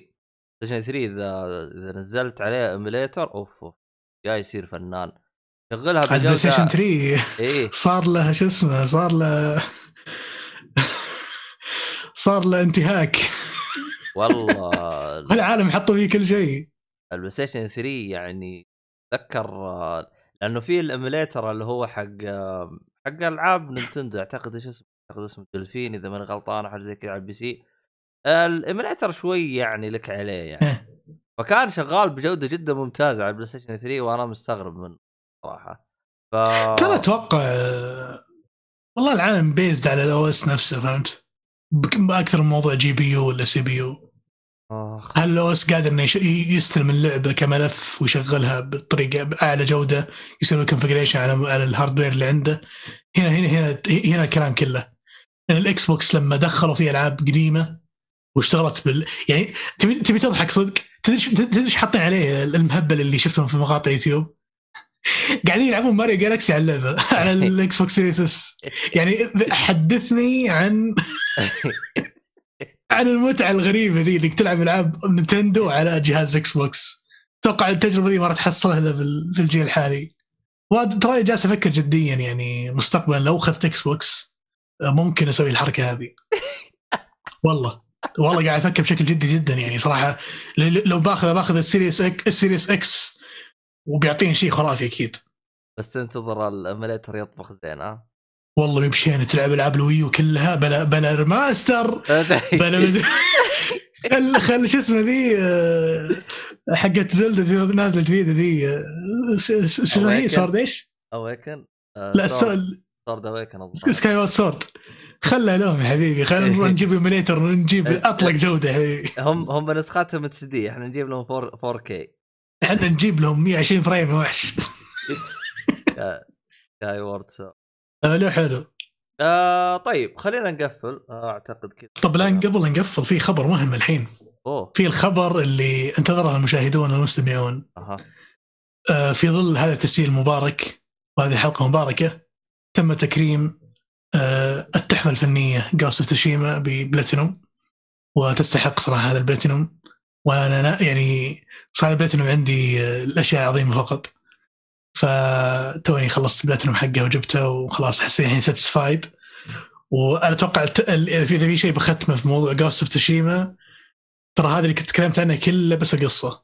ستيشن 3 إذا إذا نزلت عليه emulator أوف أوف يا يصير فنان. شغلها بجودة 3 إيه. صار له شو اسمه صار له صار له انتهاك. والله. العالم حطوا فيه كل شيء. البلاي ستيشن 3 يعني اتذكر لأنه في ال emulator اللي هو حق حق ألعاب نينتندو أعتقد إيش اسمه؟ أعتقد اسمه دلفين إذا ماني غلطان أو حاجة زي كذا على ال PC. ال emulator شوي يعني لك عليه يعني. إيه. فكان شغال بجودة جدا ممتازة على البلاي ستيشن 3 وأنا مستغرب منه صراحة. ف ترى أتوقع والله العالم based على ال OS نفسه فهمت؟ أكثر من موضوع GPU ولا CPU آخ. هل ال OS قادر إنه يستلم اللعبة كملف ويشغلها بطريقة بأعلى جودة يسوي configuration على على ال hardware اللي عنده؟ هنا هنا هنا هنا الكلام كله. يعني الاكس بوكس لما دخلوا فيه ألعاب قديمة واشتغلت بال يعني تبي تبي تضحك صدق؟ تدري تدري إيش حاطين عليه المهابيل اللي شفتهم في مقاطع يوتيوب؟ قاعدين يلعبون ماريو جالكسي على اللعبة على الاكس بوكس سيريس اس يعني حدثني عن عن المتعة الغريبة ذي إنك تلعب ألعاب نينتندو على جهاز إكس بوكس أتوقع التجربة ذي ما راح تحصلها إلا في الجيل الحالي. وترى جالس أفكر جديا يعني مستقبلا لو أخذت إكس بوكس ممكن أسوي الحركة هذه. والله والله قاعد أفكر بشكل جدي جدا يعني صراحة. لو باخذ باخذ السيريس إكس السيريس إكس وبيعطيني شيء خرافي أكيد. بس تنتظر ال emulator يطبخ زين ها؟ والله imagine تلعب ألعاب الويو كلها بلا بلا remaster بلا مد- خل خل شو اسمه ذي آه، حقت زلدة ذي نازلة جديدة ذي آه، شو هي. سورد إيش؟ اويكن لا سورد سورد اويكن سكاي وورد سورد خلها لهم يا حبيبي خلينا نروح نجيب emulator ونجيب أطلق جودة يا حبيبي. هم هم نسختهم HD إحنا نجيب لهم 4 4K إحنا نجيب لهم 120 frame يا وحش. سكاي وورد لا حلو. آه طيب خلينا نقفل. آه أعتقد كذا. طب الان قبل لا نقفل في خبر مهم الحين. أوه. في الخبر اللي انتظره المشاهدون والمستمعون. أها. آه، في ظل هذا التسجيل المبارك وهذه حلقة مباركة تم تكريم آه، التحفة الفنية Ghost of Tsushima ببلاتينوم وتستحق صراحة هذا البلاتينوم. وأنا نا- يعني صار البلاتينوم عندي آه، الأشياء عظيمه فقط. فتوني خلصت البلاتينوم حقه وجبته وخلاص احس الحين satisfied وأنا أتوقع إذا في شيء بختمه في موضوع Ghost of Tsushima ترى هذا اللي كنت تكلمت عنه كله بس القصة.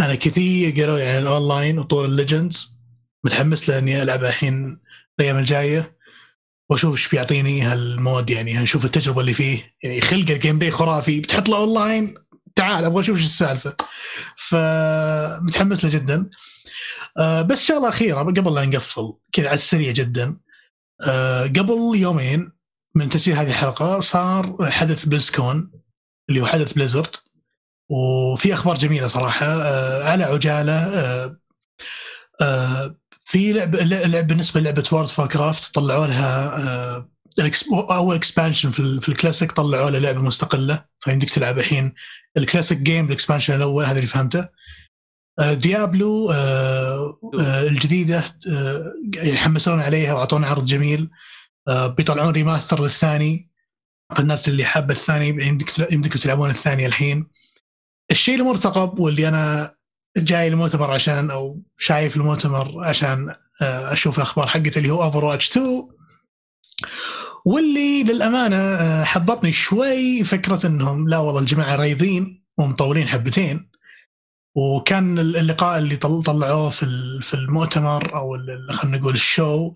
أنا كثير قالوا لي عن الأونلاين وطور ال Legends متحمس لأني العبها الحين الأيام الجاية. وأشوف إيش بيعطيني هال mode يعني نشوف التجربة اللي فيه. يعني خلق ال gameplay خرافي. بتحط له اونلاين تعال أبغى أشوف إيش السالفة. فمتحمس له جدا. آه بس شغلة أخيرة قبل لا نقفل كذا على السريع جدا. آه قبل يومين من تسجيل هذه الحلقة صار حدث BlizzCon اللي هو حدث Blizzard. وفي أخبار جميلة صراحة آه على عجالة في لعبه لعب بالنسبة للعبة World of Warcraft طلعوا لها أول expansion في, ال- في الكلاسيك طلعوا له لعبه مستقلة. فيمديك تلعب الحين ال Classic game ال expansion الأول هذا اللي فهمته. آه Diablo آه آه الجديدة آه يعني حمسونا عليها واعطونا عرض جميل. آه بيطلعون remaster للثاني فالناس اللي حابة الثاني يمديك يمديكم تلعبون الثاني الحين. الشيء المرتقب واللي أنا جاي المؤتمر عشان أو شايف المؤتمر عشان آه، أشوف الأخبار حقته اللي هو Overwatch 2 واللي للأمانة آه، حبطتني شوي فكرة إنهم لا والله الجماعة رايضين ومطولين حبتين. وكان اللقاء اللي طل- طلعوه في في المؤتمر أو خلينا نقول ال show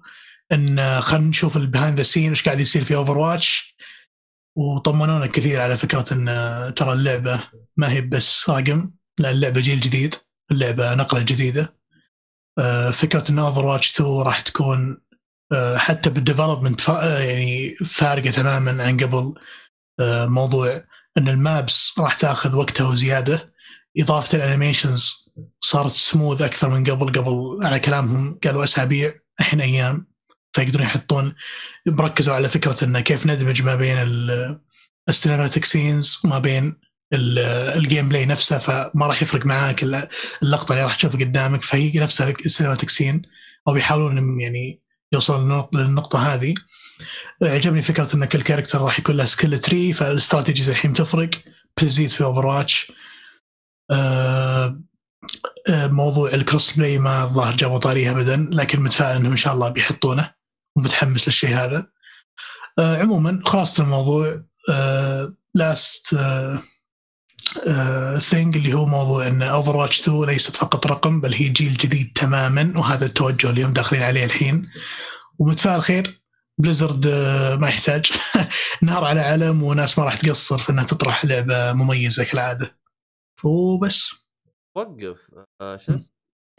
إن خلينا نشوف ال behind the scene وش قاعد يصير في Overwatch وطمنونا كثير على فكرة إن آه، ترى اللعبة ما هي بس رقم لا اللعبة جيل جديد اللعبة نقلة جديدة. آه، فكرة إن Overwatch 2 راح تكون آه، حتى بال development آه، يعني فارقة تماما عن قبل آه، موضوع إن ال maps راح تأخذ وقتها وزيادة. إضافة ال animations صارت سموث أكثر من قبل قبل على كلامهم قالوا أسابيع الحين أيام. فيقدرون يحطون بركزوا على فكرة انه كيف ندمج ما بين ال- ال cinematic scenes وما بين ال- ال gameplay نفسه فما راح يفرق معاك ال- اللقطة اللي راح تشوفها قدامك فهي نفسها ال cinematic scene أو يحاولون يعني للنق- للنقطة هذه. عجبني فكرة إن كل character راح يكون له skill tree فال strategies الحين تفرق. بتزيد في Overwatch آه آه، موضوع ال crossplay ما الظاهر جابوا طاريها ابدا لكن متفائل إنهم إن شاء الله بيحطونه ومتحمس للشيء هذا. آه عموما خلاصة الموضوع. آه last thing اللي هو موضوع إن Overwatch 2 ليست فقط رقم بل هي جيل جديد تماما وهذا التوجه اللي هم داخلين عليه الحين. ومتفائل خير Blizzard آه، ما يحتاج. نار على علم وناس ما راح تقصر في إنها تطرح لعبة مميزة كالعادة. وبس. وقف. آه شو اسمه؟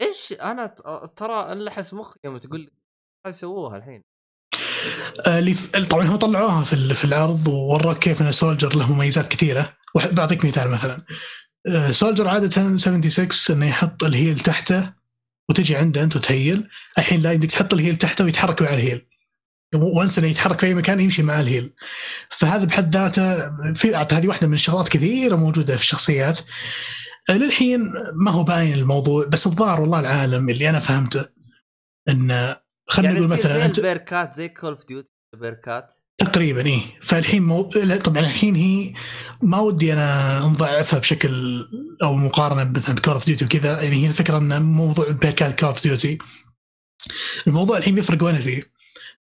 إيش؟ أنا ترى انلحس مخي يوم تقول لي ما يسووها الحين. آه، اللي طبعا هم طلعوها في في العرض ووراك كيف إن Soldier له مميزات كثيرة. بعطيك مثال مثلا. آه، Soldier عادة 76 إنه يحط ال heal تحته وتجي عنده أنت وت heal. الحين لا يمديك تحط ال heal تحته ويتحرك مع ال heal. وانس إنه يتحرك في أي مكان يمشي مع ال heal. فهذا بحد ذاته في هذه واحدة من الشغلات كثيرة موجودة في الشخصيات. آه، للحين ما هو باين الموضوع بس الظاهر والله العالم اللي أنا فهمته انه خلينا يعني نقول مثلا انت ال perkات زي Call of Duty ال perkات. تقريبا إيه. فالحين مو... لا، طبعا الحين هي ما ودي أنا نضعفها بشكل أو مقارنة مثلا ب Call of Duty وكذا. يعني هي الفكرة ان موضوع perkات Call of Duty الموضوع الحين بيفرق وين فيه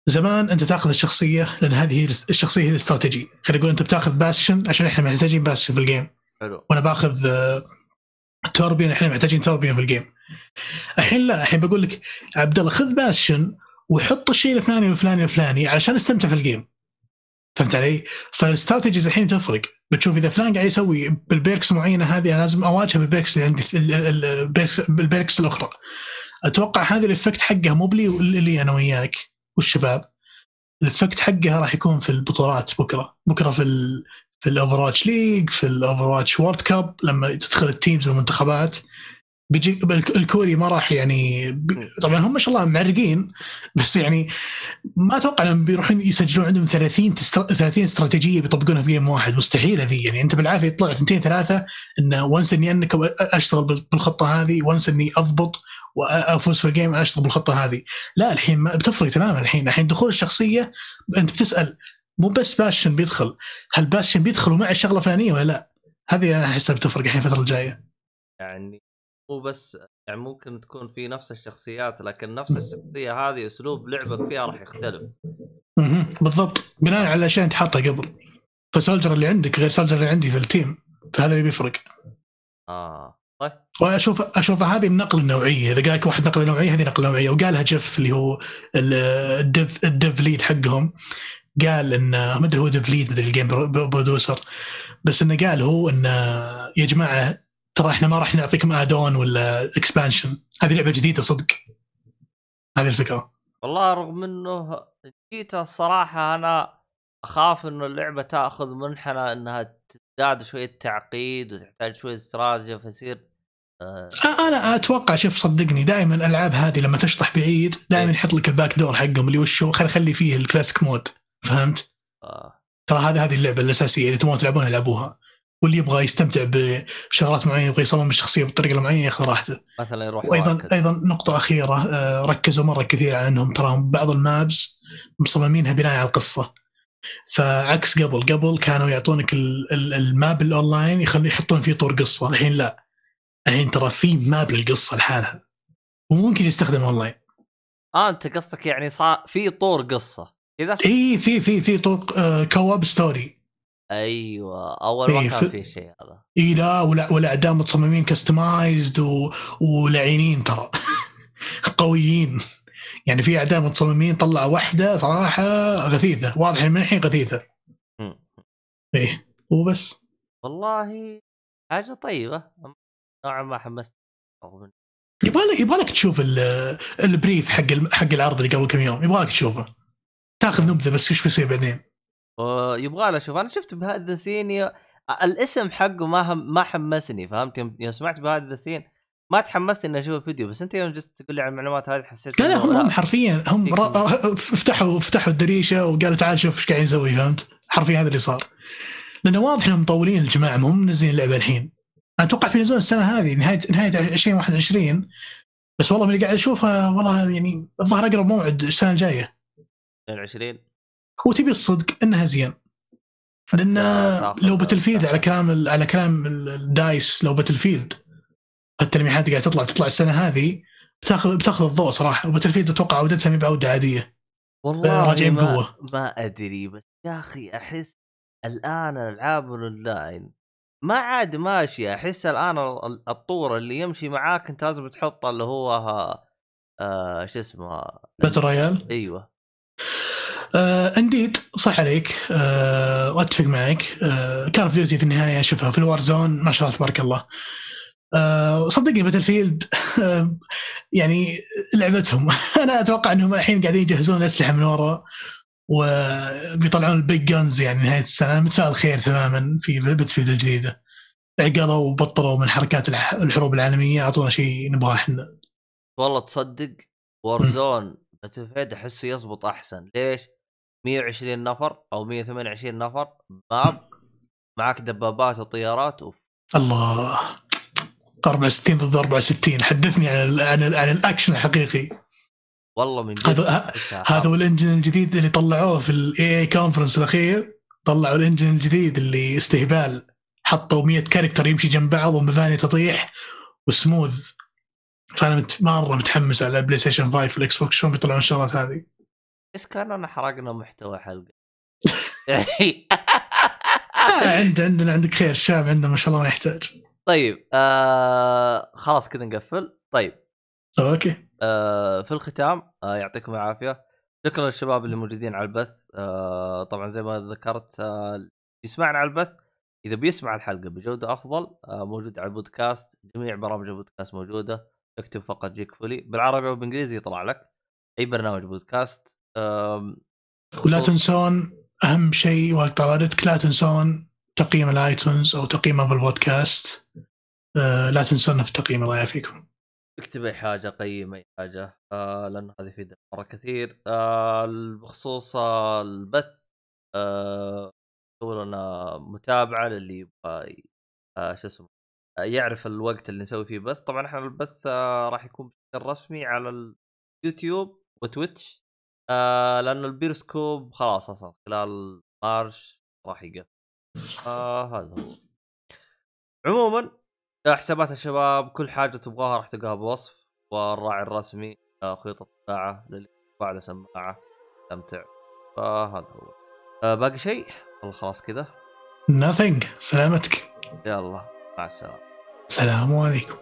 زمان أنت تأخذ الشخصية لأن هذه الشخصية هي الاستراتيجي. خلينا نقول أنت بتأخذ Bastion عشان إحنا محتاجين Bastion في ال game حلو. وأنا بأخذ آه، Torbjörn إحنا محتاجين Torbjörn في ال game الحين لا الحين بقول لك عبد الله خذ Bastion وحط الشيء الفلاني والفلاني والفلاني علشان استمتع في ال game فهمت علي؟ فال strategies الحين تفرق. بتشوف إذا فلان قاعد يسوي بال perks معينة هذه أنا لازم اواجهه بال perks اللي عندي ال- ال- ال perks بال perks الأخرى. أتوقع هذا ال effect حقها مو بلي اللي أنا وياك والشباب. ال effect حقها راح يكون في البطولات بكرة. بكرة في ال في ال Overwatch League في ال Overwatch World Cup لما تدخل ال teams والمنتخبات. بيجي الك- الكوري ما راح يعني بي- طبعا هم ما شاء الله معرقين بس يعني ما أتوقع إنهم بيروحون يسجلون عندهم 30 تستر... 30 استراتيجية بيطبقونها في game واحد مستحيل هذه. يعني أنت بالعافية يطلع ثنتين ثلاثة انه وانس إني أنك أشتغل بال- بالخطة هذه وانس إني أضبط وأفوز في ال game أشتغل بالخطة هذه. لا الحين ما بتفرق تماما الحين. الحين دخول الشخصية أنت بتسأل مو بس Bastion بيدخل. هل Bastion بيدخل ومع الشغله الفلانيه ولا لا؟ هذه أنا احسها بتفرق الحين الفترة الجاية. يعني مو بس يعني ممكن تكون في نفس الشخصيات لكن نفس الشخصية هذه أسلوب لعبك فيها راح يختلف. بالضبط. بناء على الاشياء أنت حاطها قبل. ف soldier اللي عندك غير soldier اللي عندي في ال team فهذا اللي بيفرق. آه. طيب. وأشوف أشوف هذه من نقل النوعيه إذا قال لك واحد نقل نوعية هذه نقل نوعية. وقالها جيف اللي هو ال- ال dev ال dev lead حقهم. قال إن ما أدري هو dev lead مدري ال game pro- producer. بس إنه قال هو إن يا جماعة ترى إحنا ما راح نعطيكم add-on ولا expansion هذه لعبة جديدة صدق. هذه الفكرة. والله رغم إنه جيت الصراحة أنا أخاف إنه اللعبة تأخذ منحنى إنها تزداد شوية تعقيد وتحتاج شوية استراتيجية فيصير آه. أنا أتوقع شوف صدقني دائما الالعاب هذه لما تشطح بعيد دائما يحط لك ال back door حقهم اللي وش هو خلي خلي فيه ال classic mode. فهمت؟ آه. ترى هذه هذه اللعبة الأساسية اذا تبغون تلعبون العبوها واللي يبغى يستمتع بشغلات معينة يبغى يصمم الشخصية بطريقه معينه ياخذ راحته. مثلا يروح وأيضا واكد. أيضا نقطة أخيرة آه، ركزوا مرة كثير على إنهم ترى بعض ال maps مصممينها بناء على القصة. فعكس قبل قبل كانوا يعطونك ال- ال- ال map ال online يخلي يحطون فيه طور قصة. الحين لا. الحين ترى في map للقصة لحالها. وممكن يستخدم أونلاين. آه أنت قصدك يعني صار في طور قصة. كذا؟ اي في في في طور آه، co-op story أيوه أول ما إيه، كان في- شيء هذا. إي لا والاعداء متصممين customized و... ولعينين ترى. قويين. يعني في اعداء متصممين طلع واحدة صراحة غثيثة. واضح من الحين غثيثة. إيه وبس والله حاجة طيبة. نوعا ما حمست. رغم إن- يبغى لك يبغى لك تشوف ال- ال brief حق حق العرض اللي قبل كم يوم. يبغى لك تشوفه. تاخذ نبذة بس إيش بيصير بعدين؟ ويبغى له شوف أنا شفت بهذا ذا سين الاسم حقه ما هم ما حمسني فهمت؟ يوم سمعت بهذا ذا سين ما تحمست إني أشوف الفيديو بس أنت يوم جلست تقول لي عن المعلومات هذه حسيت لا لا هم هم حرفيا هم فيك را- را- فتحوا فتحوا الدريشة وقالوا تعال شوف إيش قاعدين نسوي فهمت؟ حرفيا هذا اللي صار. لأنه واضح إنهم مطولين الجماعة ما هم منزلين اللعبة الحين. أنا أتوقع بينزلون السنة هذه نهايه نهاية 2021 بس والله من اللي قاعد أشوفه والله يعني الظاهر أقرب موعد السنة الجاية. 22 هو تبي الصدق إنها زين. لأن لو تاخذ. على كلام على كلام ال- ال DICE لو Battlefield التلميحات اللي قاعد تطلع تطلع السنة هذه بتاخذ بتاخذ الضوء صراحة. و Battlefield أتوقع عودتها ما بعوده عادية. والله راجعين ما, بقوة. ما أدري بس يا أخي أحس الآن العاب الأونلاين ما عاد ماشي أحس الآن ال- الطور اللي يمشي معاك أنت لازم تحط اللي هو آه شو اسمه؟ battle royale؟ أيوه. آه indeed صح عليك. آه وأتفق معك. آه Call of Duty في النهاية أشوفها في ال Warzone ما شاء الله تبارك الله. آه صدقني Battlefield آه يعني لعبتهم. أنا أتوقع إنهم الحين قاعدين يجهزون الأسلحة من ورا وبيطلعون ال big guns يعني نهاية السنة. أنا متفائل خير تماما في Battlefield الجديدة. عقلوا وبطلوا من حركات الح- الحروب العالمية. أعطونا شيء نبغاه إحنا. والله تصدق Warzone Battlefield أحسه يزبط أحسن. ليش؟ 120 نفر أو 128 نفر map معك دبابات وطيارات اوف الله. 64 ضد 64 حدثني عن ال عن, ال عن الأكشن الحقيقي. والله من جد هذا- هو ال engine الجديد اللي طلعوه في ال EA conference الأخير. طلعوا ال engine الجديد اللي استهبال. حطوا 100 character يمشي جنب بعض ومباني تطيح وسموث. فانا مت... مرة متحمس على PlayStation 5 وال Xbox شلون بيطلعون الشغلات هذه. بس كاننا حرقنا محتوى حلقة. عند عندنا عندك خير الشاب عندنا ما شاء الله ما يحتاج. طيب آه خلاص كذا نقفل. طيب. okay. آه في الختام آه يعطيكم العافية. شكرا للشباب اللي موجودين على البث. آه طبعا زي ما ذكرت آه يسمعنا على البث. إذا بيسمع الحلقة بجودة أفضل آه موجود على البودكاست. جميع برامج البودكاست موجودة. اكتب فقط جيك فولي. بالعربي وبالانجليزي يطلع لك. أي برنامج بودكاست ولا تنسون أهم شيء وقت طوالتك لا تنسون تقييم الآيتونز أو تقييمه بالبودكاست. آه لا تنسونا في التقييم الله يعافيكم. اكتب أي حاجة قيم أي حاجة آه لأنه هذا يفيد مره كثير. آه بخصوص البث آه لنا متابعة للي يبغى آه شو اسمه آه يعرف الوقت اللي نسوي فيه بث. طبعا إحنا البث آه راح يكون بشكل رسمي على ال YouTube و Twitch. آه لأنه البيرسكوب خلاص أصلا خلال March راح يقفل. آه هذا هو. عموما حسابات الشباب كل حاجة تبغاها راح تلقاها بوصف. والراعي الرسمي آه، خيوط الطباعه للي بعد سماعه استمتع. فهذا هو. آه باقي شيء؟ والله خلاص كذا. Nothing. سلامتك. يلا مع السلامة. السلام عليكم.